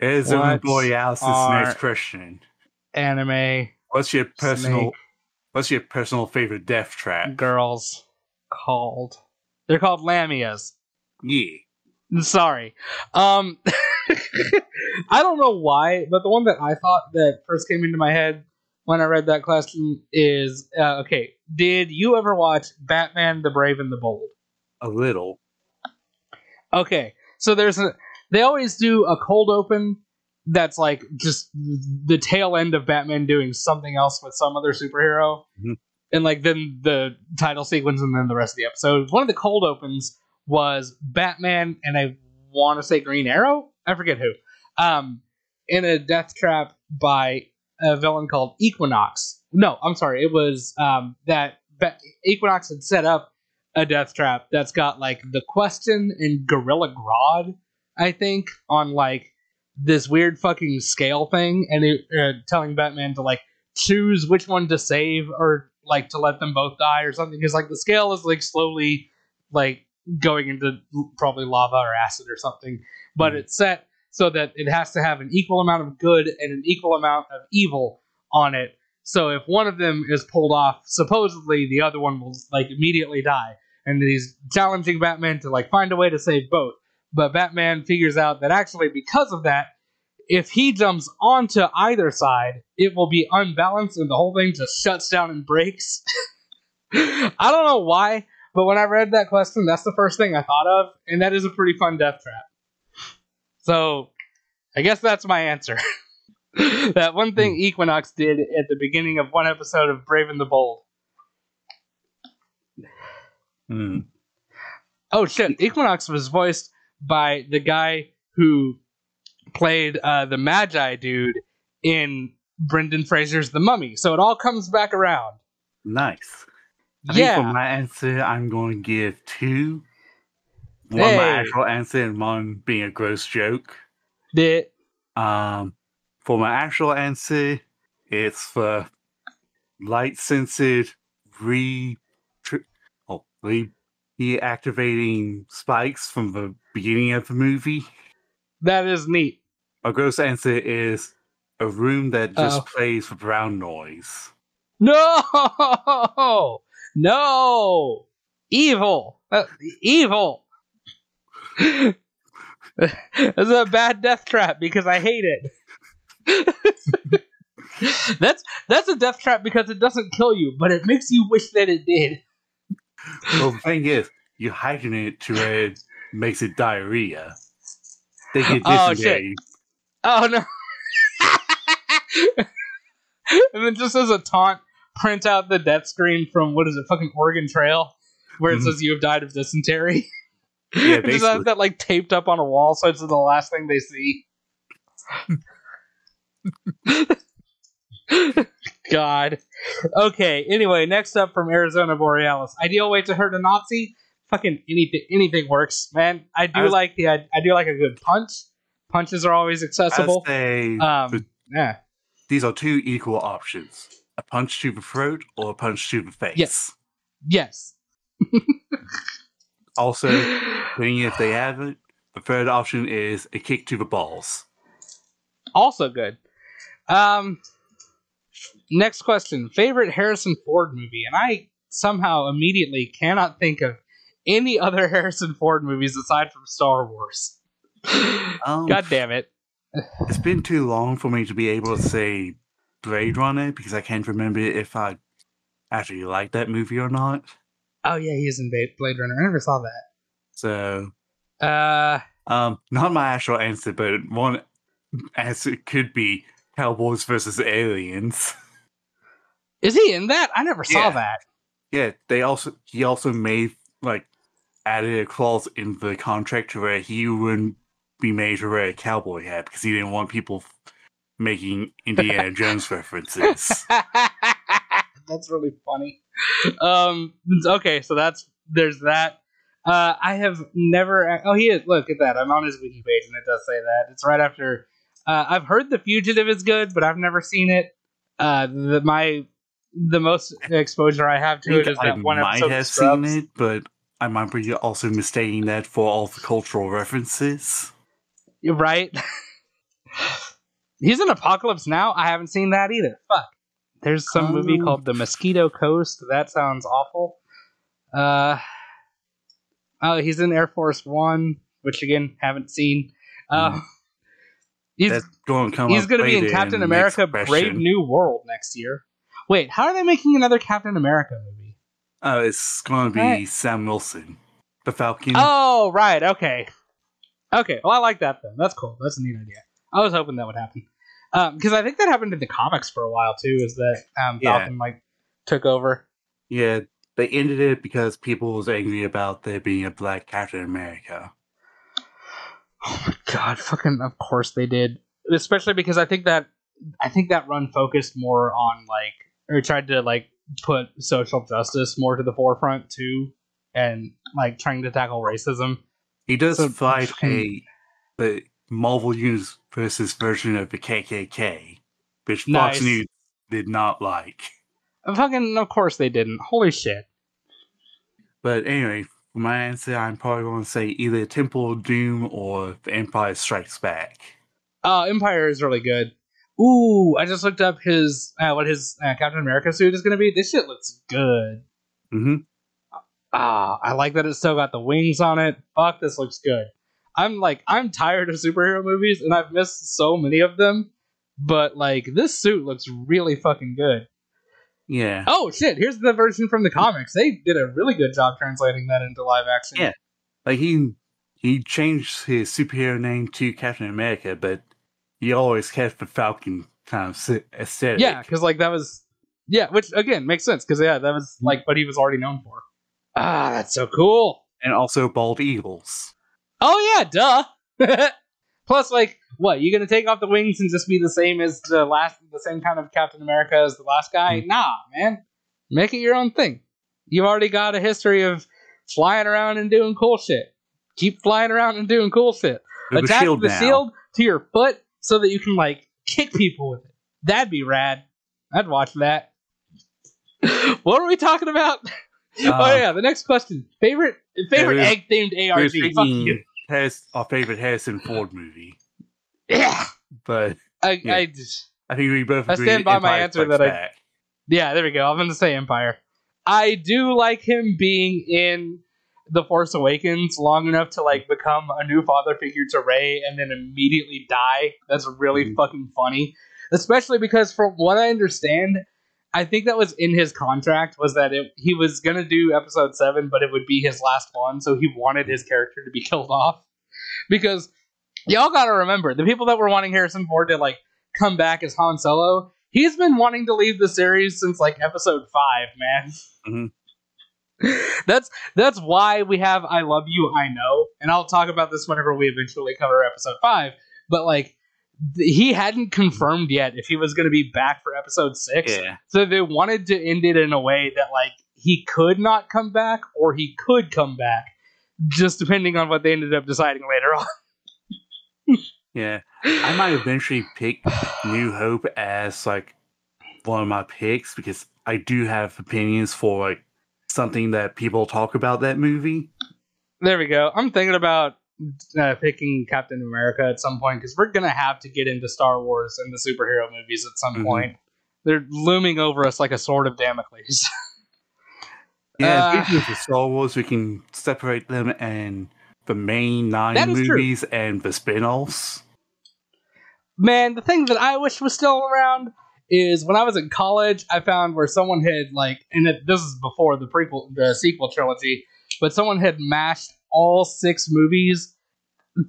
is a What Borealis' are- next question. Anime What's your personal Snake. what's your personal favorite death trap? girls called. They're called lamias. Yeah. Sorry. Um I don't know why, but the one that I thought that first came into my head when I read that question is uh, okay. Did you ever watch Batman: The Brave and the Bold? A little. Okay, so there's a they always do a cold open that's like just the tail end of Batman doing something else with some other superhero, Mhm. and like then the title sequence and then the rest of the episode. One of the cold opens was Batman and I want to say Green Arrow. I forget who. Um, in a death trap by a villain called Equinox. No, I'm sorry. It was um, that Equinox had set up a death trap that's got like the question and Gorilla Grodd, I think, on like this weird fucking scale thing, and it, uh, telling Batman to like choose which one to save or like to let them both die or something. Because like the scale is like slowly like going into probably lava or acid or something, but Mhm. it's set so that it has to have an equal amount of good and an equal amount of evil on it. So if one of them is pulled off, supposedly the other one will like immediately die. And he's challenging Batman to like find a way to save both. But Batman figures out that actually because of that, if he jumps onto either side, it will be unbalanced and the whole thing just shuts down and breaks. I don't know why, but when I read that question, that's the first thing I thought of, and that is a pretty fun death trap. So, I guess that's my answer. that one thing Equinox did at the beginning of one episode of Brave and the Bold. Hmm. Oh shit! Equinox was voiced by the guy who played uh, the Medjai dude in Brendan Fraser's The Mummy. So it all comes back around. Nice. I yeah. for my answer, I'm going to give two. One Hey. my actual answer and one being a gross joke. The- Um, for my actual answer, it's for light censored re, oh, re, reactivating spikes from the beginning of the movie. that is neat. My gross answer is a room that just Uh-oh. plays for brown noise. No, no, evil, Uh, evil. That's a bad death trap because I hate it. that's that's a death trap because it doesn't kill you, but it makes you wish that it did. Well, the thing is, you heighten it to where it makes it diarrhea. They get Oh, shit. dysentery. Oh no! and then just as a taunt, print out the death screen from what is it, fucking Oregon Trail, where it Mhm. says you have died of dysentery. Yeah, just have basically. that like taped up on a wall, so it's the last thing they see. God. Okay. Anyway, next up from Arizona Borealis, ideal way to hurt a Nazi. Fucking anything, anything works, man. I do I was- like the, I, I do like a good punch. Punches are always accessible. say Um, yeah. these are two equal options: a punch to the throat or a punch to the face. Yes. Yes. Also, depending if they have it, the third option is a kick to the balls. also good. Um, next question: favorite Harrison Ford movie, and I somehow immediately cannot think of any other Harrison Ford movies aside from Star Wars. Um, God damn it! It's been too long for me to be able to say Blade Runner because I can't remember if I actually liked that movie or not. Oh yeah, he is in Blade Runner. I never saw that. So, Uh, um, not my actual answer, but one answer could be Cowboys versus Aliens. is he in that? I never saw Yeah. that. Yeah, they also he also made like added a clause in the contract to where he wouldn't be made to wear a cowboy hat because he didn't want people f- making Indiana Jones references. that's really funny. Um. Okay, so that's there's that. Uh, I have never. Oh, he is. Look at that. I'm on his wiki page, and it does say that it's right after. Uh, I've heard The Fugitive is good, but I've never seen it. Uh, the, my the most exposure I have to it think is I that one might episode have seen it, but I might be also mistaking that for all the cultural references. You're right. He's in Apocalypse Now. I haven't seen that either. Fuck. There's some movie Um. called The Mosquito Coast. That sounds awful. Uh oh, he's in Air Force One, which again haven't seen. Uh, He's That's going to come. he's going to be in Captain the America: Brave. New World next year. Wait, how are they making another Captain America movie? Oh, it's going to be Right. Sam Wilson, the Falcon. Oh, right. Okay. Okay. Well, I like that then. That's cool. That's a neat idea. I was hoping that would happen um, because I think that happened in the comics for a while too. Is that um, Yeah. Falcon like took over? Yeah, they ended it because people was angry about there being a black Captain America. Oh my god! Fucking. Of course they did. Especially because I think that I think that run focused more on like or tried to like put social justice more to the forefront too, and like trying to tackle racism. He does So, fight a the Marvel Universe's version of the KKK, which Nice. Fox News did not like. Fucking. Of course they didn't. Holy shit. But anyway, for my answer, I'm probably going to say either Temple of Doom or The Empire Strikes Back. Uh, Empire is really good. Ooh, I just looked up his uh, what his uh, Captain America suit is going to be. This shit looks good. hmm Ah, I like that it's still got the wings on it. Fuck, this looks good. I'm like, I'm tired of superhero movies, and I've missed so many of them. But like, this suit looks really fucking good. Yeah. Oh shit! Here's the version from the comics. They did a really good job translating that into live action. Yeah. Like he he changed his superhero name to Captain America, but he always kept the Falcon kind of aesthetic. Yeah, because like that was yeah, which again makes sense because yeah, that was like what he was already known for. Ah, that's so cool. and also bald eagles. Oh yeah, duh. Plus, like, what you gonna take off the wings and just be the same as the last, the same kind of Captain America as the last guy? Nah, man, make it your own thing. You've already got a history of flying around and doing cool shit. Keep flying around and doing cool shit. Attach shield the now. shield to your foot so that you can like kick people with it. That'd be rad. I'd watch that. what are we talking about? oh Uh, yeah, the next question. Favorite favorite egg themed ARG. Fuck you. Harris, our favorite Harrison Ford movie, Yeah. but I, Yeah. I just I think we both I stand by my answer that I- yeah, there we go. I'm gonna say Empire. I do like him being in The Force Awakens long enough to like become a new father figure to Rey and then immediately die. That's really Mhm. fucking funny. Especially because from what I understand, I think that was in his contract was that it, he was gonna do episode seven, but it would be his last one, so he wanted his character to be killed off. Because y'all gotta remember, the people that were wanting Harrison Ford to like come back as Han Solo, he's been wanting to leave the series since like episode five, man. Mhm. that's that's why we have I Love You, I Know, and I'll talk about this whenever we eventually cover episode five. But like, th- he hadn't confirmed yet if he was going to be back for episode six, Yeah, so they wanted to end it in a way that like he could not come back or he could come back, just depending on what they ended up deciding later on. Yeah. I might eventually pick New Hope as like one of my picks because I do have opinions for like something that people talk about that movie. There we go. I'm thinking about uh, picking Captain America at some point because we're gonna have to get into Star Wars and the superhero movies at some Mhm. point. They're looming over us like a sword of Damocles. Yeah, Uh, speaking of the Star Wars, we can separate them and the main nine is true. movies and the spin-offs. Man, the thing that I wish was still around is when I was in college, I found where someone had like, and it, this is before the prequel, the sequel trilogy, but someone had mashed all six movies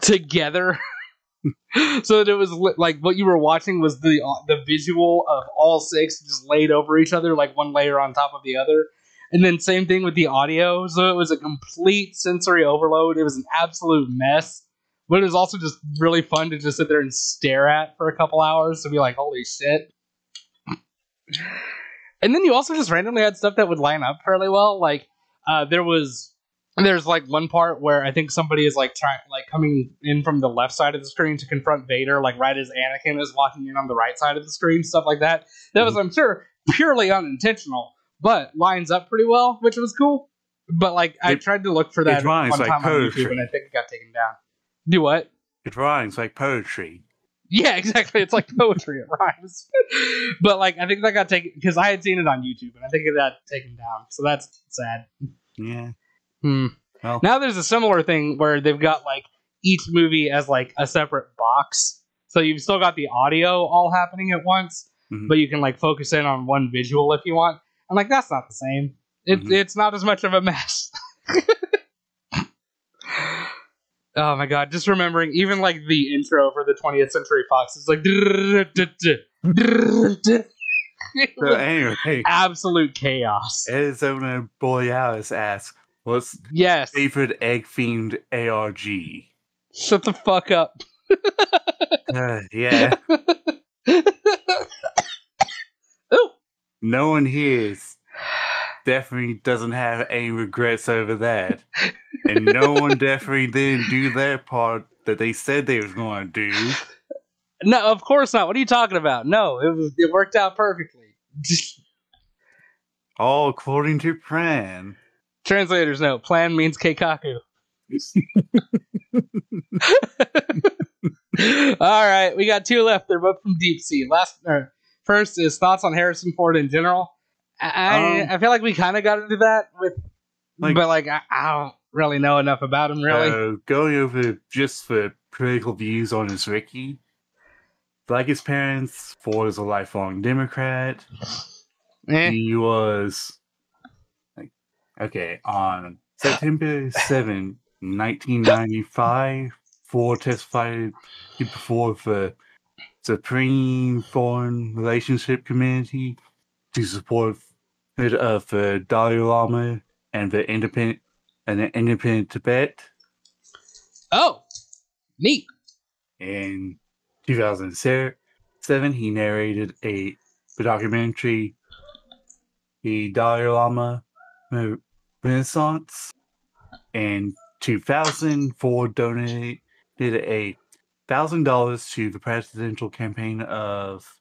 together. so that it was li- like what you were watching was the uh, the visual of all six just laid over each other like one layer on top of the other and then same thing with the audio. So it was a complete sensory overload. It was an absolute mess. But it was also just really fun to just sit there and stare at for a couple hours to be like holy shit. And then you also just randomly had stuff that would line up fairly well. Like uh, there was there's like one part where I think somebody is like trying like coming in from the left side of the screen to confront Vader, like right as Anakin is walking in on the right side of the screen, stuff like that. That was, I'm sure, purely unintentional, but lines up pretty well, which was cool. But like I It- tried to look for that one like time on YouTube, and I think it got taken down. Do what? It rhymes like poetry. Yeah, exactly. It's like poetry. It rhymes. but like I think that got taken because I had seen it on YouTube, and I think it got taken down. So that's sad. Yeah. Hmm. Well- Now there's a similar thing where they've got like each movie as like a separate box. So you've still got the audio all happening at once, Mhm. but you can like focus in on one visual if you want. I'm like, that's not the same. It, Mhm. It's not as much of a mess. oh my god! Just remembering, even like the intro for the 20th Century Fox is like. So anyway, absolute chaos. Arizona Borealis asks, "What's Yes. favorite egg themed ARG?" Shut the fuck up. Uh, yeah. No one here is definitely doesn't have any regrets over that, and no one definitely didn't do their part that they said they was going to do. No, of course not. What are you talking about? No, it was it worked out perfectly. All according to plan. Translator's note: Plan means keikaku. All right, we got two left. They're both from Deep Sea. Last, first is thoughts on Harrison Ford in general. I I, Um, I feel like we kind of got into that with, Like- but like I, I don't really know enough about him. Really, Uh, going over just the critical views on his Ricky. Like his parents, Ford is a lifelong Democrat. Eh. He was like okay on September 7, 1995. Ford testified before the Supreme Foreign Relationship Committee to support uh, of the Dalai Lama and the independent and the independent Tibet. Oh, neat. In 2007, he narrated a documentary, The Dalai Lama Renaissance. In 2004, donated a thousand dollars to the presidential campaign of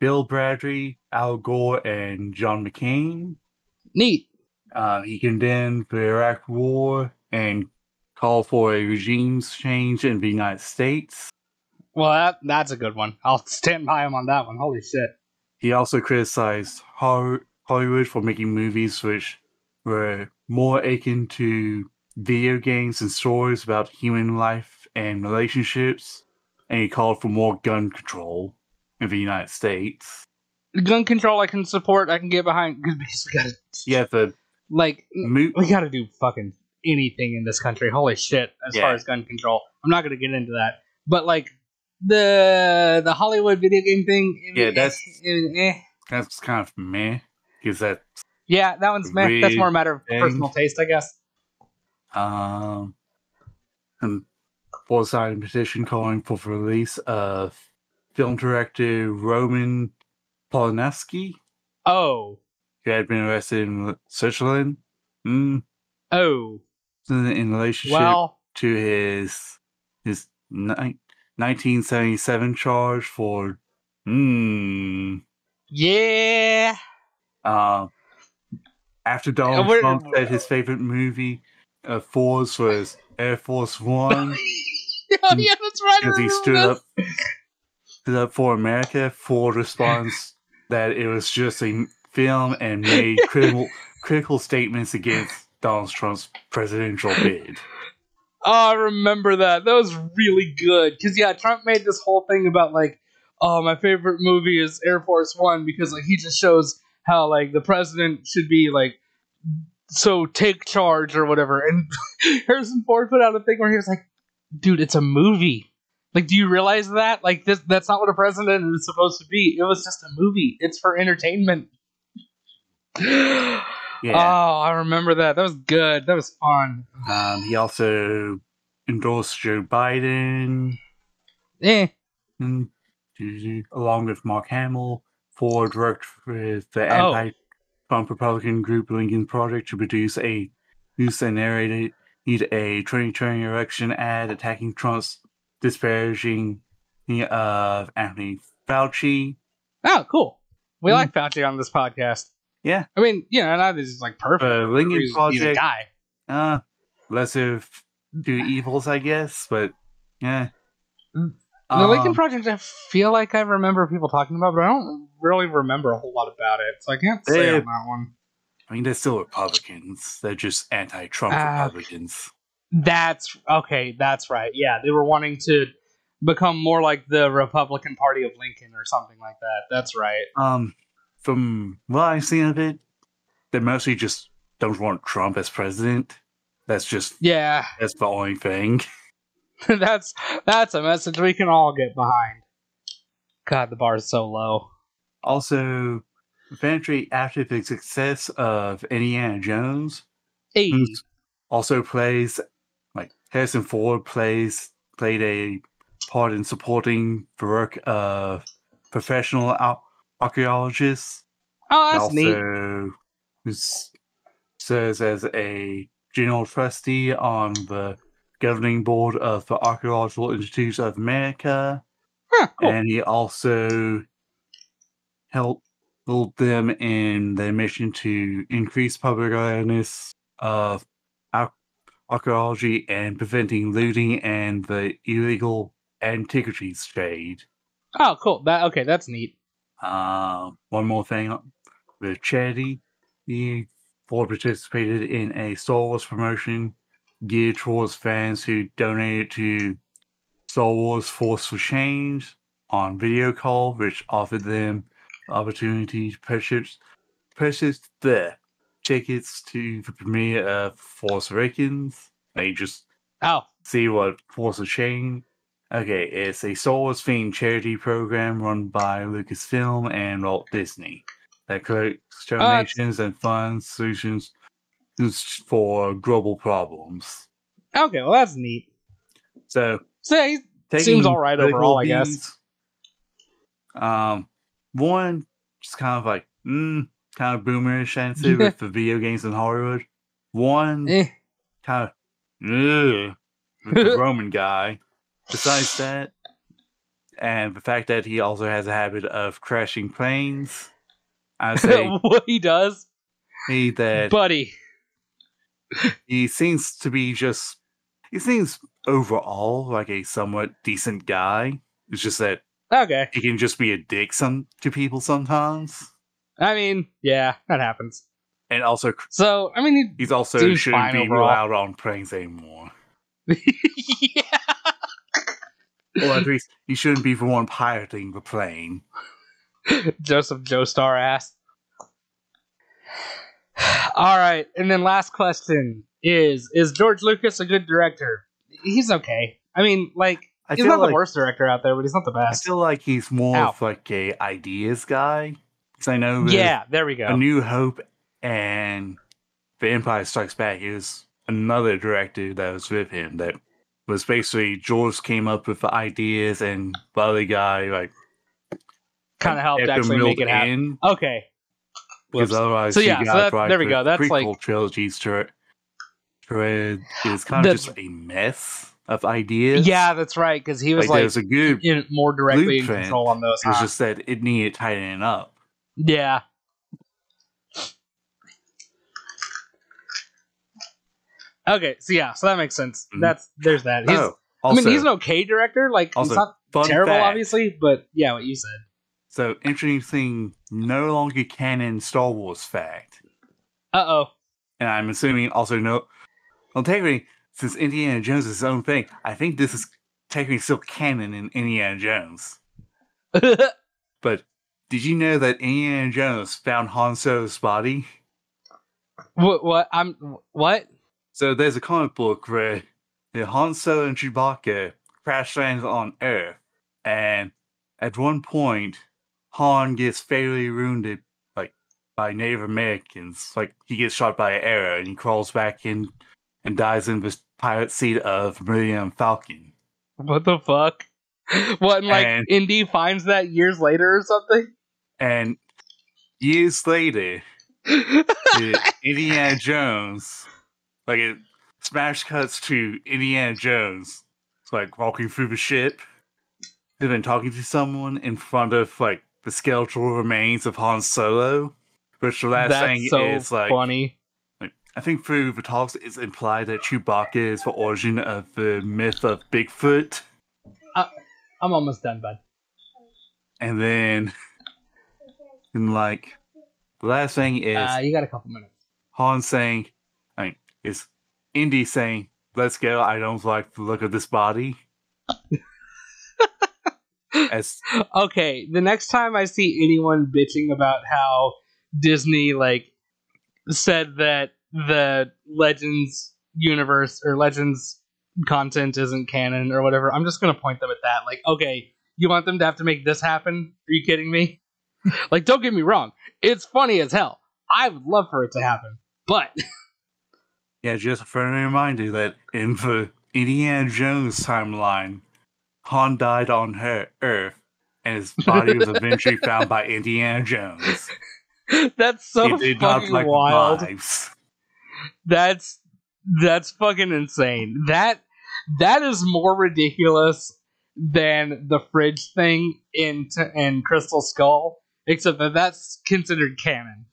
Bill Bradley, Al Gore, and John McCain. Neat. Uh, he condemned the Iraq War and called for a regime change in the United States. Well, that that's a good one. I'll stand by him on that one. Holy shit. He also criticized Hollywood for making movies which were more akin to video games and stories about human life and relationships, and he called for more gun control in the United States. Gun control, I can support. I can get behind because we gotta Yeah, the like mo- we gotta do fucking anything in this country. Holy shit! As Yeah. far as gun control, I'm not gonna get into that. But like the the Hollywood video game thing. Yeah, eh, that's- eh, eh. that's kind of meh because that yeah, that one's meh. That's more a matter of thing. personal taste, I guess. um and full signed petition calling for the release of film director Roman Polanski, Oh, who had been arrested in Switzerland. Mm, oh, in in relationship well, to his his ni- 1977 charge for mm, yeah. uh, after Donald Trump said his favorite movie of Force was Air Force One oh yeah, that's right. Because he stood this. up stood up for America. Ford responds that it was just a film and made critical critical statements against Donald Trump's presidential bid. Oh, I remember that. That was really good. Because, yeah, Trump made this whole thing about, like, oh, my favorite movie is Air Force One because, like, he just shows how, like, the president should be, like, so take charge or whatever. And Harrison Ford put out a thing where he was like, dude, it's a movie. Like, do you realize that? Like, this that's not what a president is supposed to be. It was just a movie. It's for entertainment. Yeah. Oh, I remember that. That was good. That was fun. Um, he also endorsed Joe Biden, Eh. and, along with Mark Hamill. Ford worked with the Oh. anti-Trump Republican group Lincoln Project to produce a news and narrated a 2020 election ad attacking Trump's disparaging of Anthony Fauci. Oh, cool. We Mm. like Fauci on this podcast. Yeah. I mean, you know, not that he's like perfect. Uh, Lincoln he's, he's a Project, guy. uh, lesser of two evils, I guess, but yeah. Mm. The Lincoln Um, Project, I feel like I remember people talking about, but I don't really remember a whole lot about it, so I can't say They- on that one. I mean, they're still Republicans. They're just anti-Trump Ah, Republicans. That's okay. That's right. Yeah, they were wanting to become more like the Republican Party of Lincoln or something like that. That's right. Um, from what I've seen of it, they mostly just don't want Trump as president. That's just Yeah, that's the only thing. that's that's a message we can all get behind. God, the bar is so low. Also, eventually after the success of Indiana Jones, Hey, also plays like Harrison Ford plays played a part in supporting the work of professional ar- archaeologists. oh, that's neat. also who's- serves as a general trustee on the governing board of the Archaeological Institute of America, Huh, cool. and he also helped them in their mission to increase public awareness of ar- archaeology and preventing looting and the illegal antiquities trade. Oh, cool. That okay. That's neat. Uh, one more thing with charity, the Ford participated in a Star Wars promotion geared towards fans who donated to Star Wars Force for Change on video call, which offered them the opportunity to purchase purchase the tickets to the premiere of Force Awakens. They just Oh, see what Force of Change. Okay, it's a Star Wars themed charity program run by Lucasfilm and Walt Disney that collects that's- donations and funds solutions for global problems. okay. Well, that's neat. So, So yeah, Seems all right overall, I guess. Um, one just kind of like mm, kind of boomerish answer with the video games in Hollywood. One eh. kind of ugh, the Roman guy. Besides that, and the fact that he also has a habit of crashing planes, I say what he does, he that buddy. he seems to be just he seems overall like a somewhat decent guy. It's just that Okay. he can just be a dick some to people sometimes, I mean, yeah, that happens. and also So, I mean, he's also shouldn't be overall. allowed on planes anymore. yeah. Or at least he shouldn't be the one piloting the plane. Joseph Joestar ass. All right, and then last question is: Is George Lucas a good director? He's okay. I mean, like I he's feel not like the worst director out there, but he's not the best. I feel like he's more Ow. of like a ideas guy. Because I know Yeah, there we go. A. New Hope and The Empire Strikes Back is another director that was with him that was basically George came up with the ideas and the other guy like Kind of helped actually make it happen. Okay. Because otherwise, So yeah, so that- there we go. That's prequel like- trilogies to it. Thread is kind of The- just a mess of ideas. Yeah, that's right. Because he was like, like, there's a good. in, more directly in control on those. It's just that it needed tightening up. Yeah. Okay, so yeah, so that makes sense. Mhm. That's there's that. He's, oh, I mean, he's an okay director. Like also, he's not terrible, fact. obviously, but yeah, what you said. So interesting, thing, no longer canon Star Wars fact, Uh oh. and I'm assuming also no. Well, technically, since Indiana Jones is his own thing, I think this is technically still canon in Indiana Jones. But did you know that Indiana Jones found Han Solo's body? what? What? I'm what? So there's a comic book where the Han Solo and Chewbacca crash lands on Earth, and at one point, Han gets fatally wounded, like by Native Americans. Like he gets shot by an arrow, and he crawls back in and dies in the pilot seat of Millennium Falcon. What the fuck? What? Like And- Indy finds that years later or something? And years later, Indiana Jones, like it smash cuts to Indiana Jones, it's like walking through the ship, and then talking to someone in front of like the skeletal remains of Han Solo. Which the last That's thing so is like, funny. I think through the talks it's implied that Chewbacca is the origin of the myth of Bigfoot, I'm almost done, bud. and then and like the last thing is Uh, you got a couple minutes. Han saying, I mean, is Indy saying, let's go, I don't like the look of this body. As okay, the next time I see anyone bitching about how Disney like said that the Legends universe or Legends content isn't canon or whatever, I'm just gonna point them at that. Like, okay, you want them to have to make this happen? Are you kidding me? like, don't get me wrong, it's funny as hell. I would love for it to happen, but yeah, just for a friendly reminder that in the Indiana Jones timeline, Han died on her Earth, and his body was eventually found by Indiana Jones. that's so he did not fucking like wild. vibes. That's that's fucking insane. That that is more ridiculous than the fridge thing in t- in Crystal Skull, except that that's considered canon.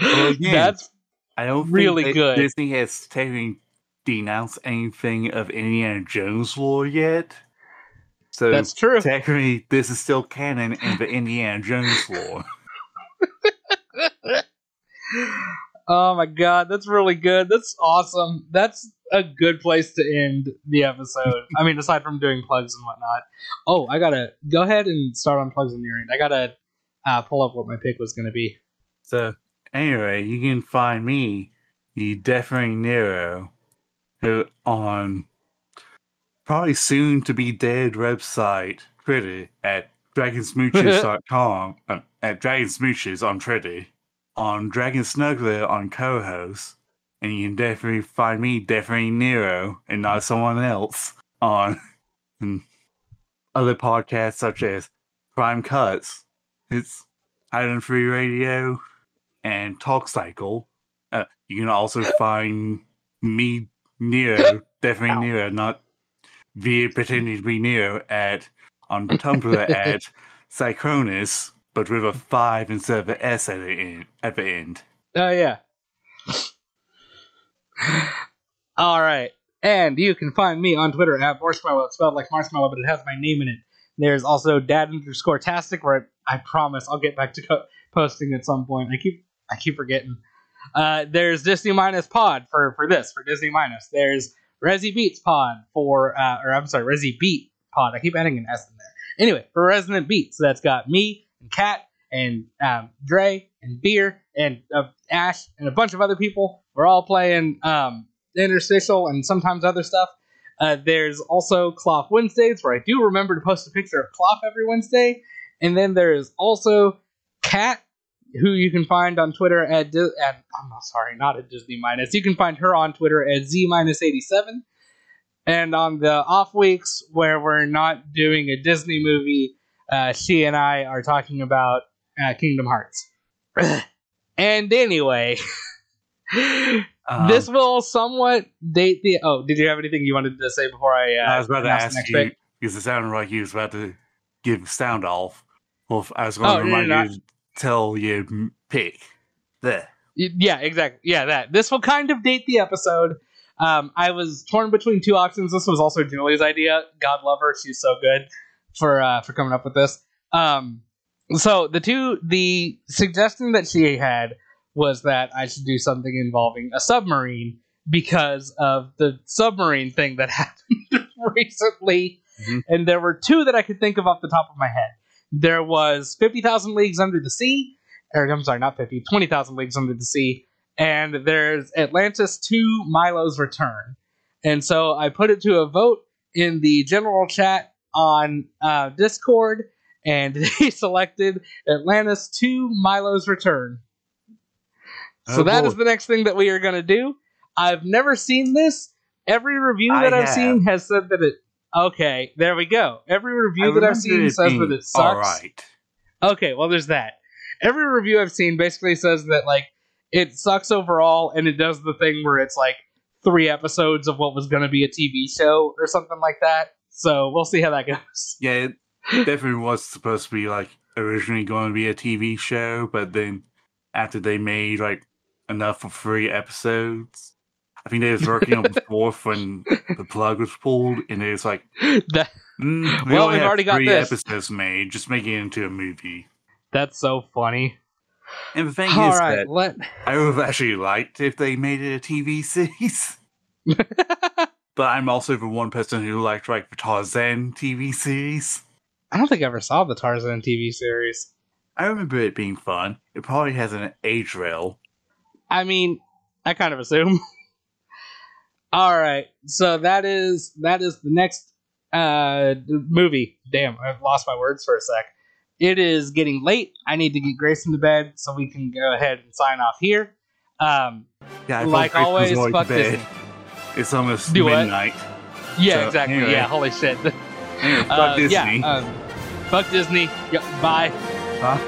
Well, again, That's I don't really good. Disney has technically denounced anything of Indiana Jones lore yet. So that's true. technically, this is still canon in the Indiana Jones lore. oh my god, that's really good. That's awesome. That's a good place to end the episode. I mean, aside from doing plugs and whatnot. Oh, I gotta go ahead and start on plugs on your end. I gotta uh, pull up what my pick was gonna be. So anyway, you can find me, the Definitely Nero, who- on probably soon to be dead website Twitter at dragonsmooches.com uh, at dragonsmooches on Twitter, on Dragon Snuggler on co-host, and you can definitely find me Definitely Nero and not someone else on other podcasts such as Prime Cuts. It's Island Free Radio and Talk Cycle. Uh, you can also find me Nero, definitely Ow. Nero, not via pretending to be Nero at on Tumblr at Cycronus, but with a five instead of an S at the end. At the end. Oh yeah. All right, and you can find me on Twitter at Marshmallow. It's spelled like marshmallow, but it has my name in it. There's also Dad underscore Tastic, where I promise I'll get back to co- posting at some point. I keep I keep forgetting. Uh, there's Disney minus Pod for for this for Disney minus. There's Resi Beats Pod for uh, or I'm sorry Resi Beat Pod. I keep adding an S in there. Anyway, for Resonant Beats, that's got me and Kat and um, Dre and Vir and uh, Ash and a bunch of other people. We're all playing um, interstitial and sometimes other stuff. Uh, there's also Cloth Wednesdays, where I do remember to post a picture of Cloth every Wednesday. And then there's also Kat, who you can find on Twitter at, Di- at I'm sorry, not at Disney minus. You can find her on Twitter at Z minus 87. And on the off weeks where we're not doing a Disney movie, uh, she and I are talking about uh, Kingdom Hearts. and anyway, Um, this will somewhat date the. Oh, did you have anything you wanted to say before I? Uh, I was about to ask you pick? because it sounded like you was about to give sound off. Well, I was going Oh, to no, no, remind no. you to tell your pick. There. Yeah, exactly. Yeah, that. This will kind of date the episode. Um, I was torn between two options. This was also Julie's idea. God love her; she's so good for uh, for coming up with this. Um, so the two, the suggestion that she had was that I should do something involving a submarine because of the submarine thing that happened recently. Mhm. And there were two that I could think of off the top of my head. There was Fifty Thousand Leagues Under the Sea, or I'm sorry, not 50, 20,000 Leagues Under the Sea, and there's Atlantis 2 Milo's Return. And so I put it to a vote in the general chat on uh, Discord, and they selected Atlantis 2 Milo's Return. So Oh, that boy. is the next thing that we are going to do. I've never seen this. Every review that I've have. seen has said that it. Okay, there we go. Every review I that I've seen says that it sucks. All right. Okay, well, there's that. Every review I've seen basically says that like it sucks overall, and it does the thing where it's like three episodes of what was going to be a TV show or something like that. So we'll see how that goes. Yeah, it definitely was supposed to be like originally going to be a TV show, but then after they made like enough for three episodes, I think they was working on the fourth when the plug was pulled, and it was like, That, mm, we Well, only we've already got three this. episodes made. Just making it into a movie. that's so funny. And the thing All is right, that let. I would have actually liked if they made it a TV series. But I'm also the one person who liked like the Tarzan TV series. I don't think I ever saw the Tarzan TV series. I remember it being fun. It probably has an age rail. I mean, I kind of assume. All right, so that is that is the next uh movie. Damn, I've lost my words for a sec. It is getting late. I need to get Grayson to bed so we can go ahead and sign off here. Um, Yeah, Like thought Chris was always, fuck. Disney. It's almost Do what? midnight. yeah, So, exactly. anyway. Yeah, holy shit. Anyway, fuck Uh, Disney. Yeah, um, fuck Disney. Yep, bye. Huh?